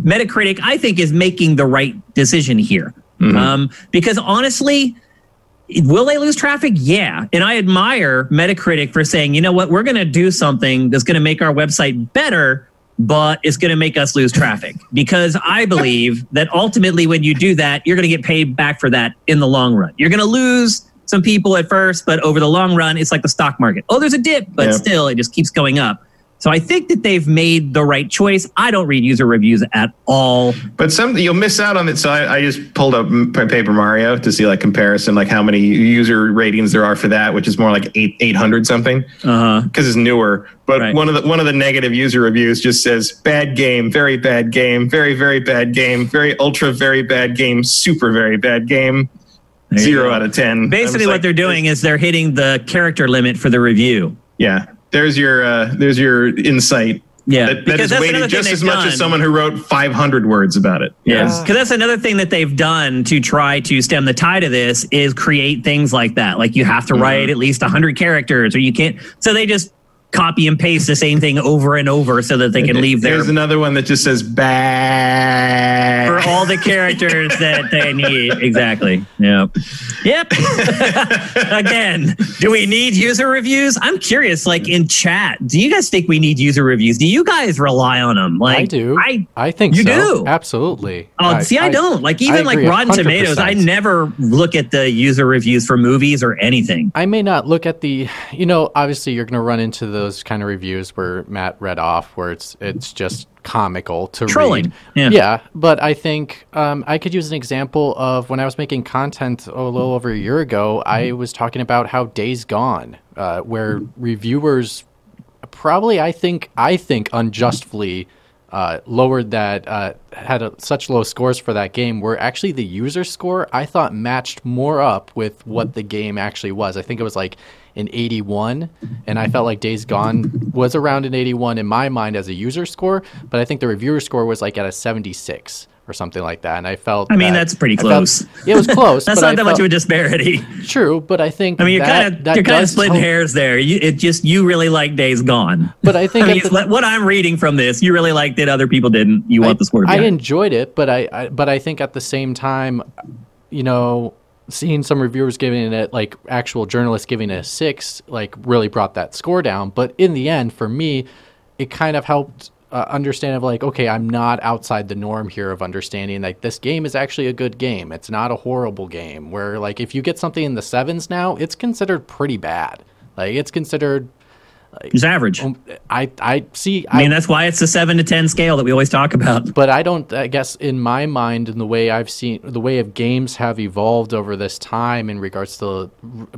Metacritic, I think, is making the right decision here. Mm-hmm. Um, because honestly, Will they lose traffic? Yeah. And I admire Metacritic for saying, you know what, we're going to do something that's going to make our website better, but it's going to make us lose traffic. Because I believe that ultimately, when you do that, you're going to get paid back for that in the long run. You're going to lose some people at first, but over the long run, it's like the stock market. Oh, there's a dip, but yeah. still, it just keeps going up. So I think that they've made the right choice. I don't read user reviews at all. But some you'll miss out on it. So I, I just pulled up Paper Mario to see like comparison, like how many user ratings there are for that, which is more like eight eight hundred something. Uh huh. Because it's newer. But right. one of the one of the negative user reviews just says bad game, very bad game, very very bad game, very ultra very bad game, super very bad game. Zero out of ten. Basically, what like, they're doing is they're hitting the character limit for the review. Yeah there's your uh, there's your insight. Yeah, that, that is weighted just as much done. as someone who wrote 500 words about it. Yes, because that's another thing that they've done to try to stem the tide of this is create things like that. Like you have to mm-hmm. write at least 100 characters, or you can't. So they just copy and paste the same thing over and over so that they can leave there. There's another one that just says bad for all the characters that they need. Exactly. Yep. Yep. Again, do we need user reviews? I'm curious. Like in chat, do you guys think we need user reviews? Do you guys rely on them? Like I do. I I think you so. do. Absolutely. Oh, I, see, I, I, don't. Like even like Rotten 100%. Tomatoes, I never look at the user reviews for movies or anything. I may not look at the. You know, obviously, you're going to run into the those kind of reviews where Matt read off, where it's it's just comical to Trolling. read. Yeah. yeah, but I think um, I could use an example of when I was making content a little over a year ago. I was talking about how Days Gone, uh, where reviewers probably I think I think unjustly. Uh, lowered that uh, had a, such low scores for that game where actually the user score I thought matched more up with what the game actually was. I think it was like in 81, and I felt like Days Gone was around an 81 in my mind as a user score, but I think the reviewer score was like at a 76 or something like that. And I felt. I mean, that, that's pretty close. Felt, it was close. that's not that felt, much of a disparity. True, but I think. I mean, you're kind of you're kind of splitting help. hairs there. You, it just you really like Days Gone. But I think I mean, the, what I'm reading from this, you really liked it. Other people didn't. You I, want the score? I enjoyed it, but I, I but I think at the same time, you know seeing some reviewers giving it like actual journalists giving it a six like really brought that score down. But in the end for me it kind of helped uh, understand of like okay i'm not outside the norm here of understanding like this game is actually a good game. It's not a horrible game where like if you get something in the sevens now it's considered pretty bad. Like it's considered It's average. Um, I I see. I mean, that's why it's the seven to ten scale that we always talk about. But I don't. I guess in my mind, in the way I've seen the way of games have evolved over this time in regards to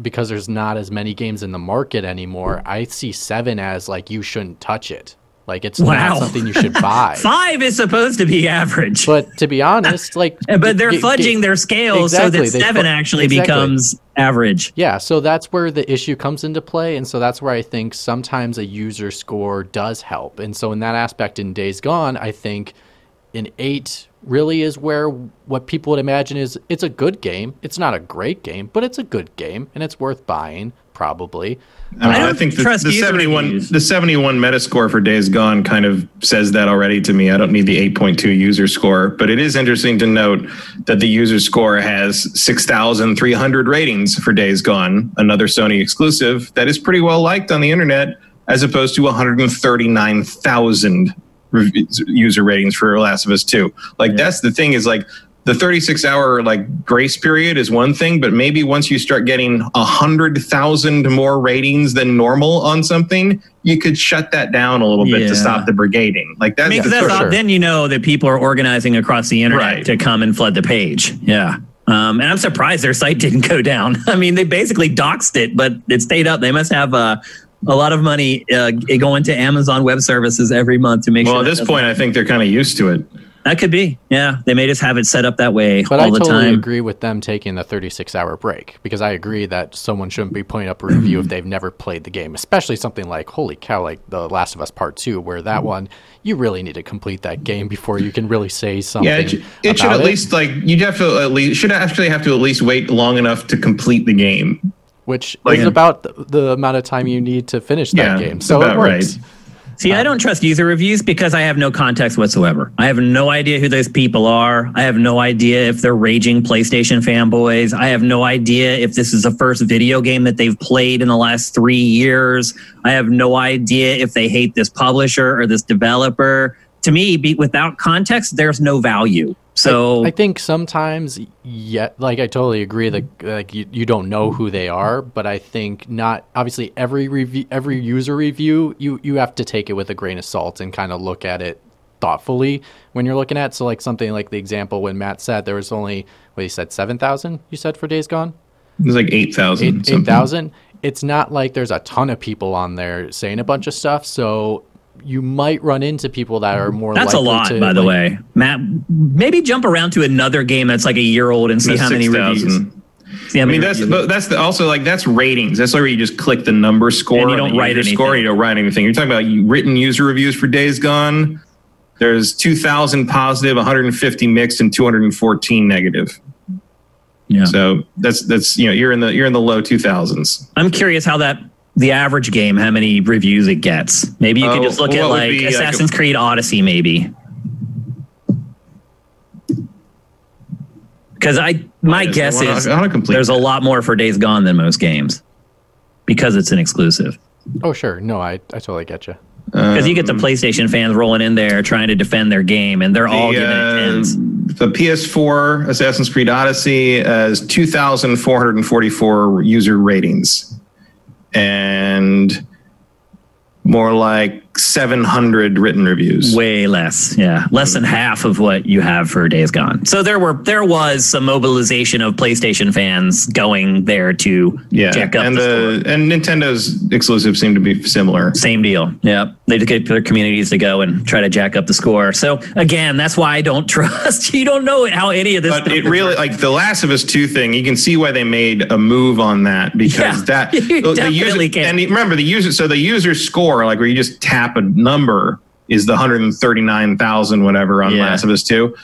because there's not as many games in the market anymore. I see seven as like you shouldn't touch it. Like it's wow. not something you should buy. Five is supposed to be average. But to be honest, like but they're g- fudging g- their scales exactly, so that seven fu- actually exactly. becomes average. Yeah, so that's where the issue comes into play, and so that's where I think sometimes a user score does help. And so in that aspect, in Days Gone, I think an eight really is where what people would imagine is it's a good game. It's not a great game, but it's a good game and it's worth buying probably. I, I, think the, the 71 the 71 Metascore for Days Gone kind of says that already to me. I don't need the 8.2 user score, but it is interesting to note that the user score has 6,300 ratings for Days Gone, another Sony exclusive that is pretty well liked on the internet, as opposed to 139,000 user ratings for Last of Us 2. Like yeah. that's the thing is like the 36 hour like grace period is one thing, but maybe once you start getting a hundred thousand more ratings than normal on something, you could shut that down a little bit yeah. to stop the brigading. Like that's, I mean, that's sure. then you know that people are organizing across the internet right. to come and flood the page. Yeah. Um, and I'm surprised their site didn't go down. I mean, they basically doxed it, but it stayed up. They must have a, a lot of money uh, going to Amazon Web Services every month to make well, sure. Well, at this point, I think they're kind of used to it. That could be. Yeah, they may just have it set up that way but all I the totally time. agree with them taking the 36 hour break because I agree that someone shouldn't be putting up a review if they've never played the game, especially something like holy cow, like The Last of Us Part Two, where that one you really need to complete that game before you can really say something. Yeah, it, it should at it. least like you definitely at least should actually have to at least wait long enough to complete the game, which like, is about the, the, amount of time you need to finish that yeah, game. So it works. Right. See, I don't um, trust user reviews because I have no context whatsoever. I have no idea who those people are. I have no idea if they're raging PlayStation fanboys. I have no idea if this is the first video game that they've played in the last three years. I have no idea if they hate this publisher or this developer. To me, be, without context, there's no value. So I, I, think sometimes, yet, like I totally agree that mm-hmm. like you, you don't know who they are, but I think not obviously every review, every user review, you you have to take it with a grain of salt and kind of look at it thoughtfully when you're looking at. So like something like the example when Matt said there was only what he said seven thousand. You said for Days Gone. It was like eight thousand. Eight thousand. It's not like there's a ton of people on there saying a bunch of stuff. So you might run into people that are more. That's a lot, to, by the way. Matt, maybe jump around to another game that's like a year old and see how 6, many 000. reviews. See I mean, that's but that's the, also like that's ratings. That's where you just click the number score. And you don't write anything. Score, you don't write anything. You're talking about written user reviews for Days Gone. There's 2,000 positive, 150 mixed, and 214 negative. Yeah. So that's that's you know you're in the you're in the low 2000s. I'm curious how that the average game, how many reviews it gets. Maybe you could just look at like Assassin's like a, Creed Odyssey, maybe. Because I, my guess wanna, is there's that. a lot more for Days Gone than most games, because it's an exclusive. Oh sure, no, I I totally get you. Because um, you get the PlayStation fans rolling in there trying to defend their game, and they're the, all giving uh, it tens. The PS4 Assassin's Creed Odyssey has 2,444 user ratings and more like 700 written reviews. Way less. Yeah. Less than mm-hmm. half of what you have for Days Gone. So there were there was some mobilization of PlayStation fans going there to yeah. check up and the, the and Nintendo's exclusives seem to be similar. Same deal. Yeah. They get their communities to go and try to jack up the score. So again, that's why I don't trust. you don't know how any of this But it really like the Last of Us 2 thing, you can see why they made a move on that because yeah, that the user can. and remember the user so the user score like where you just tap a number is the 139,000 whatever on yeah. Last of Us 2.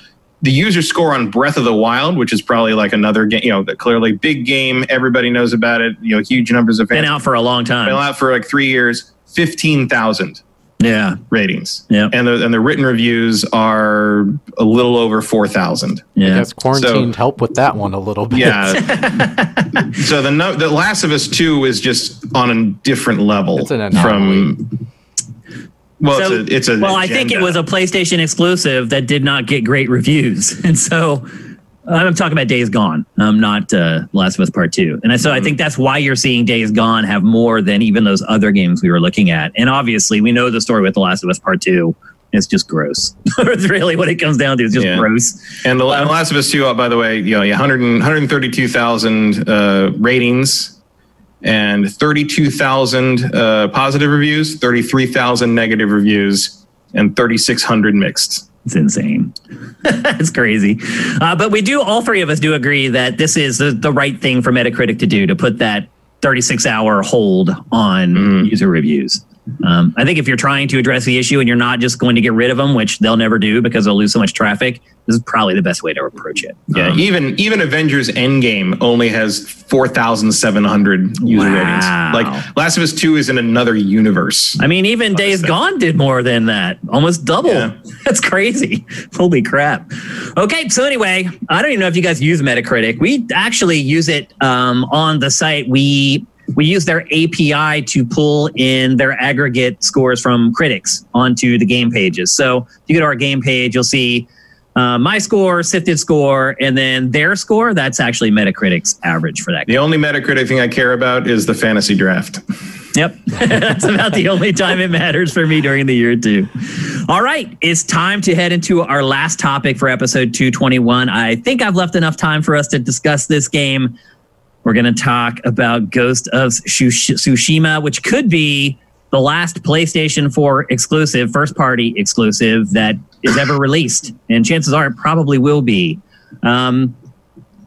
The user score on Breath of the Wild, which is probably like another game, you know, clearly big game, everybody knows about it, you know, huge numbers of fans. Been out for a long time. Been out for like 3 years, 15,000 yeah ratings yeah and the and the written reviews are a little over 4000 yeah I guess quarantine so, help with that one a little bit yeah so the no, the last of us 2 is just on a different level from well, so, it's a, it's a well. Agenda. I think it was a PlayStation exclusive that did not get great reviews, and so I'm talking about Days Gone, I'm not uh, Last of Us Part Two, and so mm-hmm. I think that's why you're seeing Days Gone have more than even those other games we were looking at. And obviously, we know the story with The Last of Us Part Two. It's just gross. it's really what it comes down to. It's just yeah. gross. And the, um, Last of Us Two, uh, by the way, you know, 100, 132,000 uh, ratings and 32,000 uh, positive reviews, 33,000 negative reviews, and 3,600 mixed. It's insane. it's crazy. Uh, but we do, all three of us do agree that this is the, the right thing for Metacritic to do to put that 36 hour hold on mm. user reviews. Um, I think if you're trying to address the issue and you're not just going to get rid of them, which they'll never do because they'll lose so much traffic, this is probably the best way to approach it. Yeah, um, even even Avengers Endgame only has four thousand seven hundred user wow. ratings. Like Last of Us Two is in another universe. I mean, even Days Gone did more than that, almost double. Yeah. That's crazy. Holy crap. Okay, so anyway, I don't even know if you guys use Metacritic. We actually use it um, on the site. We we use their API to pull in their aggregate scores from critics onto the game pages. So if you go to our game page, you'll see uh, my score, sifted score, and then their score. That's actually Metacritic's average for that. The only Metacritic thing I care about is the fantasy draft. Yep. That's about the only time it matters for me during the year, too. All right. It's time to head into our last topic for episode 221. I think I've left enough time for us to discuss this game. We're going to talk about Ghost of Tsushima, which could be the last PlayStation 4 exclusive, first party exclusive that is ever released. And chances are it probably will be. Um,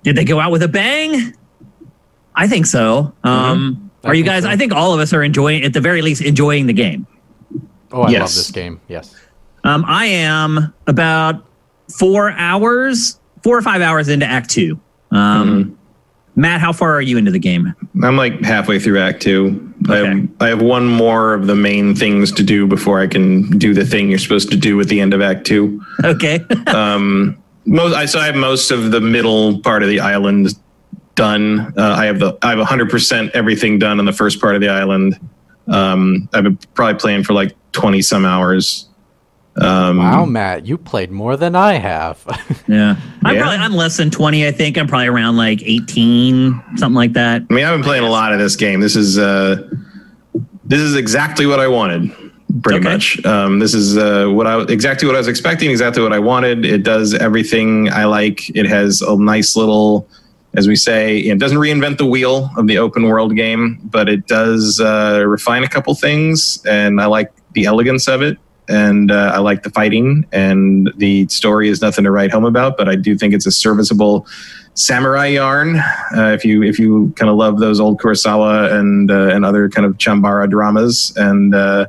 did they go out with a bang? I think so. Um, mm-hmm. Are you guys? So. I think all of us are enjoying, at the very least, enjoying the game. Oh, I yes. love this game. Yes. Um, I am about four hours, four or five hours into Act Two. Um, mm-hmm. Matt, how far are you into the game? I'm like halfway through Act Two. Okay. I, have, I have one more of the main things to do before I can do the thing you're supposed to do at the end of Act Two. Okay. um, most I so I have most of the middle part of the island done. Uh, I have the I have 100 percent everything done on the first part of the island. Um, I've been probably playing for like 20 some hours. Um, wow, Matt, you played more than I have. yeah, I'm yeah. probably I'm less than 20. I think I'm probably around like 18, something like that. I mean, I've been playing a lot of this game. This is uh, this is exactly what I wanted. Pretty okay. much. Um, this is uh, what I exactly what I was expecting. Exactly what I wanted. It does everything I like. It has a nice little as we say, it doesn't reinvent the wheel of the open world game, but it does uh, refine a couple things, and I like the elegance of it and uh, I like the fighting, and the story is nothing to write home about. But I do think it's a serviceable samurai yarn. Uh, if you if you kind of love those old Kurosawa and uh, and other kind of Chambara dramas, and uh,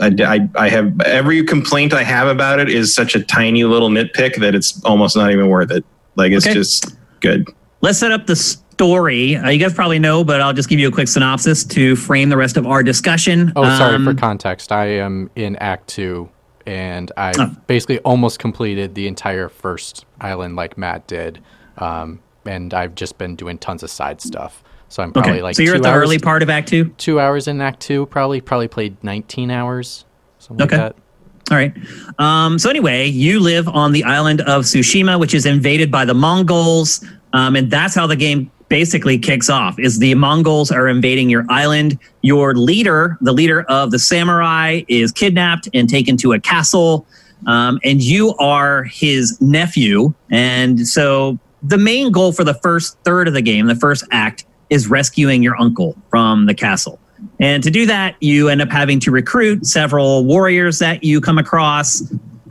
I, I, I have every complaint I have about it is such a tiny little nitpick that it's almost not even worth it. Like it's okay. just good. Let's set up the story. Uh, you guys probably know, but I'll just give you a quick synopsis to frame the rest of our discussion. Oh, sorry um, for context. I am in Act Two, and I oh. basically almost completed the entire first island, like Matt did, um, and I've just been doing tons of side stuff. So I'm probably okay. like. So you're at the hours, early part of Act Two. Two hours in Act Two, probably. Probably played 19 hours, something okay. like that. All right. Um, so anyway, you live on the island of Tsushima, which is invaded by the Mongols, um, and that's how the game basically kicks off is the Mongols are invading your island. Your leader, the leader of the samurai, is kidnapped and taken to a castle. Um, and you are his nephew. And so the main goal for the first third of the game, the first act, is rescuing your uncle from the castle. And to do that, you end up having to recruit several warriors that you come across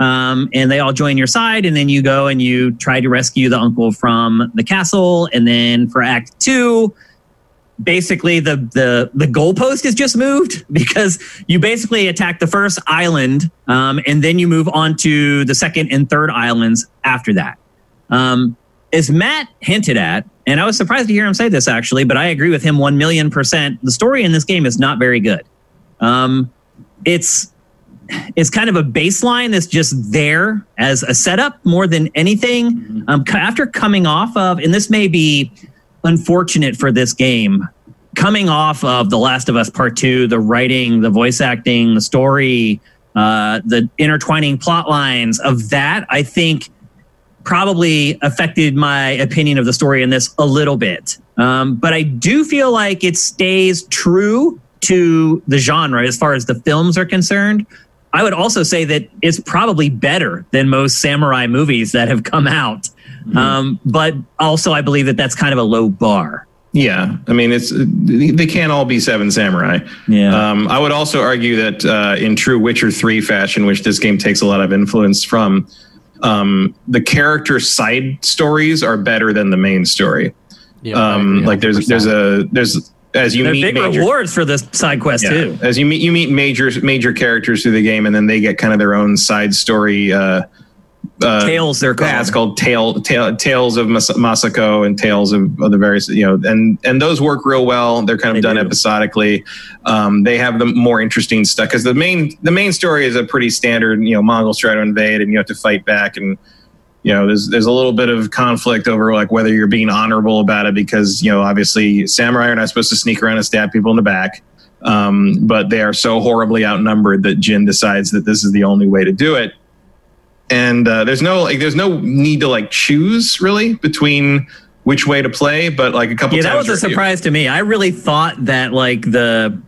um, and they all join your side, and then you go and you try to rescue the uncle from the castle. And then for Act Two, basically the the the goalpost is just moved because you basically attack the first island, um, and then you move on to the second and third islands after that. Um, as Matt hinted at, and I was surprised to hear him say this actually, but I agree with him one million percent. The story in this game is not very good. Um, it's is kind of a baseline that's just there as a setup more than anything. Mm-hmm. Um, after coming off of, and this may be unfortunate for this game, coming off of The Last of Us Part Two, the writing, the voice acting, the story, uh, the intertwining plot lines of that, I think probably affected my opinion of the story in this a little bit. Um, but I do feel like it stays true to the genre as far as the films are concerned. I would also say that it's probably better than most samurai movies that have come out. Mm-hmm. Um, but also, I believe that that's kind of a low bar. Yeah, I mean, it's they can't all be Seven Samurai. Yeah. Um, I would also argue that uh, in true Witcher Three fashion, which this game takes a lot of influence from, um, the character side stories are better than the main story. Yeah, um, like there's there's a there's as you They're meet big major, rewards for this side quest yeah, too. As you meet you meet major major characters through the game, and then they get kind of their own side story. Uh, uh, tales they're called. Yeah, it's called tale, tale, tales of Mas- Masako and tales of, of, the various you know and and those work real well. They're kind of they done do. episodically. Um, they have the more interesting stuff because the main the main story is a pretty standard. You know, Mongols try to invade and you have to fight back and you know there's there's a little bit of conflict over like whether you're being honorable about it because you know obviously samurai are not supposed to sneak around and stab people in the back um, but they are so horribly outnumbered that Jin decides that this is the only way to do it and uh, there's no like there's no need to like choose really between which way to play but like a couple of times. yeah that was a surprise to me i really thought that like the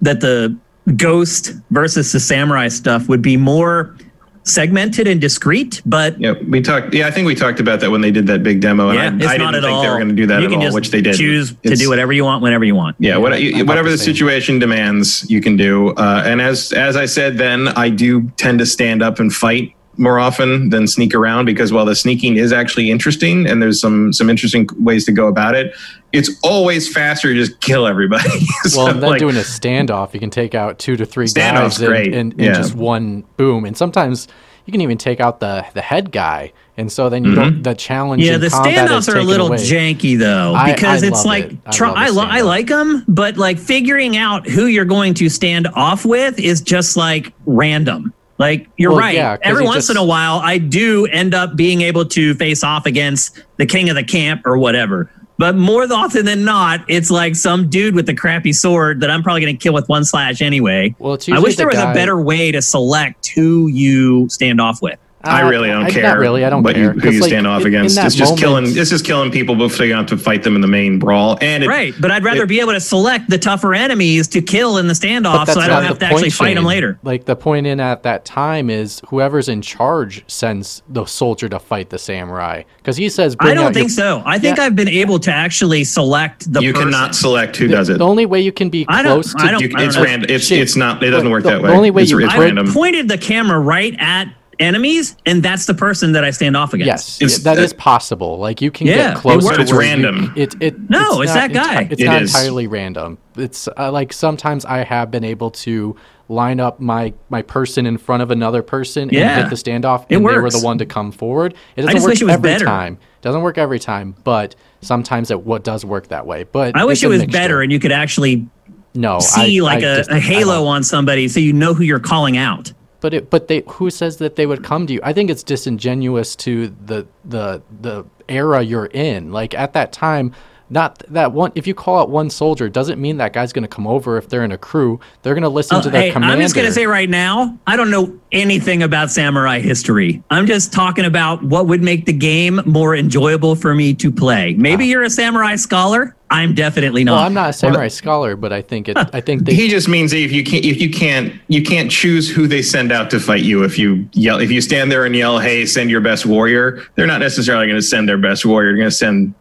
that the ghost versus the samurai stuff would be more segmented and discrete, but yeah we talked yeah i think we talked about that when they did that big demo yeah, and I, I didn't think all. they were going to do that you at all which they did choose it's, to do whatever you want whenever you want. Yeah, what, you, whatever the, the situation demands you can do uh, and as as i said then i do tend to stand up and fight more often than sneak around because while the sneaking is actually interesting and there's some some interesting ways to go about it, it's always faster to just kill everybody. so well, then like, doing a standoff, you can take out two to three guys in, in, in yeah. just one boom, and sometimes you can even take out the the head guy, and so then you mm-hmm. don't the challenge. Yeah, the standoffs are a little away. janky though because I, I it's like it. I, I, lo- I like them, but like figuring out who you're going to stand off with is just like random. Like you're well, right. Yeah, Every once just, in a while, I do end up being able to face off against the king of the camp or whatever. But more often than not, it's like some dude with a crappy sword that I'm probably going to kill with one slash anyway. Well, I wish there was guy, a better way to select who you stand off with. I uh, really don't I, care. Not really, I don't but care. You, who you like, stand off against? It's just moment, killing. It's just killing people before you have to fight them in the main brawl. And it, right, but I'd rather it, be able to select the tougher enemies to kill in the standoff, so I don't have to actually fight them later. Like the point in at that time is whoever's in charge sends the soldier to fight the samurai because he says. I don't think your, so. I think yeah. I've been able to actually select the. You person. cannot select who the, does it. The only way you can be I close to. I don't, you, it's random. It's it's not. It doesn't work that way. The only way it's, you I pointed the camera right at enemies, and that's the person that I stand off against. Yes, that is possible. Like you can yeah, get close. It it's random. You, it, it, no, it's, it's not, that guy. It's, it's not entirely random. It's uh, like sometimes I have been able to line up my my person in front of another person yeah. and hit the standoff, and they were the one to come forward. It doesn't work it every better. time. Doesn't work every time, but sometimes it what does work that way. But I wish it was mixture. better, and you could actually no see I, like I a, just, a halo on somebody, so you know who you're calling out. But it, but they who says that they would come to you? I think it's disingenuous to the the the era you're in. Like at that time, not that one. If you call out one soldier, doesn't mean that guy's going to come over. If they're in a crew, they're going to listen oh, to their hey, commander. I'm just going to say right now, I don't know anything about samurai history. I'm just talking about what would make the game more enjoyable for me to play. Maybe wow. you're a samurai scholar. I'm definitely not. Well, I'm not a samurai well, scholar, but I think it. I think they, he just means if you can't, if you can't, you can't choose who they send out to fight you. If you yell, if you stand there and yell, "Hey, send your best warrior," they're not necessarily going to send their best warrior. They're going to send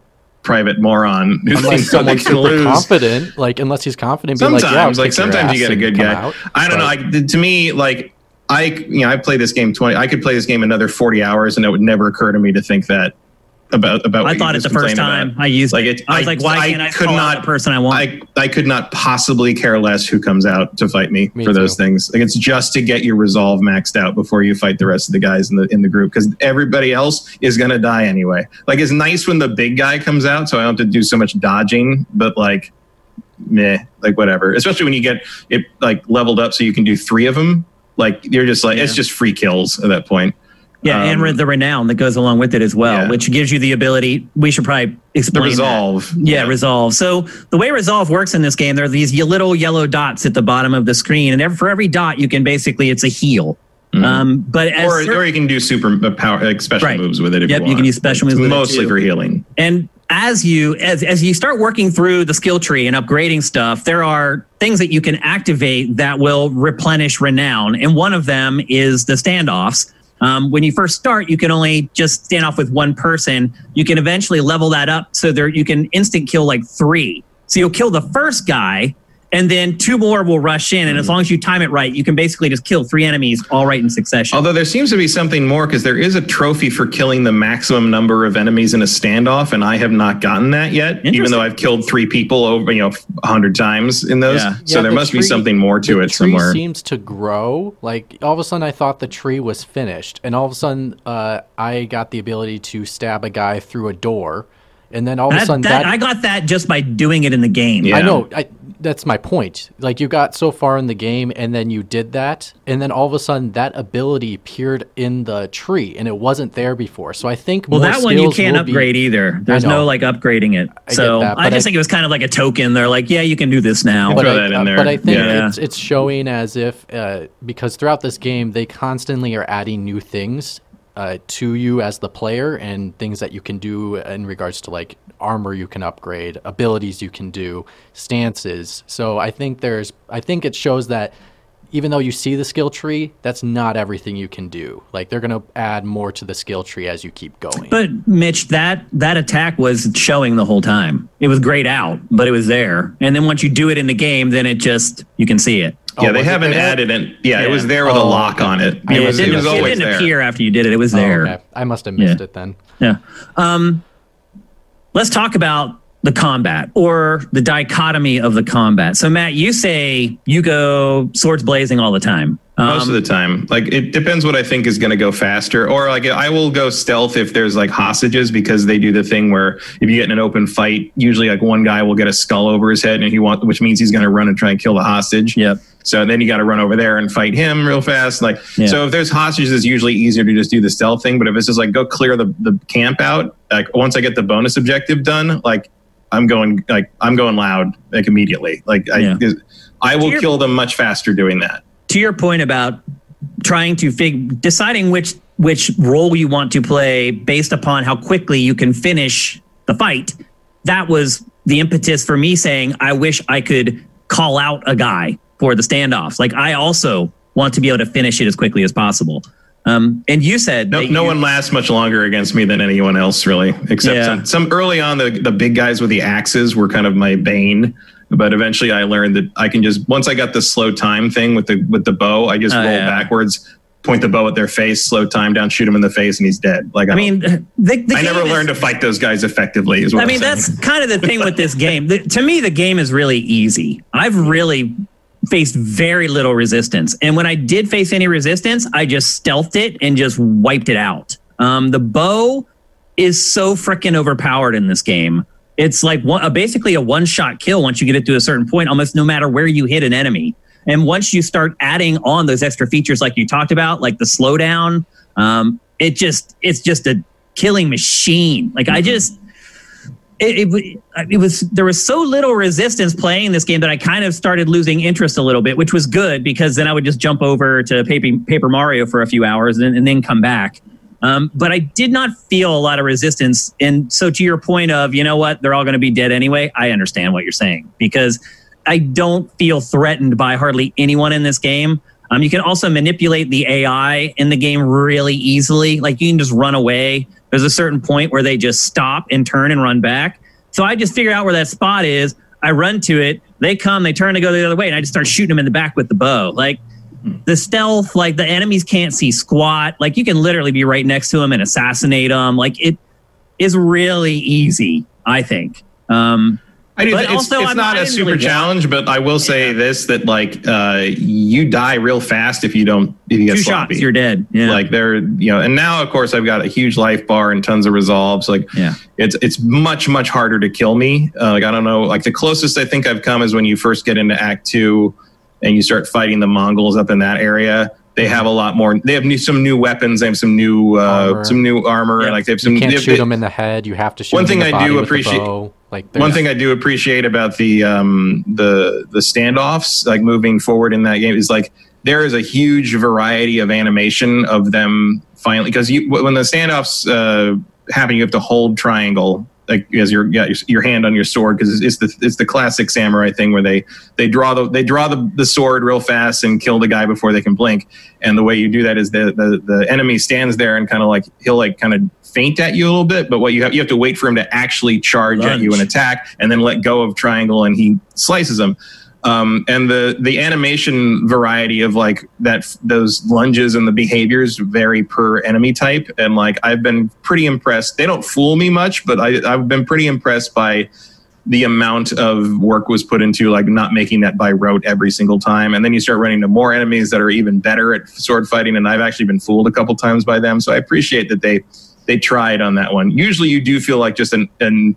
private moron who unless thinks someone's super lose. confident. Like unless he's confident, sometimes like, yeah, like sometimes you get a good guy. Out, I don't but, know. Like to me, like I you know I play this game twenty. I could play this game another forty hours, and it would never occur to me to think that about about. I thought it the first time about. I used like it. I was I, like, why I can't I could not the person I want? I I could not possibly care less who comes out to fight me, me for those things. Like it's just to get your resolve maxed out before you fight the rest of the guys in the in the group because everybody else is gonna die anyway. Like it's nice when the big guy comes out, so I don't have to do so much dodging. But like, meh, like whatever. Especially when you get it like leveled up so you can do three of them. Like you're just like yeah. it's just free kills at that point. Yeah, um, and the renown that goes along with it as well, yeah. which gives you the ability. We should probably explain the resolve. Yeah, yeah, resolve. So the way resolve works in this game, there are these little yellow dots at the bottom of the screen, and for every dot, you can basically it's a heal. Mm-hmm. Um, but or, or you can do super uh, power like special right. moves with it. yep, you, you, can use special moves. mostly for healing. And as you as as you start working through the skill tree and upgrading stuff, there are things that you can activate that will replenish renown, and one of them is the standoffs. Um, when you first start, you can only just stand off with one person. You can eventually level that up so there you can instant kill like three. So you'll kill the first guy, and then two more will rush in. And as hmm. long as you time it right, you can basically just kill three enemies all right in succession. Although there seems to be something more because there is a trophy for killing the maximum number of enemies in a standoff, and I have not gotten that yet, even though I've killed three people over you know a hundred times in those. Yeah. So yeah, there the must tree, be something more to it tree somewhere. Seems to grow. Like all of a sudden, I thought the tree was finished, and all of a sudden, uh, I got the ability to stab a guy through a door and then all of that, a sudden that, that, I got that just by doing it in the game. Yeah. I know. I, that's my point. Like you got so far in the game and then you did that and then all of a sudden that ability appeared in the tree and it wasn't there before. So I think Well, that one you can't upgrade be, either. There's no like upgrading it. I so that, I just I, think it was kind of like a token. They're like, yeah, you can do this now. But, I, uh, but I, think yeah. it's, it's showing as if uh, because throughout this game they constantly are adding new things uh, to you as the player and things that you can do in regards to like armor you can upgrade, abilities you can do, stances. So I think there's I think it shows that even though you see the skill tree, that's not everything you can do. Like they're going to add more to the skill tree as you keep going. But Mitch, that that attack was showing the whole time. It was grayed out, but it was there. And then once you do it in the game, then it just you can see it. Yeah, oh, they haven't added it. Yeah, yeah, it was there with oh, a lock okay. on it. It, yeah, was, it, didn't, it was always it didn't there. appear after you did it. It was oh, there. Okay. I must have missed yeah. it then. Yeah. Um, let's talk about the combat or the dichotomy of the combat. So, Matt, you say you go swords blazing all the time. Um, Most of the time, like it depends what I think is going to go faster, or like I will go stealth if there's like hostages because they do the thing where if you get in an open fight, usually like one guy will get a skull over his head and he want, which means he's going to run and try and kill the hostage. Yep. So then you got to run over there and fight him real fast. Like yeah. so, if there's hostages, it's usually easier to just do the stealth thing. But if it's just like go clear the the camp out, like once I get the bonus objective done, like I'm going like I'm going loud like immediately. Like I I will your, kill them much faster doing that. To your point about trying to fig deciding which which role you want to play based upon how quickly you can finish the fight, that was the impetus for me saying I wish I could call out a guy for the standoffs. Like I also want to be able to finish it as quickly as possible. Um, and you said no, no you, one lasts much longer against me than anyone else, really. Except yeah. some, some early on, the the big guys with the axes were kind of my bane. But eventually, I learned that I can just once I got the slow time thing with the with the bow, I just oh, roll yeah. backwards, point the bow at their face, slow time down, shoot him in the face, and he's dead. Like I, I mean, the, the I never learned to fight those guys effectively. Is what I mean. that's kind of the thing with this game. The, to me, the game is really easy. I've really faced very little resistance. And when I did face any resistance, I just stealthed it and just wiped it out. Um, the bow is so freaking overpowered in this game. It's like one, uh, basically a one shot kill once you get it to a certain point, almost no matter where you hit an enemy. And once you start adding on those extra features, like you talked about, like the slowdown, um, it just it's just a killing machine. Like I just it, it, it, was there was so little resistance playing this game that I kind of started losing interest a little bit, which was good because then I would just jump over to Paper, Paper Mario for a few hours and, and then come back. Um, but I did not feel a lot of resistance. And so, to your point of, you know what, they're all going to be dead anyway, I understand what you're saying because I don't feel threatened by hardly anyone in this game. Um, you can also manipulate the AI in the game really easily. Like you can just run away there's a certain point where they just stop and turn and run back. So I just figure out where that spot is. I run to it. They come, they turn to go the other way, and I just start shooting them in the back with the bow. Like the stealth, like the enemies can't see squat. Like you can literally be right next to them and assassinate them. Like it is really easy, I think. Um, I do. But it's, also, it's not a super really challenge, but I will say yeah. this: that like uh, you die real fast if you don't if you get Two sloppy. Shots, you're dead. Yeah. Like they're you know, and now of course I've got a huge life bar and tons of resolves. Like yeah, it's it's much much harder to kill me. Uh, like I don't know. Like the closest I think I've come is when you first get into Act Two, and you start fighting the Mongols up in that area they have a lot more. They have new, some new weapons. They have some new uh, some new armor. Like they have some. You can't they, shoot them in the head. You have to shoot. One thing I do appreciate. Like one thing I do appreciate about the um, the the standoffs, like moving forward in that game, is like there is a huge variety of animation of them finally because you when the standoffs uh, happen, you have to hold triangle like as your yeah, your hand on your sword because it's, it's, the it's the classic samurai thing where they they draw the they draw the, the sword real fast and kill the guy before they can blink and the way you do that is the the, the enemy stands there and kind of like he'll like kind of feint at you a little bit but what you have you have to wait for him to actually charge Lunge. at you and attack and then let go of triangle and he slices them um, and the the animation variety of like that those lunges and the behaviors vary per enemy type. And like i've been pretty impressed. They don't fool me much but I, i've been pretty impressed by the amount of work was put into like not making that by rote every single time. And then you start running into more enemies that are even better at sword fighting and i've actually been fooled a couple times by them. So i appreciate that they they tried on that one. Usually you do feel like just an, an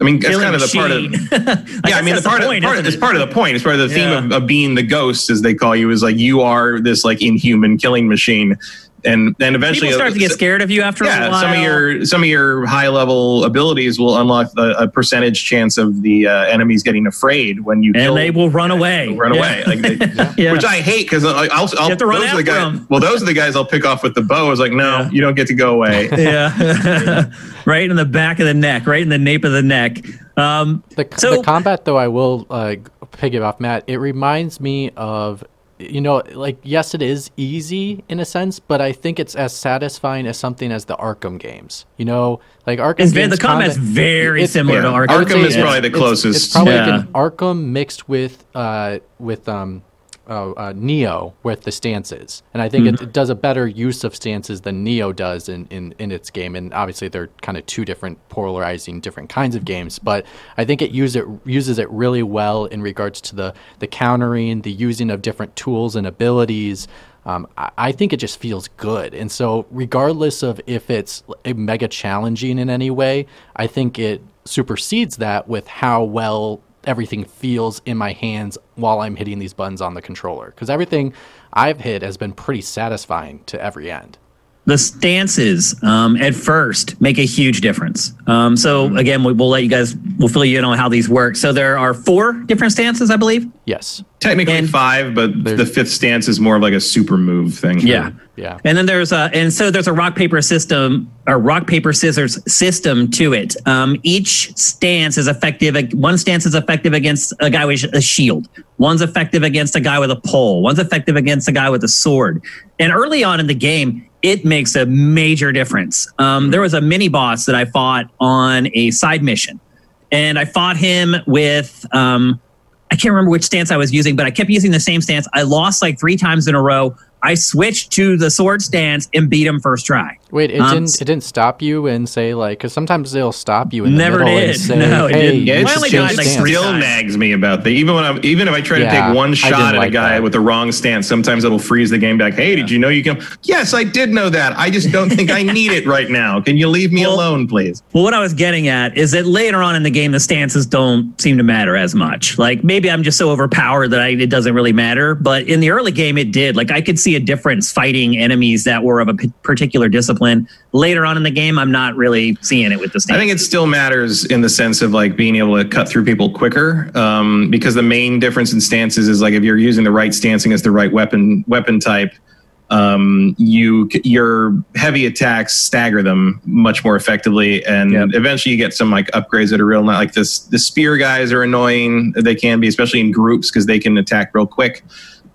I mean, that's kind of the part of. yeah, I mean, the part, the point, of, part it's part of the point. It's part of the theme yeah. of, of being the ghost, as they call you, is like you are this like inhuman killing machine and then eventually people start to get scared of you after yeah, a while. Some of your some of your high level abilities will unlock a, a percentage chance of the uh, enemies getting afraid when you and they will run away. Run yeah. away, like they, yeah. which I hate because I'll, I'll, I'll those are the guys. Them. Well, those are the guys I'll pick off with the bow. I was like, no, you don't get to go away. yeah, right in the back of the neck, right in the nape of the neck. Um, the, so, the combat, though, I will uh, piggyback off Matt. It reminds me of you know, like yes, it is easy in a sense, but I think it's as satisfying as something as the Arkham games. You know, like Arkham. It's games, the combat's very similar yeah, to Arkham. Arkham is probably the closest. It's, it's probably yeah. like an Arkham mixed with uh, with um, uh, uh, Nioh with the stances, and I think mm-hmm. it, it, does a better use of stances than Nioh does in, in, in its game. And obviously, they're kind of two different polarizing, different kinds of games. But I think it use it uses it really well in regards to the the countering, the using of different tools and abilities. Um, I, I, think it just feels good. And so, regardless of if it's a mega challenging in any way, I think it supersedes that with how well everything feels in my hands while I'm hitting these buttons on the controller. Because everything I've hit has been pretty satisfying to every end the stances um, at first make a huge difference. Um, so mm-hmm. again, we, will let you guys, we'll fill you in on how these work. So there are four different stances, I believe. Yes, technically and five, but the fifth stance is more of like a super move thing. Yeah, yeah. And then there's a, and so there's a rock paper system or rock paper scissors system to it. Um, each stance is effective. One stance is effective against a guy with a shield. One's effective against a guy with a pole. One's effective against a guy with a sword. And early on in the game, it makes a major difference. Um, there was a mini boss that I fought on a side mission, and I fought him with um, I can't remember which stance I was using, but I kept using the same stance. I lost like three times in a row. I switched to the sword stance and beat him first try. Wait, it um, didn't it didn't stop you and say like because sometimes they'll stop you in the never middle did. and say, no, it hey, didn't. Yeah, it's still, like still nags me about that. Even when I'm even if I try yeah, to take one shot at like a guy that. with the wrong stance, sometimes it'll freeze the game back. Hey, yeah. did you know you can? Yes, I did know that. I just don't think I need it right now. Can you leave me well, alone, please? Well, what I was getting at is that later on in the game, the stances don't seem to matter as much. Like maybe I'm just so overpowered that I, it doesn't really matter. But in the early game, it did. Like I could see a difference fighting enemies that were of a p- particular discipline. Later on in the game, I'm not really seeing it with the stance. I think it still matters in the sense of like being able to cut through people quicker. Um, because the main difference in stances is like if you're using the right stance against the right weapon weapon type, um, you your heavy attacks stagger them much more effectively, and yep. eventually you get some like upgrades that are real. Not like this. The spear guys are annoying. They can be, especially in groups, because they can attack real quick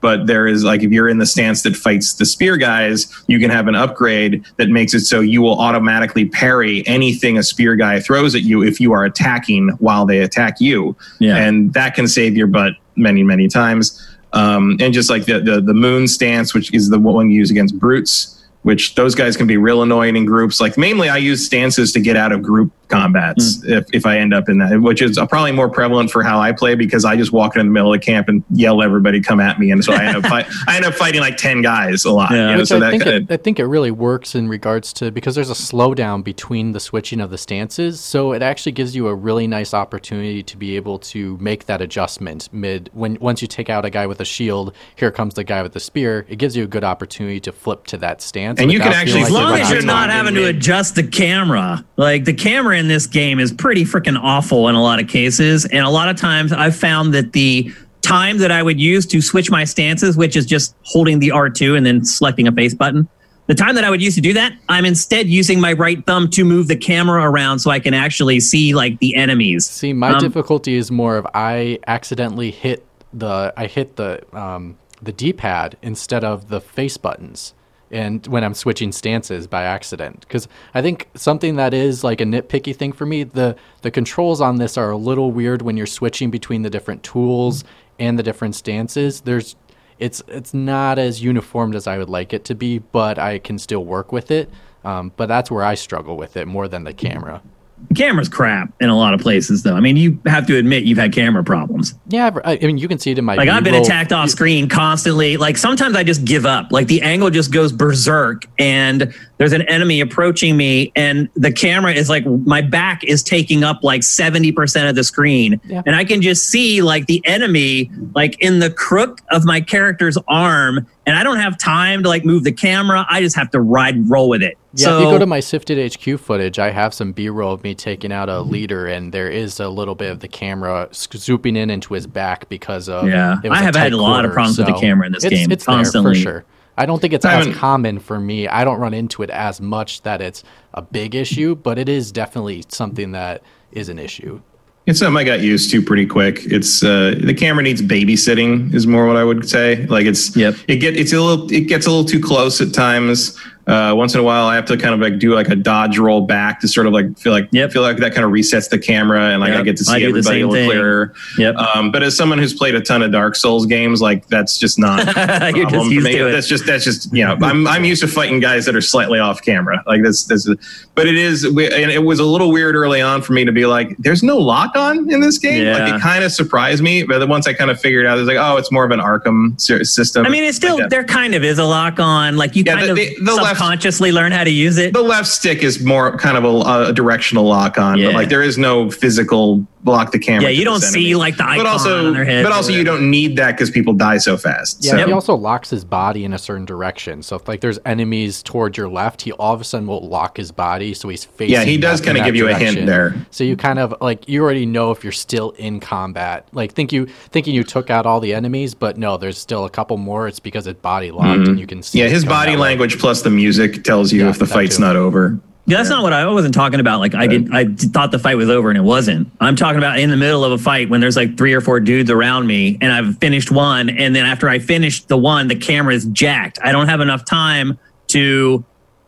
but there is like if you're in the stance that fights the spear guys, you can have an upgrade that makes it so you will automatically parry anything a spear guy throws at you if you are attacking while they attack you. Yeah. And that can save your butt many, many times. Um, and just like the, the the moon stance, which is the one you use against brutes, which those guys can be real annoying in groups. Like mainly I use stances to get out of group combats mm. if, if I end up in that, which is probably more prevalent for how I play because I just walk in the middle of the camp and yell everybody come at me, and so I end up fight, I end up fighting like ten guys a lot. Yeah. You know, so I, think kinda, it, I think it really works in regards to because there's a slowdown between the switching of the stances, so it actually gives you a really nice opportunity to be able to make that adjustment mid when once you take out a guy with a shield, here comes the guy with the spear. It gives you a good opportunity to flip to that stance, and you can actually as long as you're not having to adjust the camera, like the camera in this game is pretty freaking awful in a lot of cases. And a lot of times I've found that the time that I would use to switch my stances, which is just holding the R2 and then selecting a face button. The time that I would use to do that, I'm instead using my right thumb to move the camera around so I can actually see like the enemies. See, my um, difficulty is more of I accidentally hit the I hit the um, the D-pad instead of the face buttons and when I'm switching stances by accident. Because I think something that is like a nitpicky thing for me, the the controls on this are a little weird when you're switching between the different tools and the different stances. There's it's it's not as uniformed as I would like it to be, but I can still work with it. Um, but that's where I struggle with it more than the camera. The camera's crap in a lot of places, though. I mean, you have to admit you've had camera problems. Yeah, I mean, you can see it in my. Like, B-roll. I've been attacked off screen constantly. Like, sometimes I just give up. Like, the angle just goes berserk, and there's an enemy approaching me, and the camera is like, my back is taking up like 70% of the screen. Yeah. And I can just see, like, the enemy, like, in the crook of my character's arm, and I don't have time to, like, move the camera. I just have to ride, roll with it. Yeah, so, if you go to my Sifted HQ footage, I have some B-roll of me taking out a leader, and there is a little bit of the camera zooming in into his back because of. Yeah, I have had a lot quarter, of problems so with the camera in this it's, game. It's constantly. there for sure. I don't think it's as common for me. I don't run into it as much that it's a big issue, but it is definitely something that is an issue. It's something I got used to pretty quick. It's uh, the camera needs babysitting is more what I would say. Like it's yep. it get it's a little it gets a little too close at times. Uh, once in a while, I have to kind of like do like a dodge roll back to sort of like feel like yep. feel like that kind of resets the camera and like yep. I get to see everybody a little clearer. Yep. Um, but as someone who's played a ton of Dark Souls games, like that's just not You're just used to it. That's just that's just you know I'm I'm used to fighting guys that are slightly off camera. Like that's that's. But it is and it was a little weird early on for me to be like, there's no lock on in this game. Yeah. Like it kind of surprised me, but then once I kind of figured out, it's like oh, it's more of an Arkham system. I mean, it's still like there kind of is a lock on. Like you yeah, kind the, of the, the left, learn how to use it. The left stick is more kind of a, a directional lock on, yeah. but like there is no physical block the camera. Yeah, you don't see like the icon but also, on their head. But also, you don't need that because people die so fast. Yeah, so. he also locks his body in a certain direction. So if like there's enemies towards your left, he all of a sudden will lock his body so he's facing. Yeah, he does kind of give you direction. a hint there. So you kind of like you already know if you're still in combat. Like think you thinking you took out all the enemies, but no, there's still a couple more. It's because it's body locked mm-hmm. and you can see. Yeah, his body language way. plus the music tells you yeah, if the fight's too. not over. Yeah, that's not what I, I wasn't talking about. Like I did, I thought the fight was over and it wasn't. I'm talking about in the middle of a fight when there's like three or four dudes around me and I've finished one, and then after I finished the one, the camera is jacked. I don't have enough time to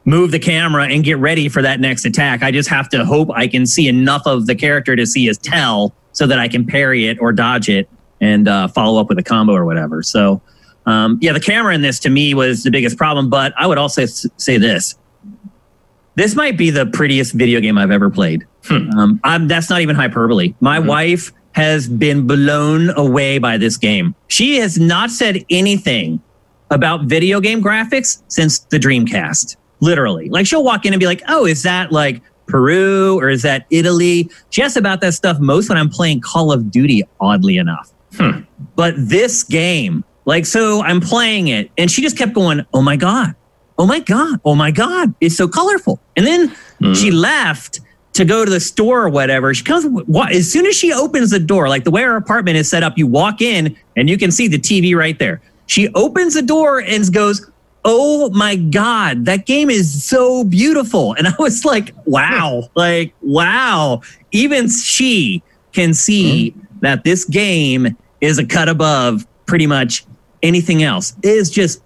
move the camera and get ready for that next attack. I just have to hope I can see enough of the character to see his tell so that I can parry it or dodge it and uh, follow up with a combo or whatever. So, um, yeah, the camera in this to me was the biggest problem. But I would also say this this might be the prettiest video game I've ever played. Hmm. Um, that's not even hyperbole. My mm-hmm. wife has been blown away by this game. She has not said anything about video game graphics since the Dreamcast. Literally, like she'll walk in and be like, "Oh, is that like Peru or is that Italy?" She asks about that stuff most when I'm playing Call of Duty. Oddly enough, hmm. but this game, like, so I'm playing it, and she just kept going, "Oh my god." Oh my God, oh my God, it's so colorful. And then mm. she left to go to the store or whatever. She comes, as soon as she opens the door, like the way her apartment is set up, you walk in and you can see the TV right there. She opens the door and goes, Oh my God, that game is so beautiful. And I was like, wow, like, wow. Even she can see mm. that this game is a cut above pretty much anything else. It is just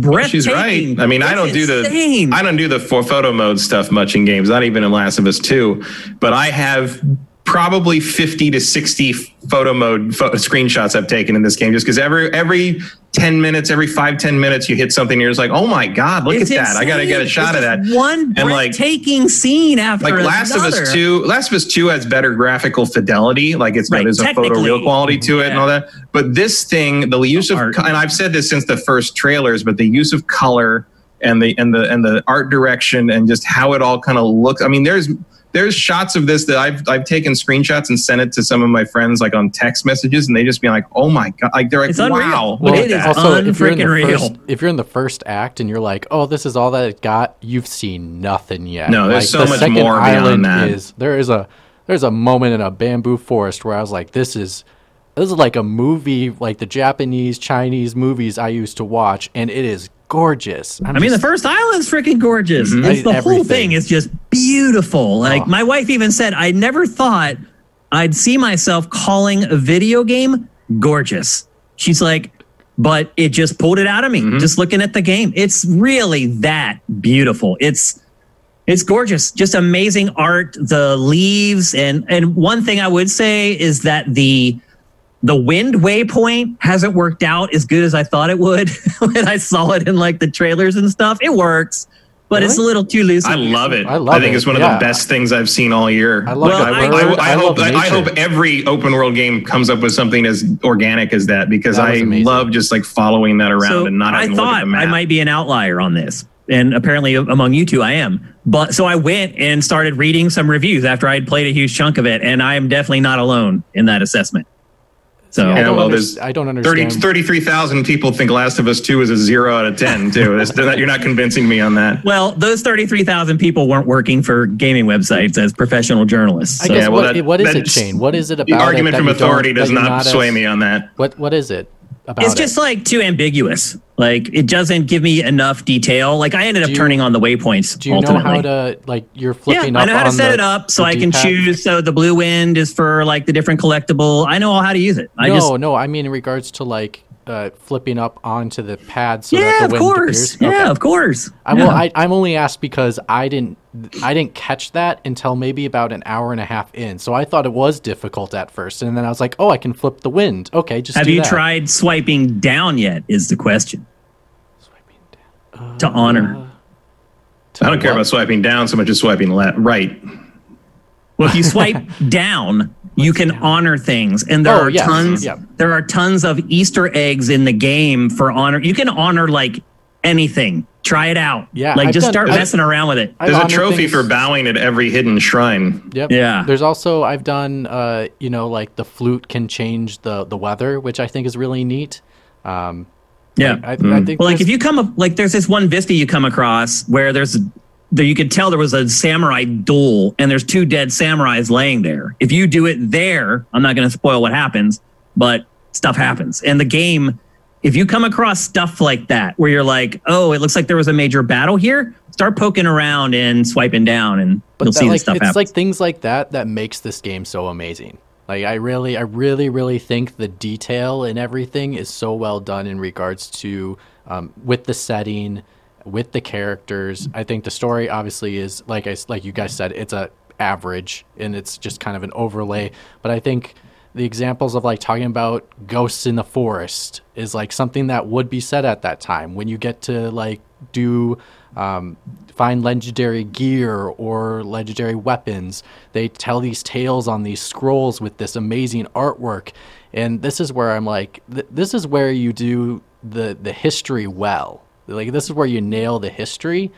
breathtaking. She's right. I mean, it's I don't insane. do the I don't do the for photo mode stuff much in games. Not even in Last of Us Two, but I have probably 50 to 60 photo mode photo, screenshots I've taken in this game just because every every 10 minutes, every five ten minutes, you hit something, and you're just like, oh my God, look it's at insane. that. I got to get a shot it's of that. One and breathtaking like, scene after Like Last another. of Us 2, Last of Us 2 has better graphical fidelity. Like it's right, there's a photo real quality to it yeah. and all that. But this thing, the use of, art. and I've said this since the first trailers, but the use of color and the and the and the art direction and just how it all kind of looks. I mean, there's there's shots of this that I've I've taken screenshots and sent it to some of my friends like on text messages, and they just be like, "Oh my god!" Like they're like, it's "Wow!" Well, it is also if you're, in the real. First, if you're in the first act and you're like, "Oh, this is all that it got," you've seen nothing yet. No, there's like, so the much more beyond that. Is, there is a there's a moment in a bamboo forest where I was like, "This is." this is like a movie, like the Japanese, Chinese movies I used to watch, and it is gorgeous. I'm i mean, the first island's freaking gorgeous. Mm-hmm. It's, the Everything. whole thing is just beautiful. Like oh. my wife even said, I never thought I'd see myself calling a video game gorgeous. She's like, but it just pulled it out of me mm-hmm. just looking at the game. It's really that beautiful. It's it's gorgeous. Just amazing art, the leaves and and one thing I would say is that the the wind waypoint hasn't worked out as good as I thought it would when I saw it in like the trailers and stuff. It works, but really? it's a little too loose. I love it. I love I think it. it's one of yeah. the best things I've seen all year. I love well, I, I, I, hope I hope every open world game comes up with something as organic as that because that I amazing. love just like following that around so and not. I thought I might be an outlier on this, and apparently among you two, I am. But so I went and started reading some reviews after I had played a huge chunk of it, and I am definitely not alone in that assessment. So yeah, well, under- there's I don't understand. 30, 33,000 people think Last of Us 2 is a zero out of 10 too. you're not convincing me on that. Well, those 33,000 people weren't working for gaming websites as professional journalists. So. I guess yeah, well, what, that, what is it, Shane? What is it about? The argument from authority does not, not sway as, me on that. What What is it? About it's just like too ambiguous. Like it doesn't give me enough detail. Like I ended up you, turning on the waypoints. Do you ultimately. know how to like you're flipping? Yeah, I know how to set the, it up so I can choose. So the blue wind is for like the different collectible. I know all how to use it. I no, just, no. I mean in regards to like uh, flipping up onto the pad so yeah, that the of wind course. Appears? Yeah, of course. I, well, I, I'm only asked because I didn't I didn't catch that until maybe about an hour and a half in. So I thought it was difficult at first, and then I was like, "Oh, I can flip the wind." Okay, just have you that. tried swiping down yet? Is the question. Swiping down uh, to honor. To I don't what? care about swiping down so much as swiping left, right. Well, if you swipe down, you can honor things. And there oh, are yes. tons yep. there are tons of easter eggs in the game for honor. You can honor like anything. Try it out. Yeah like I've just done, start I've, messing around with it. There's a trophy things. for bowing at every hidden shrine. Yep. Yeah. There's also i've done uh you know like the flute can change the the weather which i think is really neat. Um yeah, I, mm. I think well, like if you come up, like there's this one Vista you come across where there's there you could tell there was a samurai duel and there's two dead samurais laying there. If you do it there, I'm not going to spoil what happens, but stuff happens. And the game, if you come across stuff like that where you're like, oh, it looks like there was a major battle here, start poking around and swiping down and but you'll that, see like, stuff It's happens. like things like that that makes this game so amazing. Like I really, I really, really think the detail and everything is so well done in regards to um, with the setting, with the characters. I think the story obviously is like I like you guys said, it's a average and it's just kind of an overlay. But I think the examples of like talking about ghosts in the forest is like something that would be said at that time when you get to like do um, find legendary gear or legendary weapons. They tell these tales on these scrolls with this amazing artwork, and this is where I'm like, th- this is where you do the the history well. Like this is where you nail the history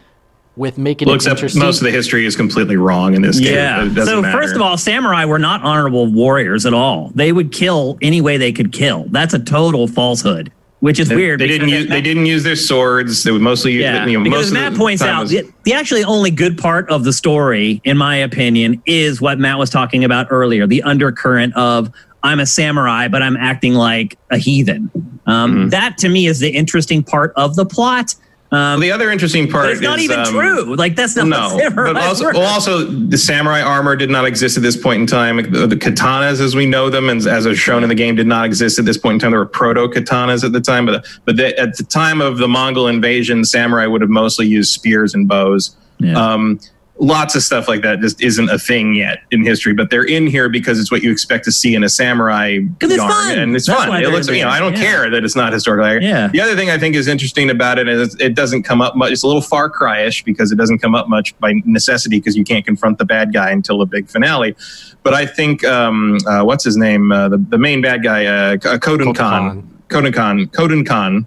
with making well, it except interesting. most of the history is completely wrong in this yeah. So matter. first of all, samurai were not honorable warriors at all. They would kill any way they could kill. That's a total falsehood. Which is they, weird. They didn't use. They didn't use their swords. They would mostly. Yeah, you know, because Matt points out was, the, the actually only good part of the story, in my opinion, is what Matt was talking about earlier. The undercurrent of I'm a samurai, but I'm acting like a heathen. Um, mm-hmm. That to me is the interesting part of the plot. Um, well, the other interesting part it's not is, even um, true. Like that's not no. But also, well, also, the samurai armor did not exist at this point in time. The, the, katanas, as we know them, and as is shown in the game, did not exist at this point in time. There were proto katanas at the time, but but the, at the time of the Mongol invasion, samurai would have mostly used spears and bows. Yeah. Um, lots of stuff like that just isn't a thing yet in history, but they're in here because it's what you expect to see in a samurai it's fun. and it's That's fun. It looks, you know, I don't yeah. care that it's not historical. Yeah. The other thing I think is interesting about it is it doesn't come up much. It's a little Far Cry-ish because it doesn't come up much by necessity because you can't confront the bad guy until the big finale. But I think um, uh, what's his name? Uh, the the main bad guy, uh, Khotun Khan. Khotun Khan. Khotun Khan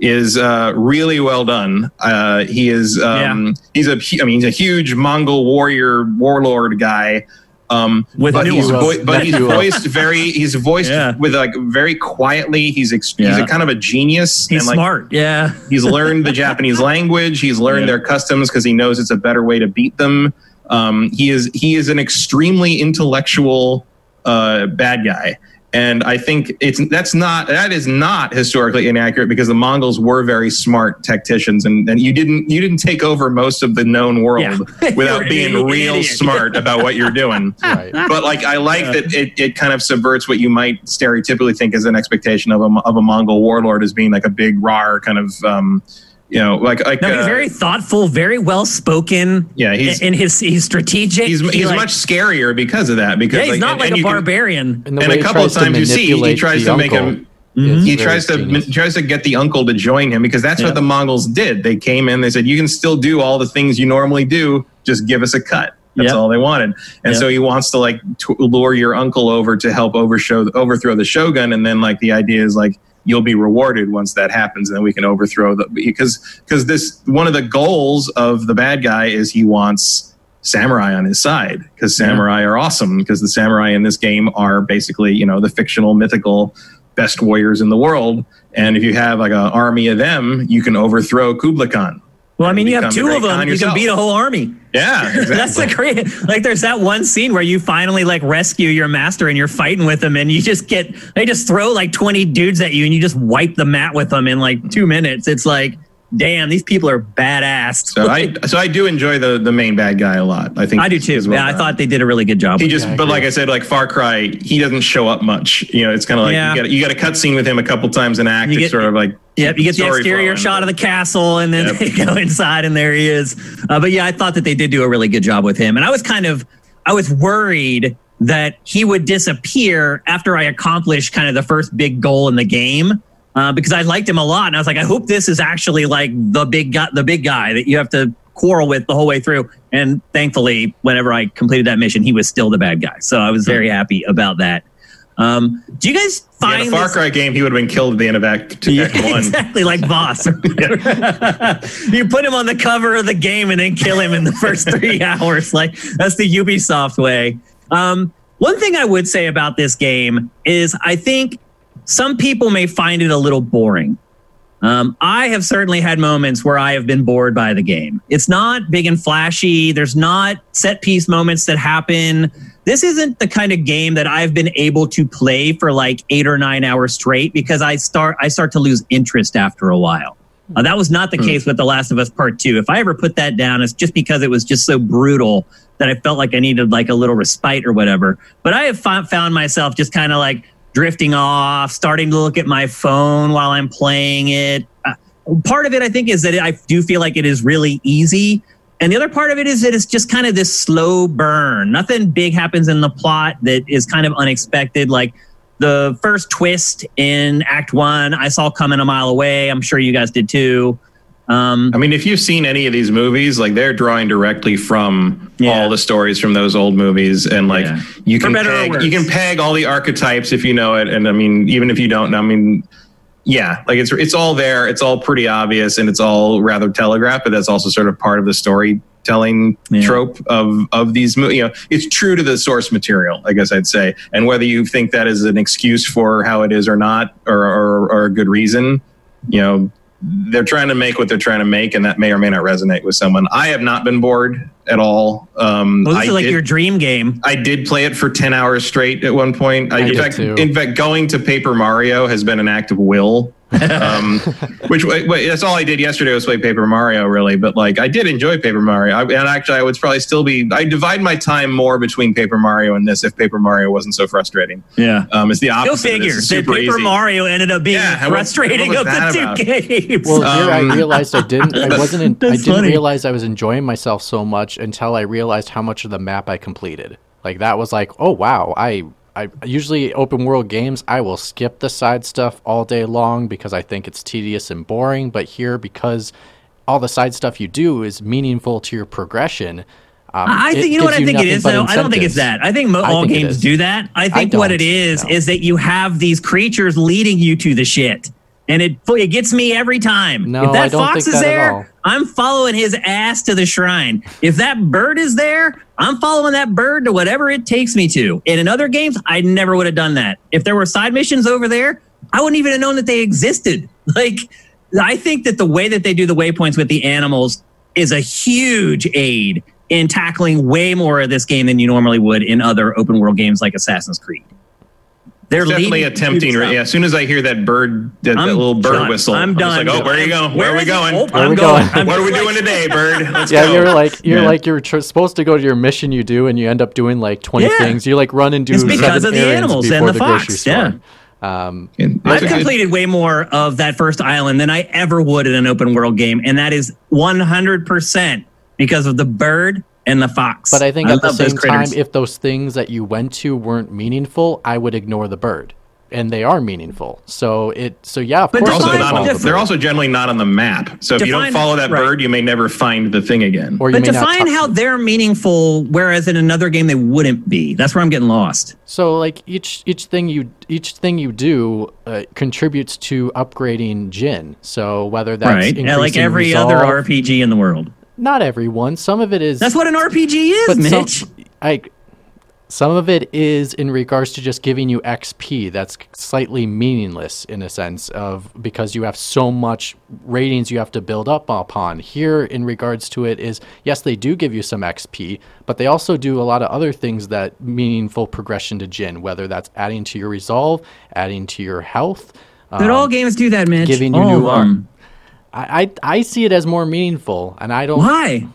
is uh, really well done. Uh, he is um, yeah. he's a I mean he's a huge Mongol warrior warlord guy. Um, with but he's, vo- but he's voiced very he's voiced yeah. with like very quietly. He's ex- yeah. he's a kind of a genius. He's like, smart. Yeah, he's learned the Japanese language. He's learned their customs because he knows it's a better way to beat them. Um, he is he is an extremely intellectual uh, bad guy and I think it's that's not that is not historically inaccurate because the Mongols were very smart tacticians, and, and you didn't you didn't take over most of the known world yeah. without being real smart about what you're doing. Right. But like I like yeah. that it, it kind of subverts what you might stereotypically think as an expectation of a of a Mongol warlord as being like a big rar kind of um, you know, like like no, he's uh, very thoughtful, very well spoken. Yeah, he's in his he's strategic. He's, he's like, much scarier because of that. Because yeah, he's like, not and, like and a barbarian. Can, and, a couple of times you see he tries to make him. Mm-hmm. He tries to genius. tries to get the uncle to join him because that's yeah. what the Mongols did. They came in, they said, "You can still do all the things you normally do. Just give us a cut." That's yep. all they wanted. And yep. so he wants to like to lure your uncle over to help overshow overthrow the shogun. And then like the idea is like you'll be rewarded once that happens and then we can overthrow the because because this one of the goals of the bad guy is he wants samurai on his side because samurai yeah. are awesome because the samurai in this game are basically you know the fictional mythical best warriors in the world and if you have like an army of them you can overthrow kublai khan well, I mean, you have two of them. You can beat a whole army. Yeah, exactly. that's the great. Like, there's that one scene where you finally like rescue your master and you're fighting with him, and you just get they just throw like 20 dudes at you, and you just wipe the mat with them in like two minutes. It's like damn, these people are badass. So I so I do enjoy the the main bad guy a lot. I think I do too. Well yeah, I thought they did a really good job. He just, but like I said, like Far Cry, he doesn't show up much. You know, it's kind of like yeah. you got you got a cutscene with him a couple times in act. Get, it's sort of like yeah, you get the exterior shot of the castle, and then yep. they go inside, and there he is. Uh, but yeah, I thought that they did do a really good job with him, and I was kind of I was worried that he would disappear after I accomplished kind of the first big goal in the game uh, because I liked him a lot, and I was like, I hope this is actually like the big guy, the big guy that you have to quarrel with the whole way through. And thankfully, whenever I completed that mission, he was still the bad guy. So I was very happy about that. Um, do you guys find yeah, the Far this- Cry game? He would have been killed at the end of Act, yeah, act One. Exactly like Boss. you put him on the cover of the game and then kill him in the first three hours. Like that's the Ubisoft way. Um, one thing I would say about this game is I think some people may find it a little boring. Um, I have certainly had moments where I have been bored by the game. It's not big and flashy. There's not set piece moments that happen. This isn't the kind of game that I've been able to play for like eight or nine hours straight because I start I start to lose interest after a while. Uh, that was not the hmm. case with The Last of Us Part Two. If I ever put that down, it's just because it was just so brutal that I felt like I needed like a little respite or whatever. But I have found myself just kind of like drifting off, starting to look at my phone while I'm playing it. Uh, part of it, I think, is that I do feel like it is really easy. And the other part of it is that it's just kind of this slow burn. Nothing big happens in the plot that is kind of unexpected. Like the first twist in Act One, I saw coming a mile away. I'm sure you guys did too. Um, I mean, if you've seen any of these movies, like they're drawing directly from yeah. all the stories from those old movies, and like yeah. you can peg, you can peg all the archetypes if you know it, and I mean, even if you don't know, I mean, yeah, like it's it's all there, it's all pretty obvious, and it's all rather telegraphed, but that's also sort of part of the storytelling yeah. trope of of these movies. You know, it's true to the source material, I guess I'd say, and whether you think that is an excuse for how it is or not, or or, or a good reason, you know they're trying to make what they're trying to make, and that may or may not resonate with someone. I have not been bored at all. Um, well, this I is like did, your dream game. I did play it for ten hours straight at one point. I, I in fact, too. in fact, going to Paper Mario has been an act of will um, which wait, that's all I did yesterday was play Paper Mario, really. But like, I did enjoy Paper Mario, I, and actually, I would probably still be. I divide my time more between Paper Mario and this if Paper Mario wasn't so frustrating. Yeah, um, it's the opposite. Go figure. That Paper easy. Mario ended up being yeah, frustrating what, what of the two games. Well, um, I realized I didn't. I wasn't. In, I didn't funny. realize I was enjoying myself so much until I realized how much of the map I completed. Like that was like, oh wow, I I usually open world games I will skip the side stuff all day long because I think it's tedious and boring. But here, because all the side stuff you do is meaningful to your progression. Um, I think you know what I think it is though. I don't think it's that. I think mo- all think games do that. I think I what it is no. is that you have these creatures leading you to the shit and it it gets me every time. No, if that fox is that there, I'm following his ass to the shrine. If that bird is there, I'm following that bird to whatever it takes me to. And in other games, I never would have done that. If there were side missions over there, I wouldn't even have known that they existed. Like, I think that the way that they do the waypoints with the animals is a huge aid in tackling way more of this game than you normally would in other open world games like Assassin's Creed. They're definitely attempting. Yeah, as soon as I hear that bird, that, that little bird done. whistle, I'm done. like, oh, where are you going? Where, where are we going? Oh, where are we going? going? what are we doing today, bird? Let's yeah, go. you're like you're yeah. like you're tr- supposed to go to your mission you do, and you end up doing like 20 yeah. things. You like run and do. It's because of the animals and the, the fox. Yeah. Um, I've completed way more of that first island than I ever would in an open world game, and that is 100% because of the bird and the fox. But I think I at the same time, if those things that you went to weren't meaningful, I would ignore the bird. And they are meaningful, so it. So yeah, but they're also, not on, they're also generally not on the map. So if define, you don't follow that right. bird, you may never find the thing again. Or but define how they're meaningful, whereas in another game they wouldn't be. That's where I'm getting lost. So like each each thing you each thing you do uh, contributes to upgrading Jin. So whether that's right, yeah, like every resolve, other RPG in the world. Not everyone. Some of it is. That's what an RPG is, Mitch. Some, I, some of it is in regards to just giving you XP. That's slightly meaningless in a sense of because you have so much ratings you have to build up upon. Here, in regards to it, is yes, they do give you some XP, but they also do a lot of other things that meaningful progression to Jin, whether that's adding to your resolve, adding to your health. But um, all games do that, Mitch. Giving you all new arm. I, I, I see it as more meaningful, and I don't. Why?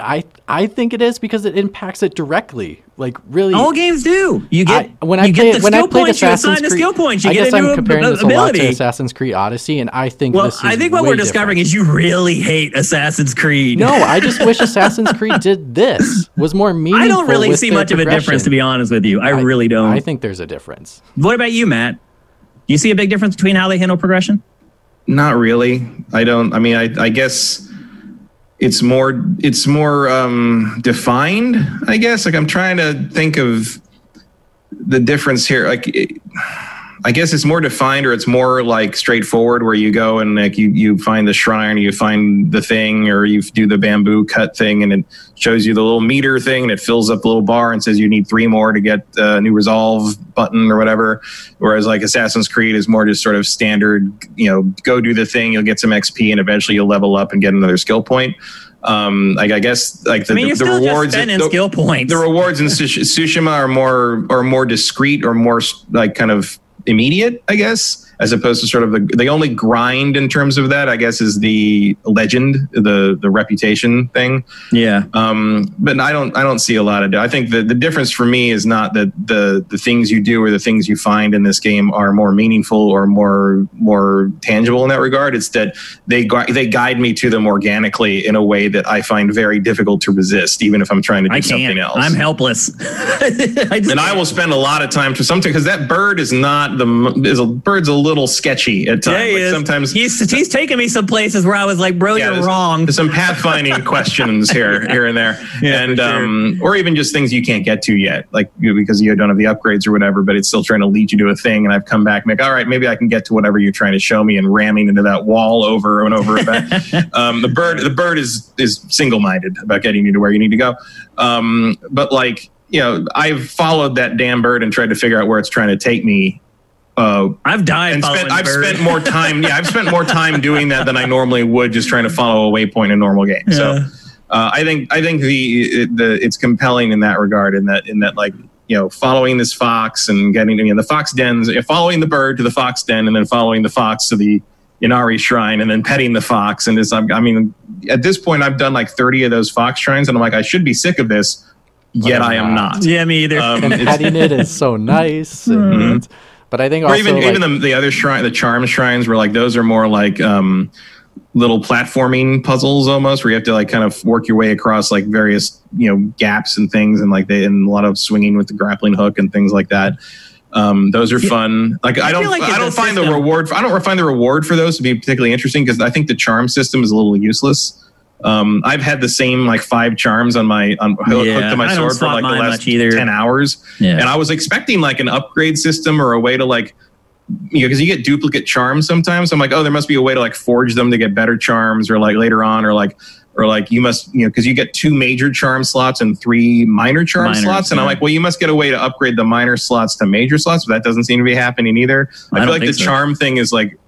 I I think it is because it impacts it directly. Like really, all games do. You get I, when I play when I played Assassin's Creed. The skill points. You I guess I'm comparing a, this ability. a lot to Assassin's Creed Odyssey, and I think well, I think what we're discovering different. is you really hate Assassin's Creed. No, I just wish Assassin's Creed did this was more meaningful. I don't really see much of a difference, to be honest with you. I, I really don't. I think there's a difference. What about you, Matt? Do you see a big difference between how they handle progression? Not really. I don't. I mean, I, I guess it's more it's more um, defined. I guess. Like I'm trying to think of the difference here. Like. It, I guess it's more defined or it's more like straightforward where you go and like you, you find the shrine or you find the thing or you do the bamboo cut thing and it shows you the little meter thing and it fills up the little bar and says you need three more to get a new resolve button or whatever. Whereas like Assassin's Creed is more just sort of standard, you know, go do the thing, you'll get some XP and eventually you'll level up and get another skill point um like i guess like the, I mean, the, the rewards in the, skill points the rewards in tsushima are more are more discreet or more like kind of immediate, I guess as opposed to sort of the, the only grind in terms of that, I guess, is the legend, the the reputation thing. Yeah. Um, but I don't I don't see a lot of. I think the the difference for me is not that the the things you do or the things you find in this game are more meaningful or more more tangible in that regard. It's that they they guide me to them organically in a way that I find very difficult to resist, even if I'm trying to do something else. I'm helpless. I and I will spend a lot of time for something because that bird is not the is a bird's a little little sketchy at times. Yeah, he like sometimes he's he's taken me some places where I was like, bro, yeah, you're wrong. There's some pathfinding questions here here and there, yeah, and sure. um, or even just things you can't get to yet, like because you don't have the upgrades or whatever. But it's still trying to lead you to a thing, and I've come back and like, all right, maybe I can get to whatever you're trying to show me, and ramming into that wall over and over again. um, the bird the bird is is single minded about getting you to where you need to go, um, but like you know, I've followed that damn bird and tried to figure out where it's trying to take me uh, I've died. And spent, I've spent more time. Yeah, I've spent more time doing that than I normally would, just trying to follow a waypoint in a normal game. Yeah. So, uh, I think I think the the it's compelling in that regard. In that in that like you know following this fox and getting you know, the fox dens, following the bird to the fox den, and then following the fox to the Inari shrine, and then petting the fox. And this, I mean, at this point, I've done like thirty of those fox shrines, and I'm like, I should be sick of this. Yet I am not. Yeah, me either. Um, and petting it is so nice. And, mm-hmm. But I think or also even like, even the, the other shrine, the charm shrines, were like those are more like um, little platforming puzzles almost, where you have to like kind of work your way across like various you know gaps and things, and like they and a lot of swinging with the grappling hook and things like that. Um, those are fun. Like I, I don't, like I don't find system. the reward. For, I don't find the reward for those to be particularly interesting because I think the charm system is a little useless. Um, I've had the same like five charms on my on yeah, hooked to my sword for like the last ten hours, yeah. and I was expecting like an upgrade system or a way to like you know because you get duplicate charms sometimes. I'm like, oh, there must be a way to like forge them to get better charms, or like later on, or like or like you must you know because you get two major charm slots and three minor charm Minors, slots, and yeah. I'm like, well, you must get a way to upgrade the minor slots to major slots, but that doesn't seem to be happening either. I, I feel like the so. charm thing is like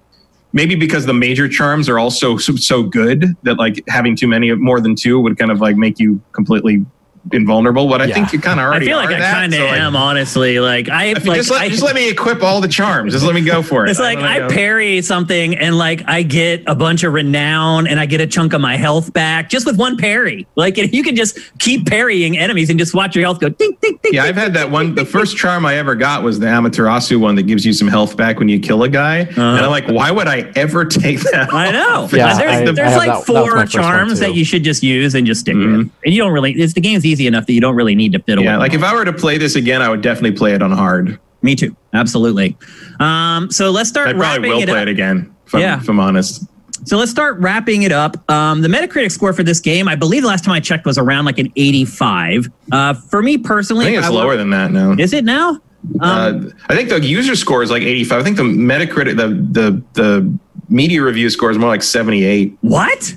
maybe because the major charms are also so, so good that like having too many more than two would kind of like make you completely invulnerable, but I yeah. think you kind of already. I feel like I kind of so am, like, honestly. Like I like, just, let, I, just let me equip all the charms. Just let me go for it. It's like I, I parry something and like I get a bunch of renown and I get a chunk of my health back just with one parry. Like if you can just keep parrying enemies and just watch your health go ding ding ding. Yeah, I've had that one. The first charm I ever got was the Amaterasu one that gives you some health back when you kill a guy, uh-huh. and I'm like, why would I ever take that? I know. Yeah, there's, I, there's I like that, four charms that you should just use and just stick mm-hmm. with, and you don't really. It's the game's easy enough that you don't really need to fiddle. Yeah, like if I were to play this again, I would definitely play it on hard. Me too. Absolutely. Um, so let's start. I probably will it play up. it again. If yeah. I'm, if I'm honest. So let's start wrapping it up. Um, the Metacritic score for this game, I believe the last time I checked was around like an 85. Uh, for me personally, I think it's I lower would, than that now. Is it now? Um, uh, I think the user score is like 85. I think the Metacritic, the the the media review score is more like 78. What?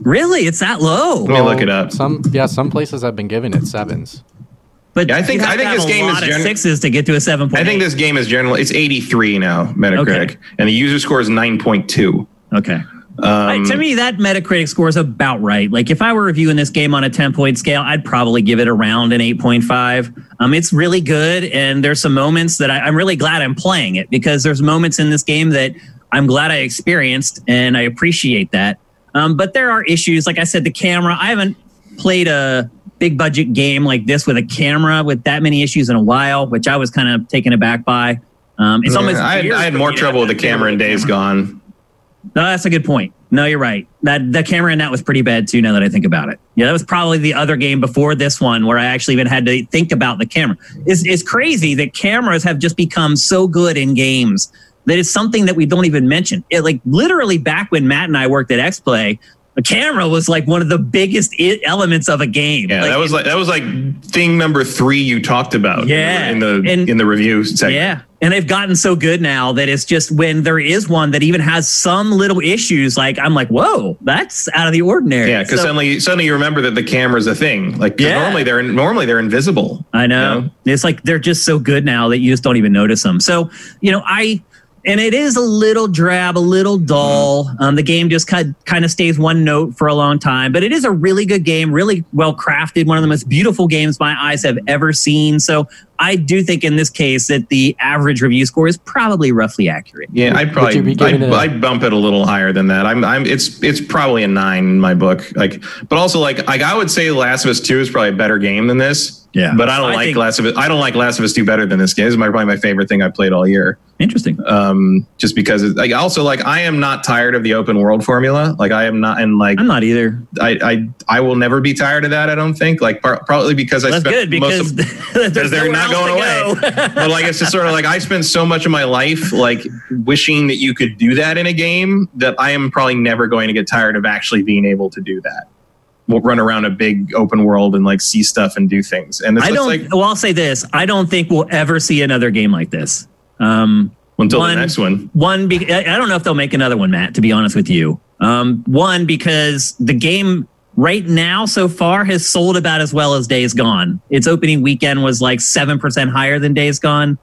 Really? It's that low? Let me look it up. Some yeah, some places have been giving it sevens. But yeah, I think I think this game is gen- sixes to get to a seven. point. I think this game is generally it's 83 now Metacritic, okay. and the user score is 9.2. Okay. Um, to me, that Metacritic score is about right. Like if I were reviewing this game on a 10 point scale, I'd probably give it around an 8.5. Um, it's really good, and there's some moments that I, I'm really glad I'm playing it because there's moments in this game that I'm glad I experienced, and I appreciate that. Um, but there are issues. Like I said, the camera. I haven't played a big budget game like this with a camera with that many issues in a while, which I was kind of taken aback by. Um, it's almost. I had, I had more trouble with the camera in Days Gone. No, that's a good point. No, you're right. That the camera in that was pretty bad too. Now that I think about it, yeah, that was probably the other game before this one where I actually even had to think about the camera. It's, it's crazy that cameras have just become so good in games that it's something that we don't even mention. It like literally back when Matt and I worked at X Play, a camera was like one of the biggest elements of a game. Yeah, like, that was like that was like thing number three you talked about. Yeah, in the and, in the review section. Yeah, and they've gotten so good now that it's just when there is one that even has some little issues, like I'm like, whoa, that's out of the ordinary. Yeah, because so, suddenly suddenly you remember that the camera's a thing. Like yeah. normally they're normally they're invisible. I know. You know. It's like they're just so good now that you just don't even notice them. So you know, I and it is a little drab, a little dull. Um, the game just kind kind of stays one note for a long time, but it is a really good game, really well crafted, one of the most beautiful games my eyes have ever seen. So I do think in this case that the average review score is probably roughly accurate. Yeah, I'd probably I'd, I'd, bump it a little higher than that. I'm I'm it's it's probably a nine in my book. Like, but also like like I would say Last of Us Two is probably a better game than this. Yeah, but I don't I like think, Last of Us. I don't like Last of Us Two better than this game. This is my, probably my favorite thing I played all year. Interesting. Um, just because it's, like also like I am not tired of the open world formula. Like I am not, and like I'm not either. I I, I will never be tired of that. I don't think. Like par- probably because I That's spent good because most of, they're not going away. but like it's just sort of like I spent so much of my life like wishing that you could do that in a game that I am probably never going to get tired of actually being able to do that we'll run around a big open world and like see stuff and do things. And I don't. Like, well, I'll say this: I don't think we'll ever see another game like this. Um, until one, the next one. One, be, I don't know if they'll make another one, Matt. To be honest with you, um, one because the game right now so far has sold about as well as Days Gone. Its opening weekend was like seven percent higher than Days Gone,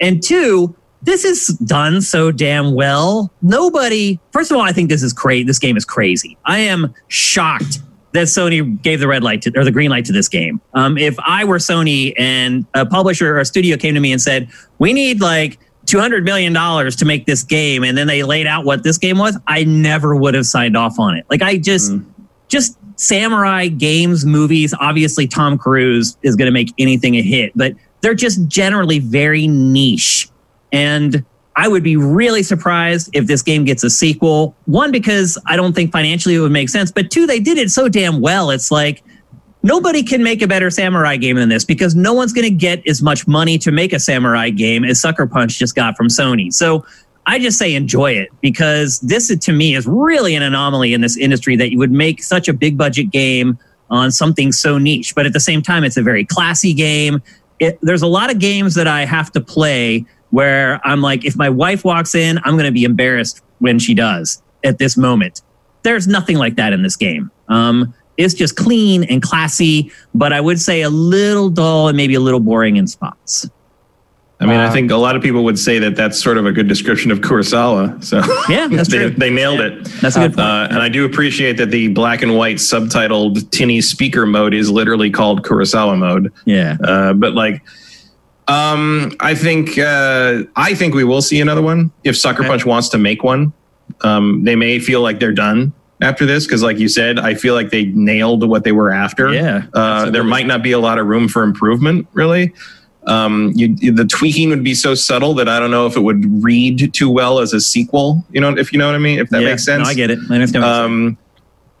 and two. This is done so damn well. Nobody, first of all, I think this is great. This game is crazy. I am shocked that Sony gave the red light to, or the green light to this game. Um, if I were Sony and a publisher or a studio came to me and said, "We need like 200 million dollars to make this game," and then they laid out what this game was, I never would have signed off on it. Like I just, mm. just samurai games, movies. Obviously, Tom Cruise is going to make anything a hit, but they're just generally very niche and I would be really surprised if this game gets a sequel. One, because I don't think financially it would make sense, but two, they did it so damn well. It's like nobody can make a better samurai game than this because no one's going to get as much money to make a samurai game as Sucker Punch just got from Sony. So I just say enjoy it because this to me is really an anomaly in this industry that you would make such a big budget game on something so niche, but at the same time, it's a very classy game. It, there's a lot of games that I have to play where I'm like, if my wife walks in, I'm going to be embarrassed when she does at this moment. There's nothing like that in this game. Um, it's just clean and classy, but I would say a little dull and maybe a little boring in spots. I mean, um, I think a lot of people would say that that's sort of a good description of Kurosawa. So yeah, that's they, true. They nailed yeah. it. That's a good point. Uh, and I do appreciate that the black and white subtitled tinny speaker mode is literally called Kurosawa mode. Yeah. Uh, but like, um, I think uh, I think we will see another one if Sucker okay. Punch wants to make one. Um, they may feel like they're done after this because, like you said, I feel like they nailed what they were after. Yeah. Uh, there might not be a lot of room for improvement, really um, you, the tweaking would be so subtle that I don't know if it would read too well as a sequel. You know, if you know what I mean, if that yeah, makes sense. No, I get it. I understand. Um,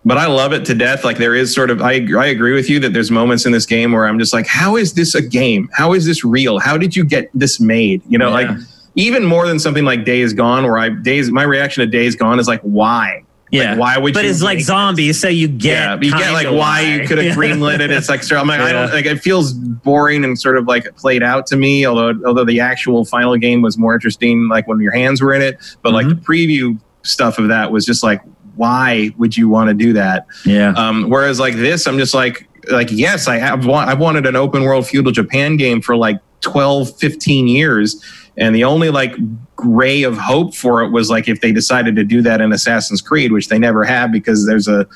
but I love it to death. Like there is sort of, I I agree with you that there's moments in this game where I'm just like, how is this a game? How is this real? How did you get this made? You know, yeah. like even more than something like Days Gone, where I Days my reaction to Days Gone is like, why? Yeah. Like, why would but you? But it's like zombies, so you get. Yeah, you get like why, why you could have greenlit it. It's like, I'm like, yeah. I don't like. It feels boring and sort of like played out to me. Although, although the actual final game was more interesting, like when your hands were in it. But mm-hmm. like the preview stuff of that was just like, why would you want to do that? Yeah. Um, whereas like this, I'm just like, like yes, I have. I've wanted an open world feudal Japan game for like 12, 15 years and the only like ray of hope for it was like if they decided to do that in Assassin's Creed, which they never have because there's a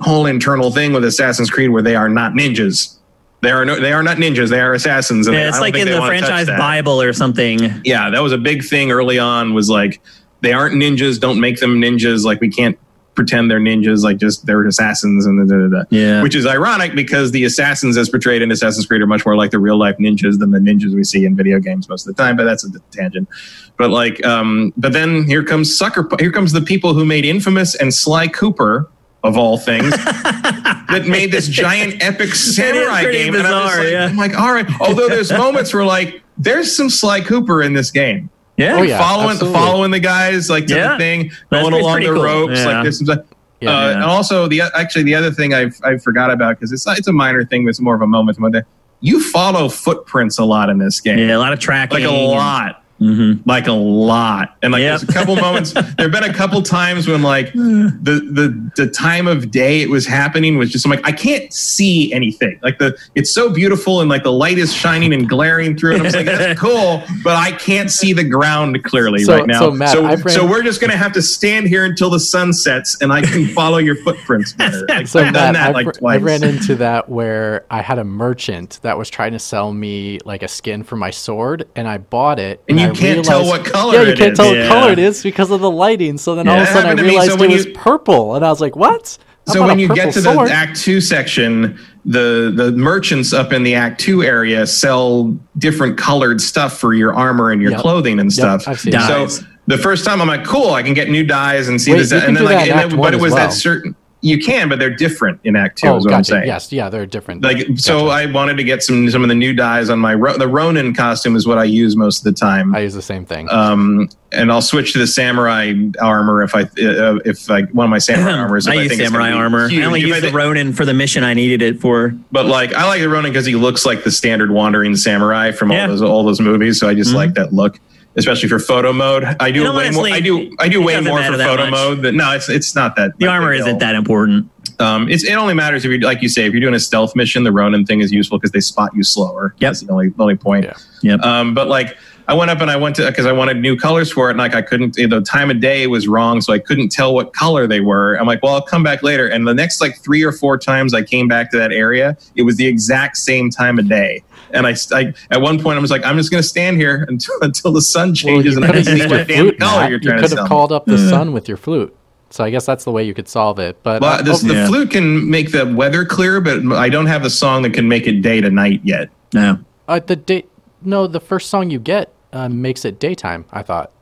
whole internal thing with Assassin's Creed where they are not ninjas. They are no, they are not ninjas. They are assassins. And yeah, it's like in the franchise Bible or something. Yeah, that was a big thing early on. Was like they aren't ninjas. Don't make them ninjas. Like we can't pretend they're ninjas, like just they're assassins and da, da, da. yeah. Which is ironic because the assassins as portrayed in Assassin's Creed are much more like the real life ninjas than the ninjas we see in video games most of the time. But that's a tangent. But like, um, but then here comes sucker. Here comes the people who made Infamous and Sly Cooper of all things that made this giant epic samurai game. Bizarre, and I'm, like, yeah. I'm like, all right. Although there's moments where like there's some Sly Cooper in this game. Yeah, oh, yeah following absolutely. following the guys like to yeah. the thing, going along the cool. ropes yeah. like this. Yeah, uh, yeah. And also the actually the other thing I I forgot about because it's it's a minor thing, but it's more of a moment. You follow footprints a lot in this game. Yeah, a lot of tracking, like a lot. Mm-hmm. Like a lot, and like yep. there's a couple moments. There've been a couple times when like the the the time of day it was happening was just I'm like I can't see anything. Like the it's so beautiful and like the light is shining and glaring through, and I'm like that's cool, but I can't see the ground clearly so, right now. So, Matt, so, ran, so, we're just gonna have to stand here until the sun sets, and I can follow your footprints better. Like, so I've Matt, that like twice. I ran into that where I had a merchant that was trying to sell me like a skin for my sword, and I bought it, and, and you I can't realized, tell what color. Yeah, you can't is. tell yeah. what color it is because of the lighting. So then yeah, all of a sudden I realized so it was purple, and I was like, "What?" so when you get to sword? the Act Two section, the the merchants up in the Act Two area sell different colored stuff for your armor and your yep. clothing and stuff. Yep, so the first time I'm like, "Cool, I can get new dyes and see Wait, this," and then like, and then, but it was well. that certain you can, but they're different in Act Two. Oh, is what gotcha. I'm saying. Yes, yeah, they're different. Like gotcha. so, I wanted to get some some of the new dyes on my the Ronin costume is what I use most of the time. I use the same thing. Um, and I'll switch to the samurai armor if I uh, if like one of my samurai armors. I, I use samurai armor. Huge. I only use the Ronin for the mission I needed it for. But like I like the Ronin because he looks like the standard wandering samurai from yeah. all those all those movies. So I just mm-hmm. like that look especially for photo mode. I do way more. I do. I do way more for photo much. mode. But no, it's it's not that. The armor isn't that important. Um, it's, it only matters if you like you say if you're doing a stealth mission, the Ronin thing is useful because they spot you slower. Yep. That's the only only point. Yeah. Yep. Um, but like I went up and I went to because I wanted new colors for it, and like I couldn't. The time of day was wrong, so I couldn't tell what color they were. I'm like, well, I'll come back later. And the next like three or four times I came back to that area, it was the exact same time of day. And I, I at one point I was like, I'm just going to stand here until until the sun changes well, and I see what damn color you're trying you could have called up the mm. sun with your flute. So I guess that's the way you could solve it. But well, uh, this, oh, the yeah. flute can make the weather clear, but I don't have a song that can make it day to night yet. No. Uh, the day, no, the first song you get uh, makes it daytime. I thought.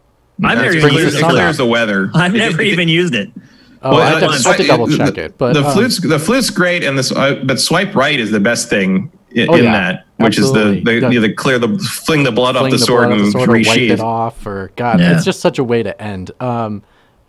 I've never even used it. clears the weather. I've never it, even used it. Oh, well, I, have to, I have to double check the, it. But the um, flute's the flute's great, and this uh, but swipe right is the best thing in, oh, yeah, that, which absolutely. is the the, the, the, clear the fling the blood fling off the, the sword and resheath it off. Or God, yeah. it's just such a way to end. Um,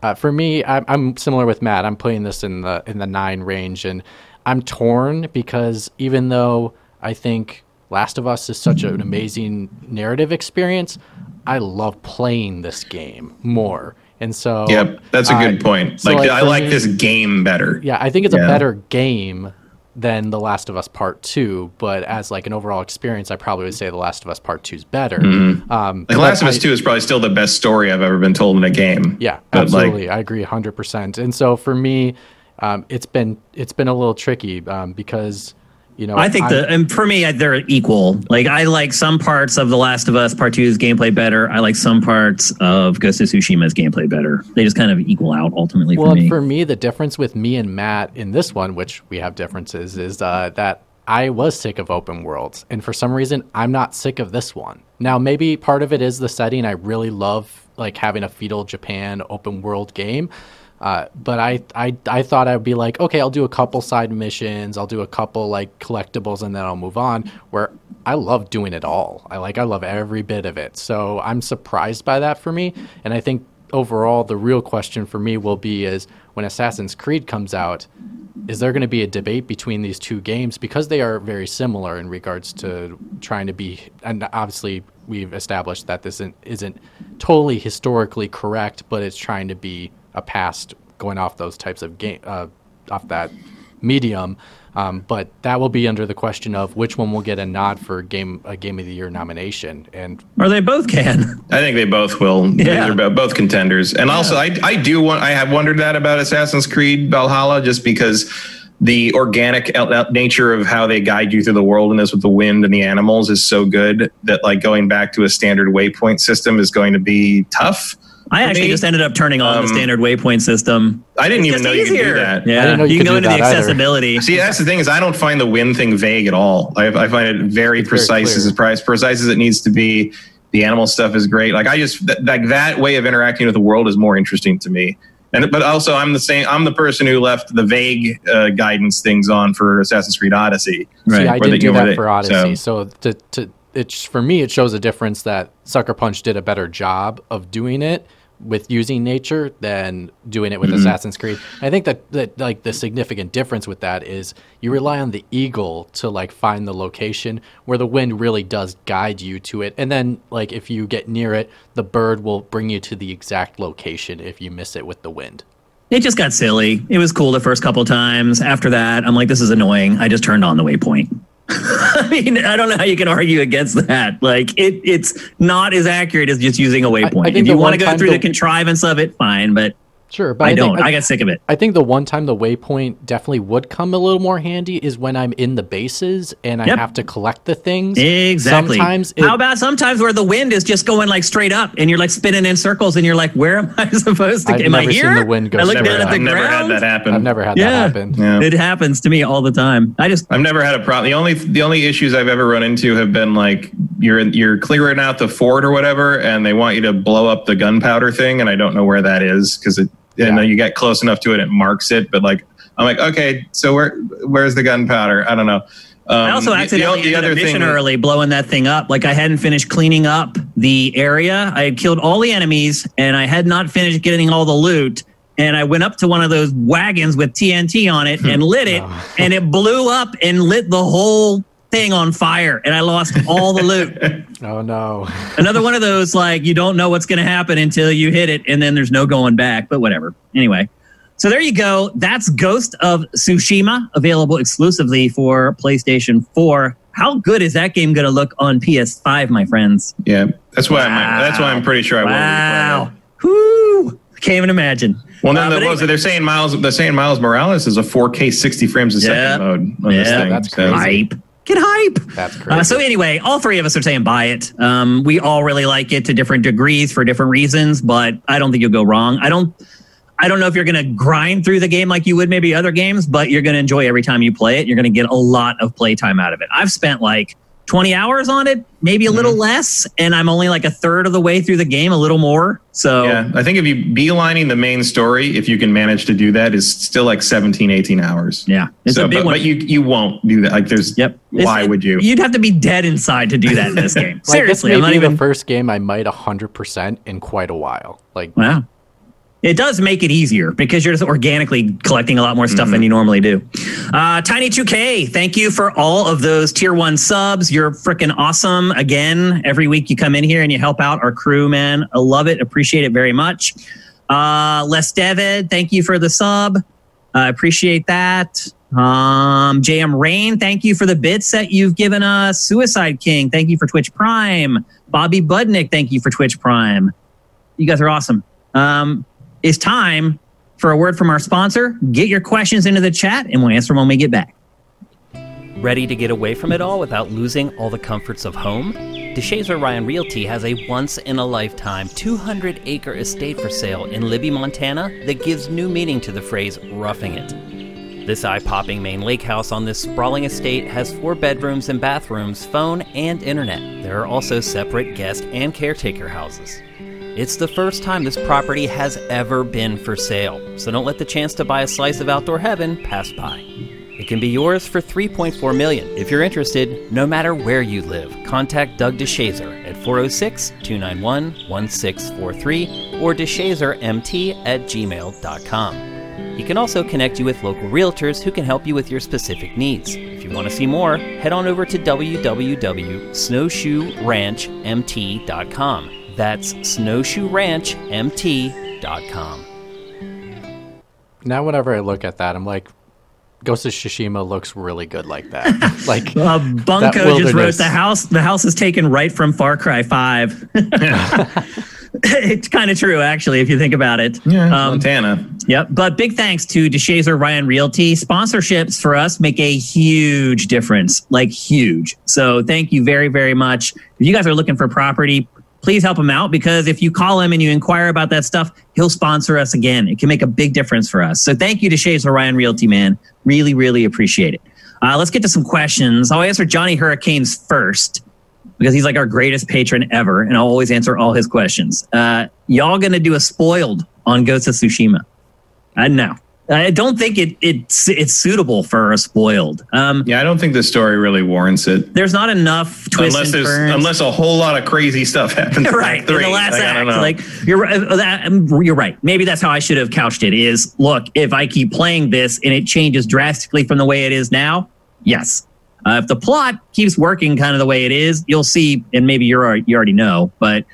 uh, for me, I'm, I'm similar with Matt. I'm playing this in the in the nine range, and I'm torn because even though I think Last of Us is such an amazing narrative experience, I love playing this game more. And so, yep, that's a good point. So like, like I like me, this game better. Yeah, I think it's yeah. a better game than The Last of Us Part Two. But as like an overall experience, I probably would say The Last of Us Part Two is better. Mm-hmm. Um, like Last of Us Two is probably still the best story I've ever been told in a game. Yeah, but absolutely, like, I agree hundred percent. And so for me, um, it's been it's been a little tricky um, because you know, I think I, the and for me they're equal. Like I like some parts of The Last of Us Part Two's gameplay better. I like some parts of Ghost of Tsushima's gameplay better. They just kind of equal out ultimately well, for me. for me, the difference with me and Matt in this one, which we have differences, is uh, that I was sick of open worlds, and for some reason, I'm not sick of this one. Now, maybe part of it is the setting. I really love like having a feudal Japan open world game. Uh, but I, I I thought I'd be like, okay, I'll do a couple side missions, I'll do a couple like collectibles, and then I'll move on. Where I love doing it all. I like I love every bit of it. So I'm surprised by that for me. And I think overall, the real question for me will be is when Assassin's Creed comes out, is there going to be a debate between these two games because they are very similar in regards to trying to be and obviously we've established that this isn't, isn't totally historically correct, but it's trying to be a past going off those types of game uh, off that medium. Um, but that will be under the question of which one will get a nod for game a game of the year nomination, and or they both can. I think they both will. Yeah. They're both contenders, and yeah. also I I do want I have wondered that about Assassin's Creed Valhalla just because the organic nature of how they guide you through the world and this with the wind and the animals is so good that like going back to a standard waypoint system is going to be tough I actually me, just ended up turning on um, the standard waypoint system. I didn't even know easier. you could do that. Yeah, you, you, can go into the accessibility. Either. See, that's the thing is I don't find the wind thing vague at all. I, I find it very it's precise very as precise as it needs to be. The animal stuff is great. Like I just th- like that way of interacting with the world is more interesting to me. And but also I'm the same. I'm the person who left the vague uh, guidance things on for Assassin's Creed Odyssey. Right. See, I didn't do that for Odyssey. So, so to, to it's for me, it shows a difference that Sucker Punch did a better job of doing it with using nature than doing it with mm-hmm. Assassin's Creed. I think that, that like the significant difference with that is you rely on the eagle to like find the location where the wind really does guide you to it. And then like if you get near it, the bird will bring you to the exact location if you miss it with the wind. It just got silly. It was cool the first couple times. After that, I'm like, this is annoying. I just turned on the waypoint. I mean, I don't know how you can argue against that. Like, it, it's not as accurate as just using a waypoint. I, I if you want to go through the, the contrivance of it, fine. But Sure, but I, I don't. Think, I, I, got sick of it. I think the one time the waypoint definitely would come a little more handy is when I'm in the bases and I yep. have to collect the things. Exactly. Sometimes it, how about sometimes where the wind is just going like straight up and you're like spinning in circles and you're like, where am I supposed to? I've am I here? the wind go I look down at the I've never had that happen. I've never had yeah. that happen. Yeah. It happens to me all the time. I just I've never had a problem. The only the only issues I've ever run into have been like you're you're clearing out the fort or whatever, and they want you to blow up the gunpowder thing, and I don't know where that is because it and yeah. you get close enough to it, it marks it. But like, I'm like, okay, so where where's the gunpowder? I don't know. Um, I also accidentally the, the, the other mission early, blowing that thing up. Like I hadn't finished cleaning up the area. I had killed all the enemies, and I had not finished getting all the loot. And I went up to one of those wagons with TNT on it and lit it, and it blew up and lit the whole thing on fire and I lost all the loot. oh no. Another one of those like you don't know what's going to happen until you hit it and then there's no going back, but whatever. Anyway. So there you go. That's Ghost of Tsushima available exclusively for PlayStation 4. How good is that game going to look on PS5, my friends? Yeah. That's why wow. I'm that's why I'm pretty sure I will. Wow. Whoo! Can't even imagine. Well, then uh, the, anyway. they're saying Miles. They're saying Miles Morales is a 4K 60 frames a second mode on yeah, this thing. That's crazy. Hype. Get hype. That's crazy. Uh, so anyway, all three of us are saying buy it. Um, we all really like it to different degrees for different reasons, but I don't think you'll go wrong. I don't. I don't know if you're going to grind through the game like you would maybe other games, but you're going to enjoy every time you play it. You're going to get a lot of playtime out of it. I've spent like 20 hours on it, maybe a little mm-hmm. less, and I'm only like a third of the way through the game, a little more. So yeah, I think if you beelining the main story, if you can manage to do that, is still like 17, 18 hours. Yeah, it's so, a big but, one. But you you won't do that. Like there's yep. Why it's, would you? You'd have to be dead inside to do that in this game. Seriously, like this may I'm be even the first game I might 100 percent in quite a while. Like wow. It does make it easier because you're just organically collecting a lot more stuff mm-hmm. than you normally do. Uh, Tiny2K, thank you for all of those tier one subs. You're freaking awesome. Again, every week you come in here and you help out our crew, man. I love it. Appreciate it very much. Uh, Les David, thank you for the sub. I uh, appreciate that. Um, JM Rain, thank you for the bits that you've given us. Suicide King, thank you for Twitch Prime. Bobby Budnick, thank you for Twitch Prime. You guys are awesome. Um, it's time for a word from our sponsor. Get your questions into the chat and we'll answer them when we get back. Ready to get away from it all without losing all the comforts of home? DeShazer Ryan Realty has a once in a lifetime 200 acre estate for sale in Libby, Montana that gives new meaning to the phrase roughing it. This eye popping main lake house on this sprawling estate has four bedrooms and bathrooms, phone, and internet. There are also separate guest and caretaker houses. It's the first time this property has ever been for sale, so don't let the chance to buy a slice of outdoor heaven pass by. It can be yours for 3.4 million. If you're interested, no matter where you live, contact Doug DeShazer at 406-291-1643 or deshazermt at gmail.com. He can also connect you with local realtors who can help you with your specific needs. If you want to see more, head on over to www.snowshoeranchmt.com. That's snowshoeranchmt.com. Now, whenever I look at that, I'm like, Ghost of Tsushima looks really good like that. like uh, Bunko just wrote the house. The house is taken right from Far Cry Five. it's kind of true, actually, if you think about it. Yeah, um, Montana. Yep. But big thanks to DeShazer Ryan Realty. Sponsorships for us make a huge difference, like huge. So thank you very, very much. If you guys are looking for property, please help him out because if you call him and you inquire about that stuff, he'll sponsor us again. It can make a big difference for us. So thank you to DeShazer Ryan Realty, man. Really, really appreciate it. Uh, let's get to some questions. I'll answer Johnny Hurricanes first because he's like our greatest patron ever, and I'll always answer all his questions. Uh, y'all gonna do a spoiled on Ghost of Tsushima? I know. I don't think it, it's it's suitable for a spoiled. Um, yeah, I don't think the story really warrants it. There's not enough twists unless there's turns. unless a whole lot of crazy stuff happens. right in the last like, act, like you're uh, that, um, you're right. Maybe that's how I should have couched it. Is look, if I keep playing this and it changes drastically from the way it is now, yes. Uh, if the plot keeps working kind of the way it is, you'll see, and maybe you're you already know, but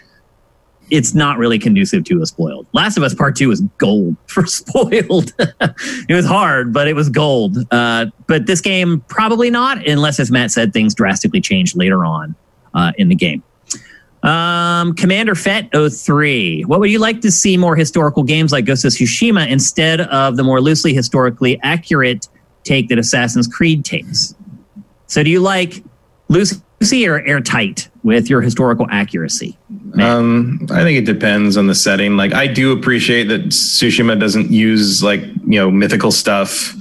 it's not really conducive to a spoiled. Last of Us Part Two was gold for spoiled. it was hard, but it was gold. Uh, but this game probably not, unless, as Matt said, things drastically change later on uh, in the game. Um, Commander Fett 03. What would you like to see more historical games like Ghost of Tsushima instead of the more loosely historically accurate take that Assassin's Creed takes? So, do you like loosey or airtight with your historical accuracy? Um, I think it depends on the setting. Like, I do appreciate that Tsushima doesn't use like you know mythical stuff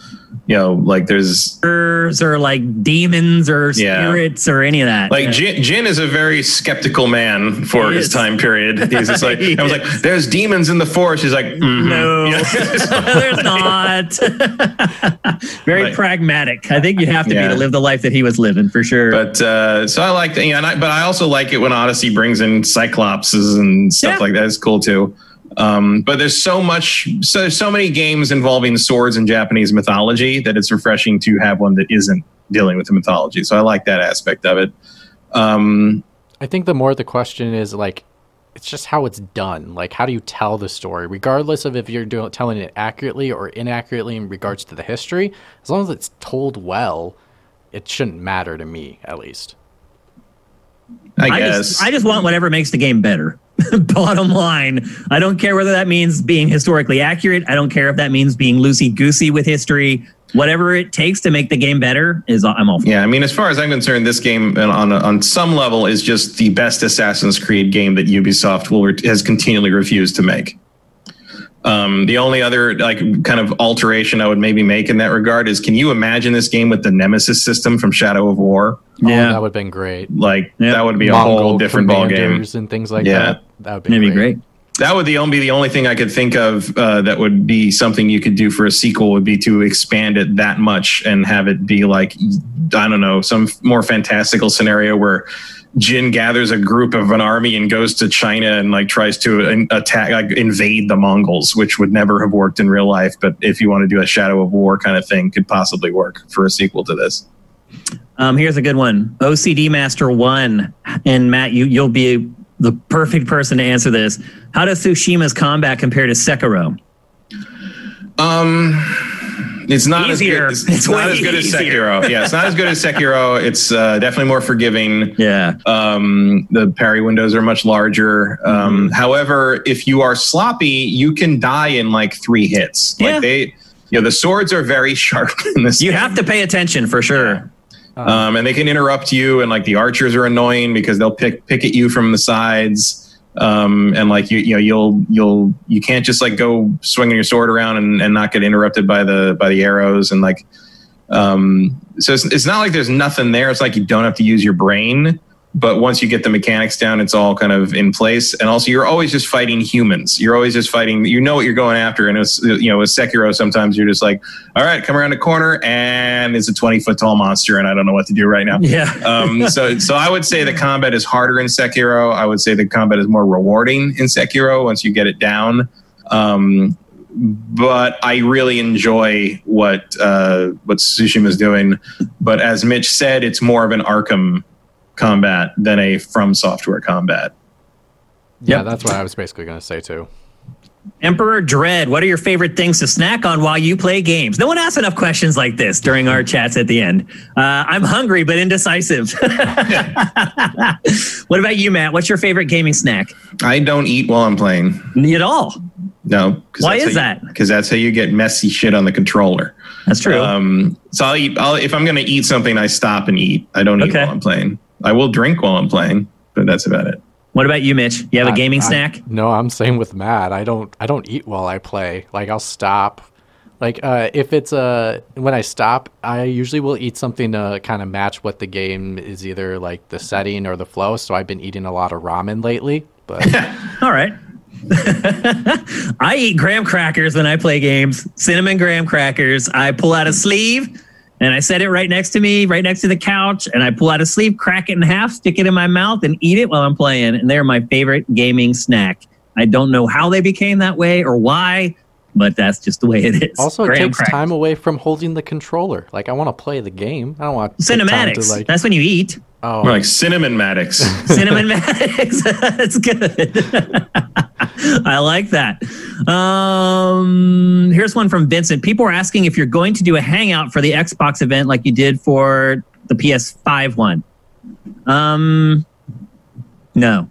you know, like there's or like demons or spirits yeah. or any of that. Like yeah. Jin, Jin, is a very skeptical man for he his is. time period. He's just like, I was like, there's demons in the forest. He's like, mm-hmm. no, there's not. very like, pragmatic. I think you have to yeah. be to live the life that he was living for sure. But uh, so I like, you know, and I, but I also like it when Odyssey brings in cyclopses and stuff like that. It's cool too. Um, but there's so much, so so many games involving swords and Japanese mythology that it's refreshing to have one that isn't dealing with the mythology. So I like that aspect of it. Um, I think the more the question is like, it's just how it's done. Like, how do you tell the story, regardless of if you're doing telling it accurately or inaccurately in regards to the history. As long as it's told well, it shouldn't matter to me, at least. I, I guess just, I just want whatever makes the game better. Bottom line, I don't care whether that means being historically accurate. I don't care if that means being loosey goosey with history. Whatever it takes to make the game better is I'm all for. Yeah, I mean, as far as I'm concerned, this game uh, on on some level is just the best Assassin's Creed game that Ubisoft will has continually refused to make. Um, the only other like kind of alteration I would maybe make in that regard is can you imagine this game with the Nemesis system from Shadow of War? Oh, yeah, that would have been great. Like yep. that would be Mongol a whole different ball game and things like yeah. that. That would be, great. be great. That would the only be the only thing I could think of uh, that would be something you could do for a sequel would be to expand it that much and have it be like I don't know some more fantastical scenario where Jin gathers a group of an army and goes to China and like tries to attack, like invade the Mongols, which would never have worked in real life. But if you want to do a Shadow of War kind of thing, could possibly work for a sequel to this. Um, here's a good one: OCD Master One, and Matt, you you'll be the perfect person to answer this. How does Tsushima's combat compare to Sekiro? Um It's not easier. as good. It's, it's not as good easier. as Sekiro. yeah, it's not as good as Sekiro. It's uh, definitely more forgiving. Yeah. Um, the parry windows are much larger. Um, mm-hmm. However, if you are sloppy, you can die in like three hits. Yeah. They, you know, the swords are very sharp in this. You game. have to pay attention for sure. Um, and they can interrupt you, and like the archers are annoying because they'll pick pick at you from the sides um, and like you you know you'll you'll you can't just like go swinging your sword around and, and not get interrupted by the by the arrows and like um, so it's, it's not like there's nothing there. It's like you don't have to use your brain but once you get the mechanics down, it's all kind of in place. And also, you're always just fighting humans. You're always just fighting. You know what you're going after. And it's you know with Sekiro, sometimes you're just like, all right, come around the corner, and it's a 20 foot tall monster, and I don't know what to do right now. Yeah. um, so so I would say the combat is harder in Sekiro. I would say the combat is more rewarding in Sekiro once you get it down. Um, but I really enjoy what uh, what Tsushima is doing. But as Mitch said, it's more of an Arkham combat than a From Software combat. Yeah, yep. that's what I was basically going to say too. Emperor Dread, what are your favorite things to snack on while you play games? No one asks enough questions like this during our chats at the end. Uh, I'm hungry but indecisive. what about you, Matt? What's your favorite gaming snack? I don't eat while I'm playing. At all? No. Why is that? Because that's how you get messy shit on the controller. That's true. Um, so I'll eat. I'll, if I'm going to eat something, I stop and eat. I don't eat okay. while I'm playing. I will drink while I'm playing, but that's about it. What about you, Mitch? You have a gaming I, snack? no, I'm same with Matt. I don't. I don't eat while I play. Like I'll stop. Like uh, if it's a uh, when I stop, I usually will eat something to kind of match what the game is either like the setting or the flow. So I've been eating a lot of ramen lately. But all right. I eat graham crackers when I play games. Cinnamon graham crackers. I pull out a sleeve and I set it right next to me, right next to the couch, and I pull out a sleeve, crack it in half, stick it in my mouth, and eat it while I'm playing. And they're my favorite gaming snack. I don't know how they became that way or why, but that's just the way it is. Also, it takes time away from holding the controller. Like I want to play the game. I don't want cinematics. Like... That's when you eat. Oh, More like cinnamon maddox. cinnamon maddox. that's good. I like that. Um, here's one from Vincent. People are asking if you're going to do a hangout for the Xbox event like you did for the PS5 one. Um, no.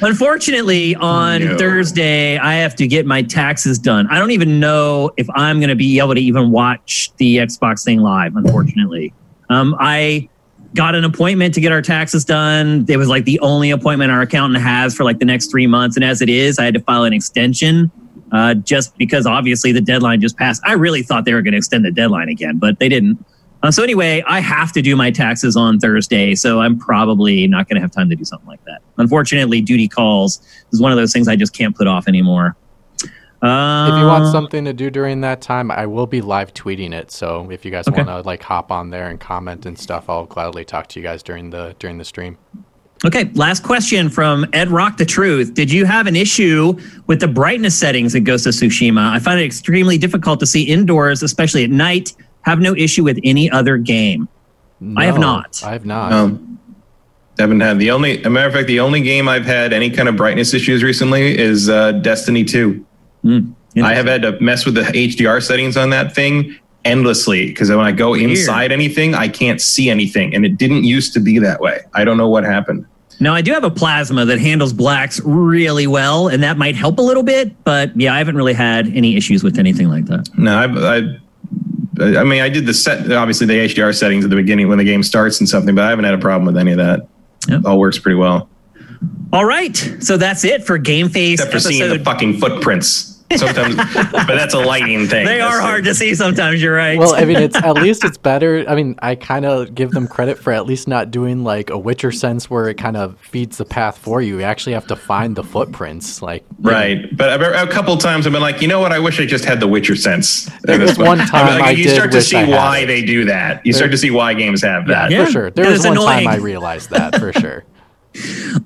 Unfortunately, on no. Thursday, I have to get my taxes done. I don't even know if I'm going to be able to even watch the Xbox thing live. Unfortunately, um, I got an appointment to get our taxes done. It was like the only appointment our accountant has for like the next three months. And as it is, I had to file an extension uh, just because obviously the deadline just passed. I really thought they were going to extend the deadline again, but they didn't. Uh, so anyway, I have to do my taxes on Thursday, so I'm probably not going to have time to do something like that. Unfortunately, duty calls is one of those things I just can't put off anymore if you want uh, something to do during that time, I will be live tweeting it. So if you guys okay. want to like hop on there and comment and stuff, I'll gladly talk to you guys during the during the stream. Okay, last question from Ed Rock the Truth. Did you have an issue with the brightness settings in Ghost of Tsushima? I find it extremely difficult to see indoors, especially at night. Have no issue with any other game. No, I have not. I have not. Um, haven't had the only, a matter of fact, the only game I've had any kind of brightness issues recently is uh, Destiny 2. Mm, I have had to mess with the HDR settings on that thing endlessly because when I go Weird. inside anything, I can't see anything. And it didn't used to be that way. I don't know what happened. Now, I do have a plasma that handles blacks really well, and that might help a little bit. But yeah, I haven't really had any issues with anything like that. No, I, I, I mean, I did the set, obviously the HDR settings at the beginning when the game starts and something, but I haven't had a problem with any of that. Yep. It all works pretty well. All right, so that's it for Game Face. Except for episode. seeing the fucking footprints sometimes, but that's a lighting thing. They that's are hard to see sometimes. You're right. Well, I mean, it's at least it's better. I mean, I kind of give them credit for at least not doing like a Witcher sense where it kind of feeds the path for you. You actually have to find the footprints, like right. Know. But a, a, couple times I've been like, you know what? I wish I just had the Witcher sense. There was one time I, mean, like, I you start to see why they do that. You there, start to see why games have that. Yeah, for sure. There was one annoying. time I realized that for sure.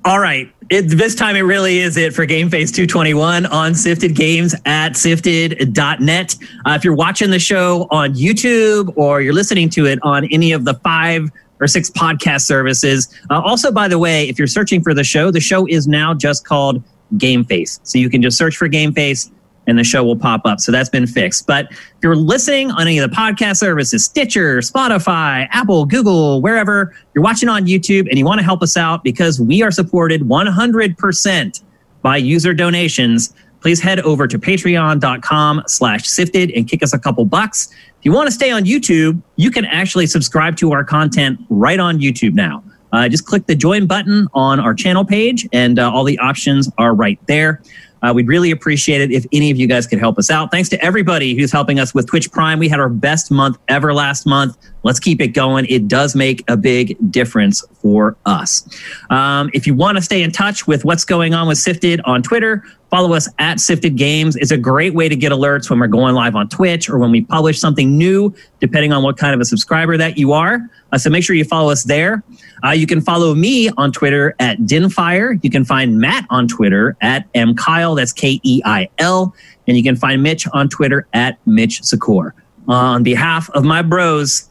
All right. It, this time it really is it for Game Face 221 on Sifted Games at sifted.net. Uh, if you're watching the show on YouTube or you're listening to it on any of the five or six podcast services. Uh, also, by the way, if you're searching for the show, the show is now just called Game Face. So you can just search for Game Face and the show will pop up. So that's been fixed. But if you're listening on any of the podcast services, Stitcher, Spotify, Apple, Google, wherever, you're watching on YouTube and you want to help us out because we are supported 100% by user donations, please head over to patreon.com slash sifted and kick us a couple bucks. If you want to stay on YouTube, you can actually subscribe to our content right on YouTube now. Uh, just click the join button on our channel page, and uh, all the options are right there. Uh, we'd really appreciate it if any of you guys could help us out. Thanks to everybody who's helping us with Twitch Prime. We had our best month ever last month. Let's keep it going. It does make a big difference for us. Um, if you want to stay in touch with what's going on with Sifted on Twitter, follow us at Sifted Games. It's a great way to get alerts when we're going live on Twitch or when we publish something new, depending on what kind of a subscriber that you are. Uh, so make sure you follow us there. Uh, you can follow me on Twitter at Dinfire. You can find Matt on Twitter at mkeil. That's K E I L. And you can find Mitch on Twitter at Mitch Secor on behalf of my bros,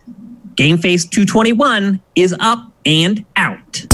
GameFace 221 is up and out.